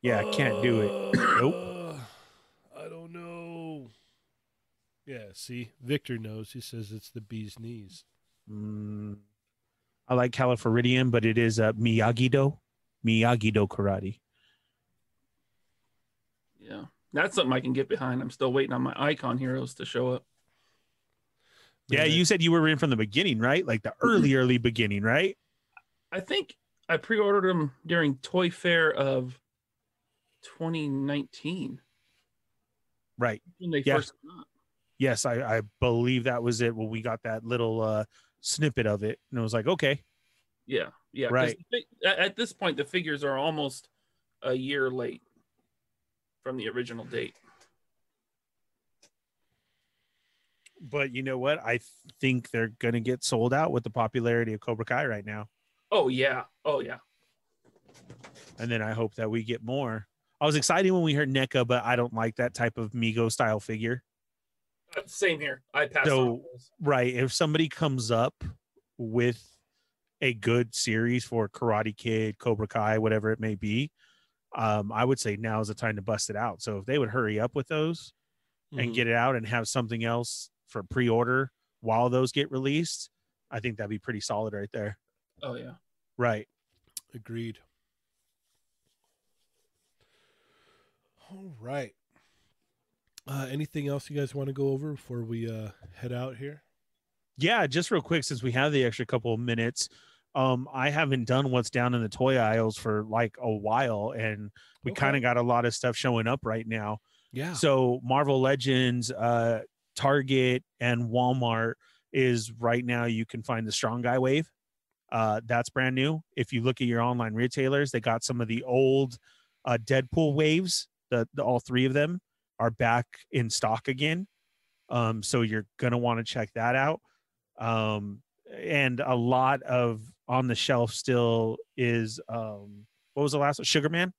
Yeah, I can't do it. Nope. Uh, I don't know. Yeah, see, Victor knows. He says it's the bee's knees. Mm, I like Califoridium, but it is uh, Miyagi-Do. Miyagi-Do karate. Yeah, that's something I can get behind. I'm still waiting on my icon heroes to show up. Yeah, Man, you said you were in from the beginning, right? Like the early, early beginning, right? I think I pre-ordered them during Toy Fair of 2019 Right. when they Yeah. first came out. Yes, I, I believe that was it when we got that little uh snippet of it. And it was like, okay. Yeah, yeah. 'cause Right. the At, at this point, the figures are almost a year late from the original date. But you know what? I think they're gonna get sold out with the popularity of Cobra Kai right now. Oh yeah. Oh yeah. And then I hope that we get more. I was excited when we heard NECA, but I don't like that type of Migo style figure. Uh, Same here. I passed So-. Right. If somebody comes up with a good series for Karate Kid, Cobra Kai, whatever it may be, um, I would say now is the time to bust it out. So if they would hurry up with those and Mhm. get it out and have something else for pre-order while those get released, I think that'd be pretty solid right there. Oh yeah. Right. Agreed. All right. Uh, anything else you guys want to go over before we uh, head out here? Yeah, just real quick, since we have the extra couple of minutes, um, I haven't done what's down in the toy aisles for like a while, and we Okay. kind of got a lot of stuff showing up right now. Yeah. So Marvel Legends, uh, Target, and Walmart is right now. You can find the Strong Guy Wave. Uh, that's brand new. If you look at your online retailers, they got some of the old uh, Deadpool waves. The, the all three of them are back in stock again. Um, so you're gonna want to check that out. Um, and a lot of on the shelf still is um, what was the last one? Sugar Man.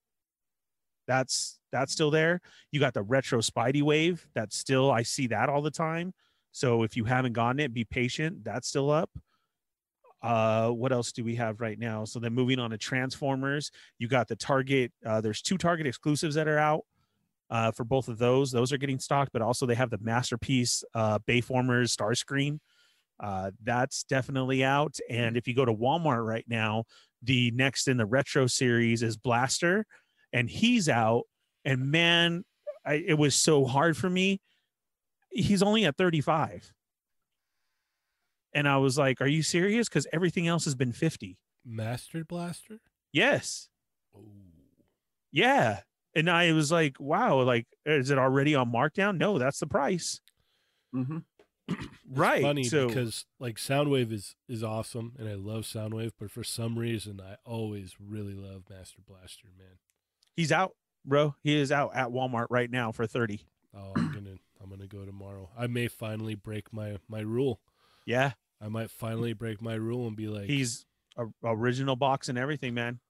That's that's still there. You got the retro Spidey wave. That's still I see that all the time. So if you haven't gotten it, be patient. That's still up. Uh, what else do we have right now? So then moving on to Transformers, you got the Target. Uh, there's two Target exclusives that are out uh, for both of those. Those are getting stocked, but also they have the masterpiece uh, Bayformers Starscream. Uh, that's definitely out. And if you go to Walmart right now, the next in the retro series is Blaster, and he's out. And man, I, it was so hard for me. He's only at 35. And I was like, Are you serious? Because everything else has been 50. Master Blaster. Yes. Oh. Yeah. And I was like, Wow, like, is it already on markdown? No, that's the price. Mm-hmm. right. Funny so, because like Soundwave is is awesome and I love Soundwave, but for some reason I always really love Master Blaster, man. he's out, bro. He is out at Walmart right now for 30. Oh, I'm gonna I'm gonna go tomorrow. I may finally break my my rule. Yeah. I might finally break my rule and be like, He's a, original box and everything, man.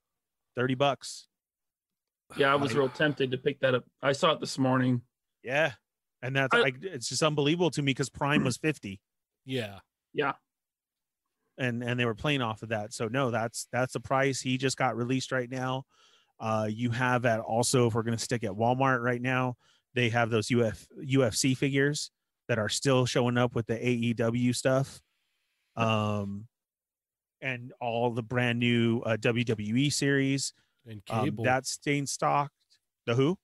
30 bucks. Yeah, I was real tempted to pick that up. I saw it this morning. Yeah. And that's I- like it's just unbelievable to me because Prime was 50 yeah, Yeah. and and they were playing off of that. So no, that's that's the price. He just got released right now. Uh you have at also if we're gonna stick at Walmart right now, they have those Uf, UFC figures that are still showing up with the AEW stuff. Um and all the brand new uh, WWE series. and Um, that's staying stocked. The who?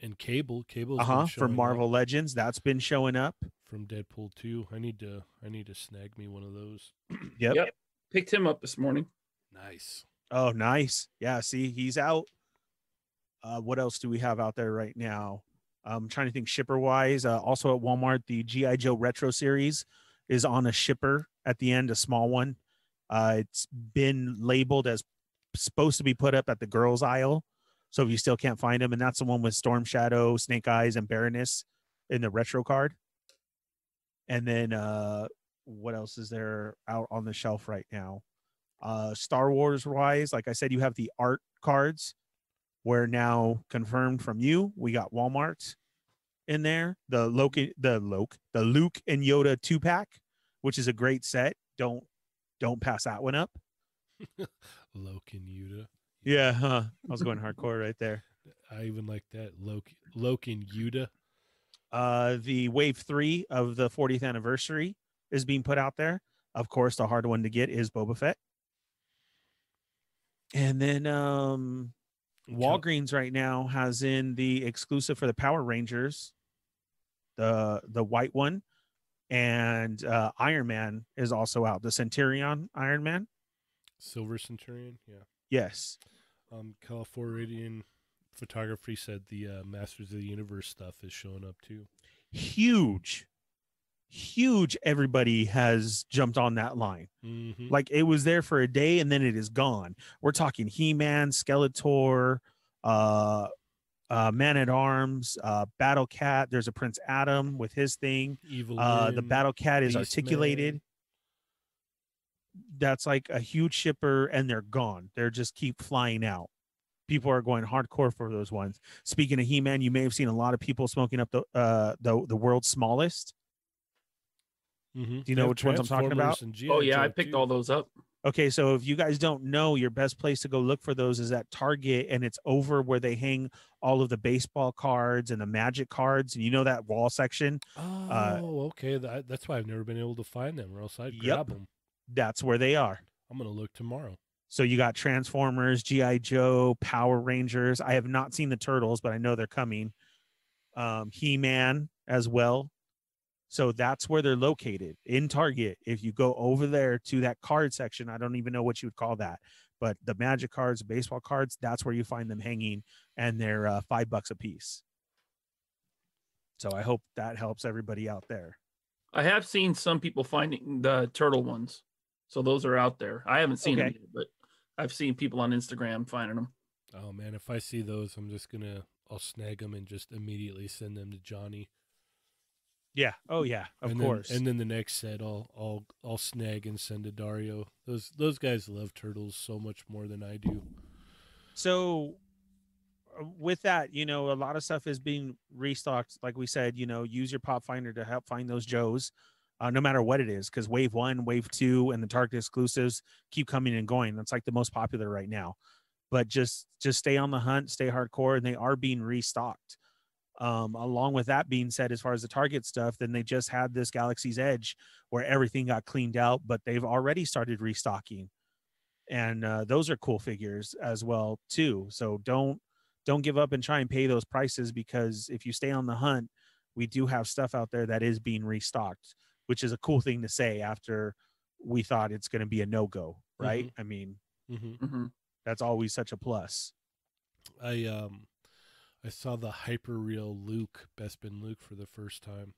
And cable cable Uh huh. For Marvel Legends, that's been showing up. from Deadpool two. I need to I need to snag me one of those. Yep. Yep. Picked him up this morning. Nice. Oh, nice. Yeah. See, he's out. Uh, what else do we have out there right now? I'm trying to think shipper wise. Uh, also at Walmart, the GI Joe Retro series is on a shipper at the end, a small one. Uh, it's been labeled as supposed to be put up at the girls aisle. So if you still can't find them, and that's the one with Storm Shadow, Snake Eyes, and Baroness in the retro card. And then uh, what else is there out on the shelf right now? Uh, Star Wars wise, like I said, you have the art cards. Where now confirmed from you, we got Walmart in there. The Loki, the Loke, the Luke and Yoda two pack, which is a great set. Don't don't pass that one up. Loki and Yuta. Yeah, huh? I was going hardcore right there. I even like that. Loki Loki and Yuta. Uh, the wave three of the 40th anniversary is being put out there. Of course, the hard one to get is Boba Fett. And then um Walgreens right now has in the exclusive for the Power Rangers, the the white one, and uh, Iron Man is also out. The Centurion Iron Man. Silver Centurion. Yeah. Yes. Um, Californian photography said the uh, Masters of the Universe stuff is showing up too. Huge. Huge. Everybody has jumped on that line. Mm-hmm. Like it was there for a day and then it is gone. We're talking He-Man, Skeletor, uh uh Man at Arms, uh Battle Cat. There's a Prince Adam with his thing. Evil. Uh the Battle Cat is Beastman. articulated. That's like a huge shipper and they're gone. They're just keep flying out. People are going hardcore for those ones. Speaking of He-Man, you may have seen a lot of people smoking up the uh the the world's smallest. Mhm. Do you know Have which ones I'm talking about? Oh yeah, I picked too. all those up. Okay, so if you guys don't know, your best place to go look for those is at Target, and it's over where they hang all of the baseball cards and the Magic cards. And you know that wall section? Oh, uh, okay. That, that's why I've never been able to find them, or else I'd Yep. grab them. That's where they are. I'm gonna look tomorrow. So you got Transformers, GI Joe, Power Rangers. I have not seen the Turtles, but I know they're coming. Um, He Man as well. So that's where they're located in Target. If you go over there to that card section, I don't even know what you would call that, but the Magic cards, baseball cards, that's where you find them hanging, and they're uh, five bucks a piece. So I hope that helps everybody out there. I have seen some people finding the turtle ones, so those are out there. I haven't seen them yet, but I've seen people on Instagram finding them. Oh man, if I see those, I'm just gonna I'll snag them and just immediately send them to Johnny. Yeah. Oh yeah. Of and course. Then, and then the next set, I'll I'll I'll snag and send to Dario. Those those guys love turtles so much more than I do. so uh, with that you know a lot of stuff is being restocked like we said you know use your PopFindr to help find those joes uh, no matter what it is because wave one wave two and the target exclusives keep coming and going. That's like the most popular right now. But just just stay on the hunt stay hardcore and they are being restocked. Um, along with that being said as far as the target stuff then they just had this galaxy's edge where everything got cleaned out but they've already started restocking. And uh, those are cool figures as well too. So don't don't give up and try and pay those prices because if you stay on the hunt we do have stuff out there that is being restocked which is a cool thing to say after we thought it's going to be a no-go right? I mean Mm-hmm. hmm that's always such a plus. I um I saw the hyper real Luke Bespin Luke for the first time.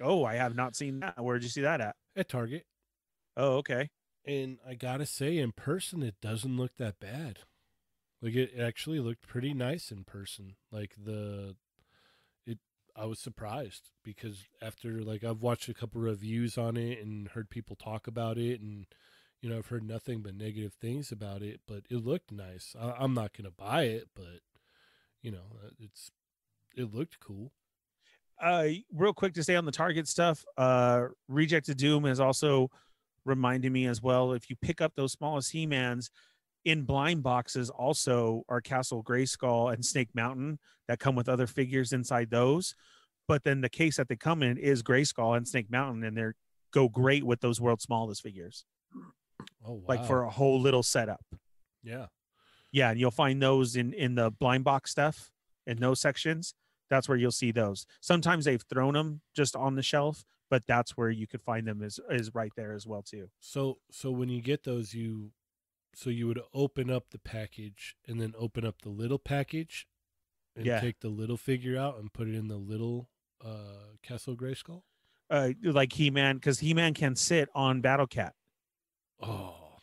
Oh i have not seen that. Where did you see that at? At Target, oh okay. And I gotta say, in person, it doesn't look that bad. Like it actually looked pretty nice in person. Like the it I was surprised because after like I've watched a couple reviews on it and heard people talk about it and you know I've heard nothing but negative things about it, but it looked nice. I, I'm not gonna buy it, but you know uh, it's it looked cool. uh real quick to stay on the target stuff uh rejected doom has also reminded me as well if you pick up those smallest he-mans in blind boxes also are castle grayskull and snake mountain that come with other figures inside those but then the case that they come in is grayskull and snake mountain and they're go great with those world's smallest figures. Oh wow! like for a whole little setup. Yeah. yeah and you'll find those in in the blind box stuff in those sections. That's where you'll see those. Sometimes they've thrown them just on the shelf but that's where you could find them is is right there as well too. So so when you get those, you so you would open up the package and then open up the little package and Yeah. take the little figure out and put it in the little uh Castle Grayskull. uh like he-man because he-man can sit on battle cat Oh, don't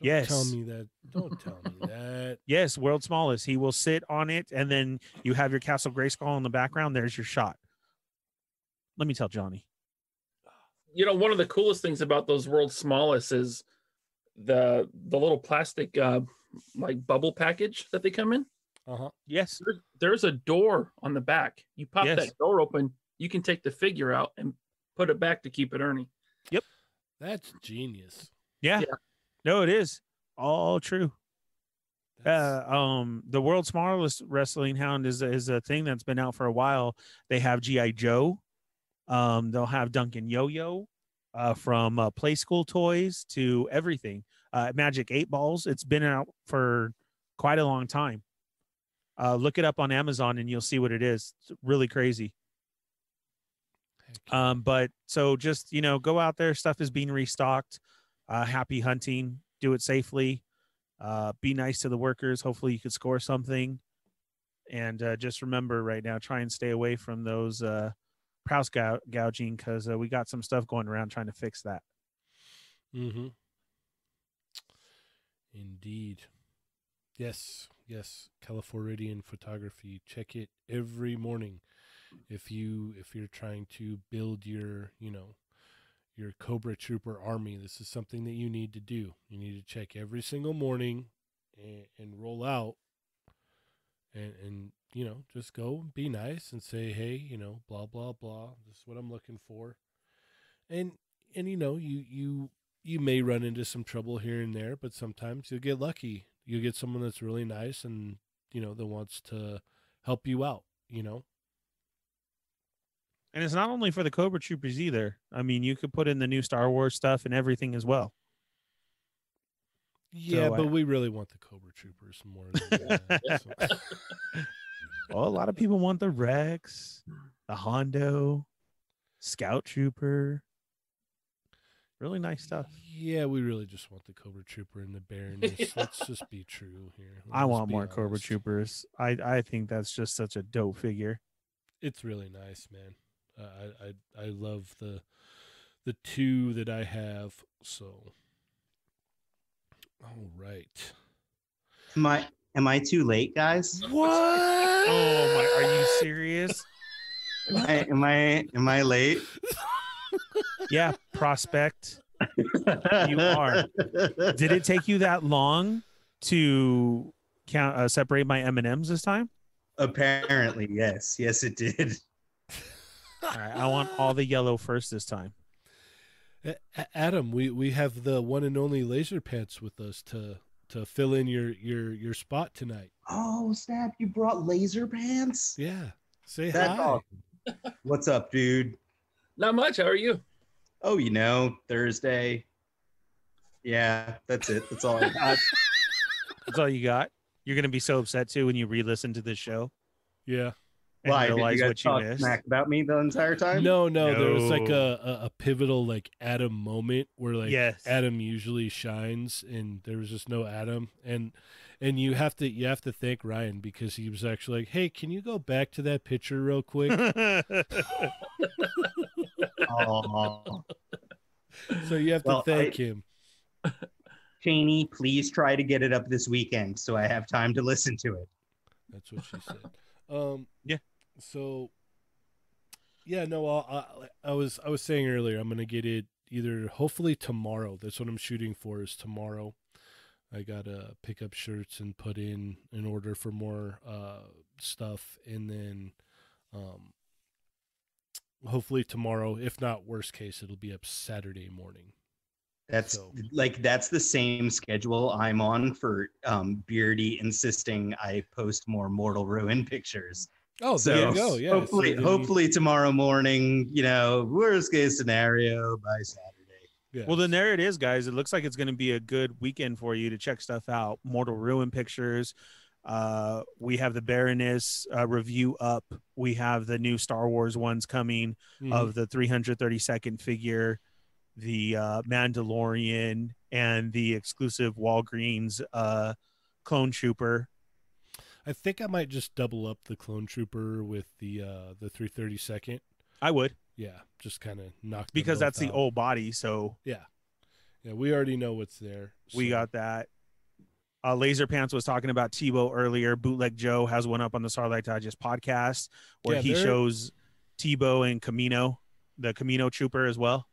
Yes. Tell me that. Don't tell me that. yes world smallest he will sit on it and then you have your castle grayskull in the background there's your shot let me tell johnny You know, one of the coolest things about those world's smallest is the the little plastic uh, like bubble package that they come in. Uh huh. yes There- There's a door on the back. You pop Yes. that door open, you can take the figure out and put it back to keep it Ernie. Yep. That's genius. yeah, Yeah. no it is all true That's, uh, um, the world's smallest wrestling hound is is a thing that's been out for a while. They have GI Joe. Um, they'll have Duncan Yo-Yo, uh, from uh, Playskool toys to everything. Uh, Magic Eight Balls. It's been out for quite a long time. Uh, look it up on Amazon and you'll see what it is. It's really crazy. Um, but so just you know, go out there. Stuff is being restocked. Uh, happy hunting. Do it safely. Uh, be nice to the workers. Hopefully, you could score something. And uh, just remember right now, try and stay away from those uh, price gou- gouging because uh, we got some stuff going around trying to fix that. Mm-hmm. Indeed. Yes, yes. Californian photography. Check it every morning. If you if you're trying to build your, you know, your Cobra Trooper army, this is something that you need to do. You need to check every single morning and, and roll out and and you know, just go and be nice and say, "Hey, you know, blah blah blah. This is what I'm looking for." And and you know, you you you may run into some trouble here and there, but sometimes you'll get lucky. You'll get someone that's really nice and, you know, that wants to help you out, you know? And it's not only for the Cobra Troopers either. I mean, you could put in the new Star Wars stuff and everything as well. Yeah, So, but uh, we really want the Cobra Troopers more than that. so. Oh, a lot of people want the Rex, the Hondo, Scout Trooper. Really nice stuff. Yeah, we really just want the Cobra Trooper and the Baroness. Let's just be true here. I Let's want be more Cobra. Troopers. I I think that's just such a dope figure. It's really nice, man. Uh, I I I love the the two that I have. So, all right. Am I am I too late, guys? What? Oh my! Are you serious? Am I am I, am I late? yeah, prospect. You are. Did it take you that long to count uh, separate my M and M's this time? Apparently, yes. Yes, it did. All right, I want all the yellow first this time. A- A- Adam, we, we have the one and only Laser Pants with us to to fill in your your your spot tonight. Oh snap! You brought laser pants. Yeah, say That's hi. awesome. What's up, dude? Not much. How are you? Oh, you know, Thursday. Yeah, that's it. That's all I got. That's all you got. You're gonna be so upset too when you re-listen to this show Yeah. And Why? Did you guys what you talk missed. smack about me the entire time? No, no, there was like a, a, a pivotal like Adam moment where like yes. Adam usually shines and there was just no Adam and and you have to you have to thank Ryan because he was actually like, "Hey, can you go back to that picture real quick?" Aw. so you have to Well, thank I- him. Cheney, please try to get it up this weekend so I have time to listen to it. That's what she said. Um, Yeah. So, yeah, no, I, I, I was I was saying earlier, I'm gonna get it either hopefully tomorrow. That's what I'm shooting for is tomorrow. I gotta pick up shirts and put in an order for more uh, stuff, and then um, hopefully tomorrow. If not, worst case, it'll be up Saturday morning. That's So- like that's the same schedule I'm on for um, Beardy insisting I post more Mortal Ruin pictures. Oh, so there you go. Yeah. so hopefully, then you- hopefully tomorrow morning, you know, worst case scenario by Saturday. yeah. Well, then there it is, guys. It looks like it's going to be a good weekend for you to check stuff out. Mortal Ruin pictures. Uh, we have the Baroness uh, review up. We have the new Star Wars ones coming Mhm. of the 332nd figure, the uh, Mandalorian, and the exclusive Walgreens uh, clone trooper. I think I might just double up the clone trooper with the uh the 332nd. I would Yeah, just kind of knock because that's the old body. So Yeah, yeah, we already know what's there. we got that. Uh, Laser Pants was talking about Teebo earlier. Bootleg Joe has one up on the Sarlacc Digest podcast where Yeah, he shows Teebo and Kamino, the Kamino Trooper as well.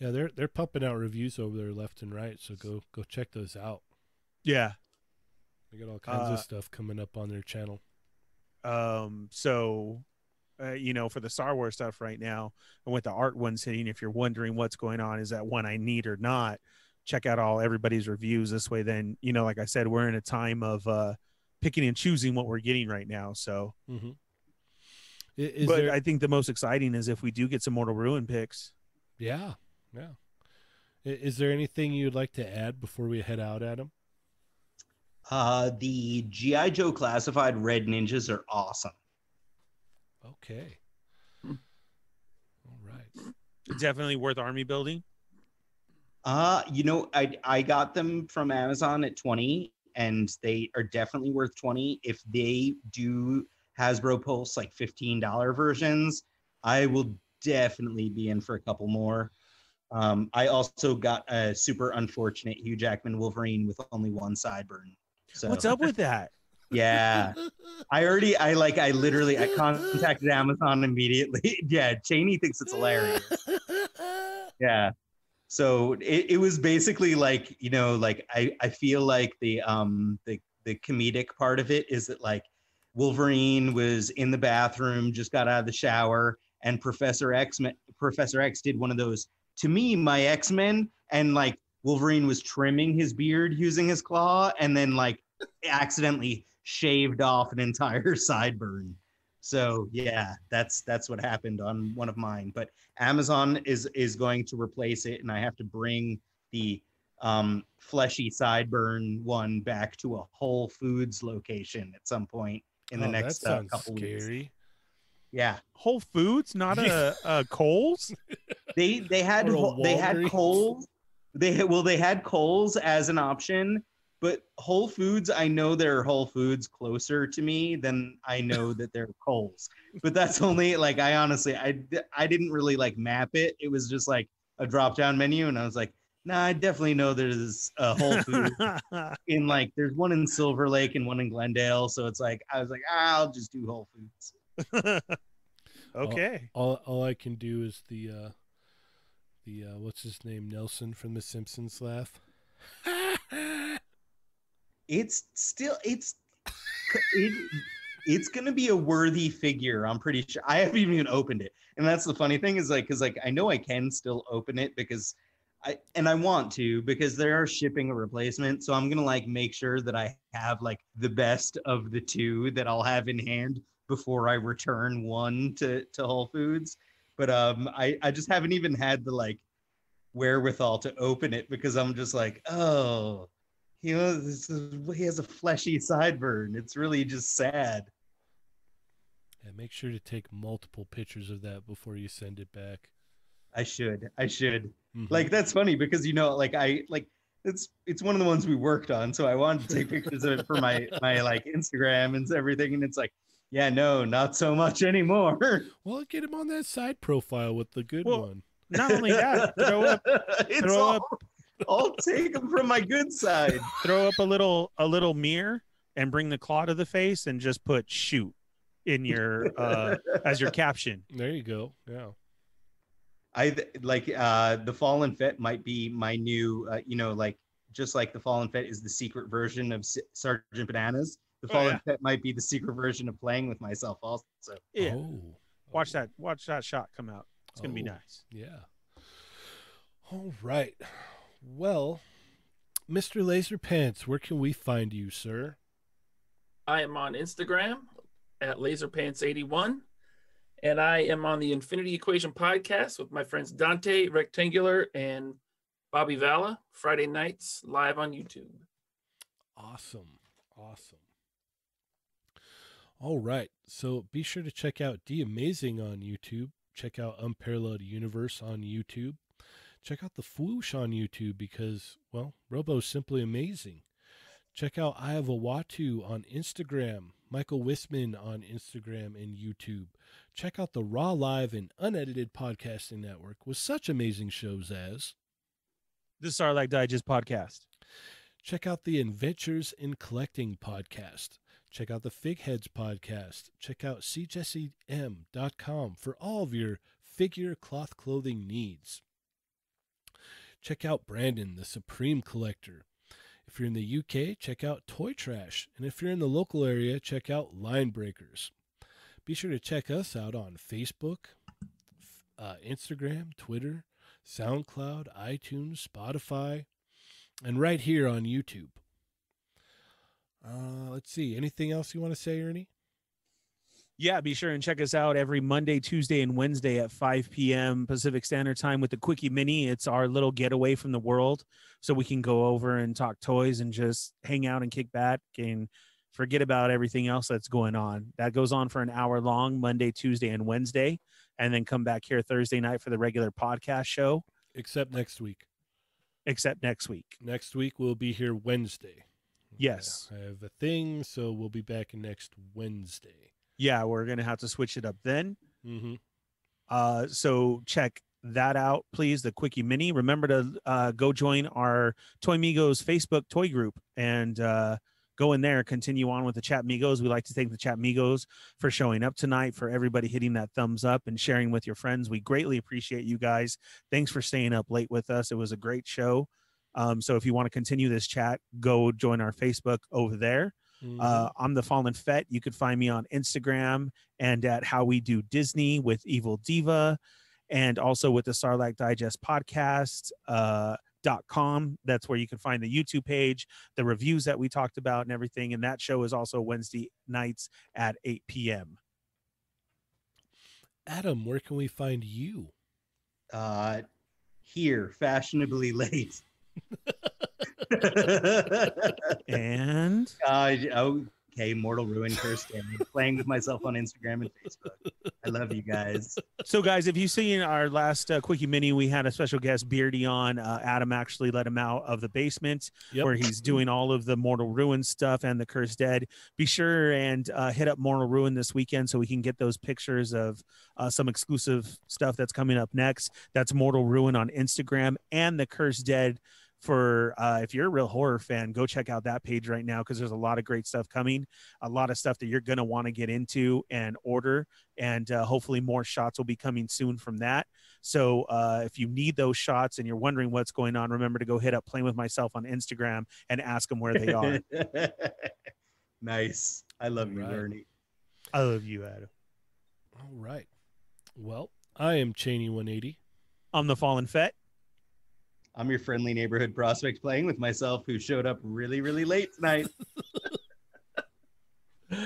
yeah they're they're pumping out reviews over there left and right. So go go check those out. Yeah. They got all kinds Uh, of stuff coming up on their channel. Um. So, uh, you know, for the Star Wars stuff right now, and with the art ones hitting, if you're wondering what's going on, is that one I need or not? Check out all everybody's reviews. This way, then you know, like I said, we're in a time of uh picking and choosing what we're getting right now. So, Mm-hmm. Is but there? I think the most exciting is if we do get some Mortal Ruin picks. yeah, yeah. Is there anything you'd like to add before we head out, Adam? Uh, the GI Joe classified red ninjas are awesome. Okay. Hmm. All right. Definitely worth army building. Uh, you know, I I got them from Amazon at 20 and they are definitely worth 20 if they do Hasbro Pulse like $15 versions. I will definitely be in for a couple more. Um, I also got a super unfortunate Hugh Jackman Wolverine with only one sideburn. So What's up with that? Yeah. I already I like I literally I contacted Amazon immediately. yeah, Cheney thinks it's hilarious. Yeah. So it, it was basically like, you know, like I, I feel like the um the the comedic part of it is that like Wolverine was in the bathroom, just got out of the shower, and Professor X Professor X did one of those to me, my X-Men, and like Wolverine was trimming his beard using his claw, and then like accidentally shaved off an entire sideburn. So yeah, that's that's what happened on one of mine. But Amazon is is going to replace it, and I have to bring the um, fleshy sideburn one back to a Whole Foods location at some point in the Oh, next uh, couple weeks. scary. Yeah, Whole Foods, not a, a Kohl's. they they had Whole- they had Kohl's. They had- well they had Kohl's as an option, but Whole Foods I know there are Whole Foods closer to me than I know that they're Kohl's. But that's only like I honestly I I didn't really like map it. It was just like a drop down menu, and I was like, nah, I definitely know there's a Whole Foods in like there's one in Silver Lake and one in Glendale. So it's like I was like, ah, I'll just do Whole Foods. okay. All all I can do is the uh the uh what's his name Nelson from The Simpsons laugh. it's still it's it, it's gonna be a worthy figure i'm pretty sure. I haven't even opened it. And that's the funny thing is like because like i know i can still open it because i and i want to because they are shipping a replacement. So i'm gonna like make sure that i have like the best of the two that i'll have in hand before i return one to to whole foods but um i i just haven't even had the like wherewithal to open it because i'm just like oh you know, this is, he has a fleshy sideburn. It's really just sad. Yeah, make sure to take multiple pictures of that before you send it back. I should. I should. Mhm. Like that's funny because you know, like I like it's it's one of the ones we worked on, so I wanted to take pictures of it for my my like Instagram and everything, and it's like, yeah, no, not so much anymore. well, get him on that side profile with the good Well, one. Not only that, throw up it's throw all, up- I'll take them from my good side. throw up a little a little mirror and bring the claw to the face and just put shoot in your uh as your caption. There you go. Yeah. I th- like uh the Fallen Fet might be my new uh, you know like just like the Fallen Fet is the secret version of S- Sergeant Bananas. The Oh, Fallen Fet might be the secret version of playing with myself also. Yeah. Oh. Watch that watch that shot come out. It's gonna be Oh. nice. Yeah. All right. Well, Mr. Laser Pants, where can we find you, sir? I am on Instagram at laserpants81. And I am on the Infinity Equation podcast with my friends Dante, Rectangular, and Bobby Valla, Friday nights live on YouTube. Awesome. Awesome. All right. So be sure to check out The Amazing on YouTube. Check out Unparalleled Universe on YouTube. Check out The Fwoosh on YouTube because, well, Robo's simply amazing. Check out I Have a Watu on Instagram, Michael Wisman on Instagram and YouTube. Check out the Raw Live and Unedited Podcasting Network with such amazing shows as The Sarlacc Digest podcast. Check out the Adventures in Collecting podcast. Check out the Fig Heads podcast. Check out cjessem.com for all of your figure cloth clothing needs. Check out Brandon, the Supreme Collector. If you're in the UK, check out Toy Trash. And if you're in the local area, check out Line Breakers. Be sure to check us out on Facebook, uh, Instagram, Twitter, SoundCloud, iTunes, Spotify, and right here on YouTube. Uh, let's see. Anything else you want to say, Ernie? Yeah, be sure and check us out every Monday, Tuesday, and Wednesday at 5 p.m. Pacific Standard Time with the Quickie Mini. It's our little getaway from the world, so we can go over and talk toys and just hang out and kick back and forget about everything else that's going on. That goes on for an hour long, Monday, Tuesday, and Wednesday, and then come back here Thursday night for the regular podcast show. Except next week. except next week. Next week we'll be here Wednesday. Yes. I have a thing, so we'll be back next Wednesday. Yeah, we're gonna have to switch it up then. Mm-hmm. Uh, so check that out, please. The Quickie Mini. Remember to uh, go join our Toy Migos Facebook toy group and uh, go in there. Continue on with the Chat Migos. We like to thank the Chat Migos for showing up tonight, for everybody hitting that thumbs up and sharing with your friends. We greatly appreciate you guys. Thanks for staying up late with us. It was a great show. Um, so if you want to continue this chat, go join our Facebook over there. Mm-hmm. Uh, I'm the Fallen Fet. You could find me on Instagram and at How We Do Disney with Evil Diva, and also with the Sarlacc Digest podcast. Uh, dot com that's where you can find the youtube page the reviews that we talked about and everything and that show is also wednesday nights at 8 p.m Adam, where can we find you? Uh, here, fashionably late. And uh, okay, Mortal Ruin, Cursed Game, playing with myself on Instagram and Facebook. I love you guys. so guys if you've seen our last uh, quickie mini we had a special guest beardy on uh, adam actually let him out of the basement Yep. where he's doing all of the mortal ruin stuff and the cursed dead be sure and uh, hit up mortal ruin this weekend so we can get those pictures of uh, some exclusive stuff that's coming up next that's mortal ruin on instagram and the cursed dead for uh, if you're a real horror fan go check out that page right now because there's a lot of great stuff coming a lot of stuff that you're going to want to get into and order and uh, hopefully more shots will be coming soon from that. So uh, if you need those shots and you're wondering what's going on, remember to go hit up playing with myself on Instagram and ask them where they are. nice. I love you, Right. Bernie. I love you, Adam. All right. Well, I am Cheney 180. I'm the Fallen Fet. I'm your friendly neighborhood prospect playing with myself who showed up really, really late tonight.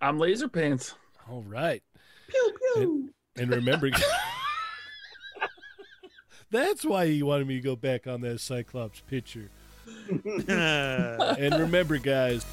I'm Laser Pants. All right. pew, pew. And remember, that's why you wanted me to go back on that Cyclops picture. And remember, guys,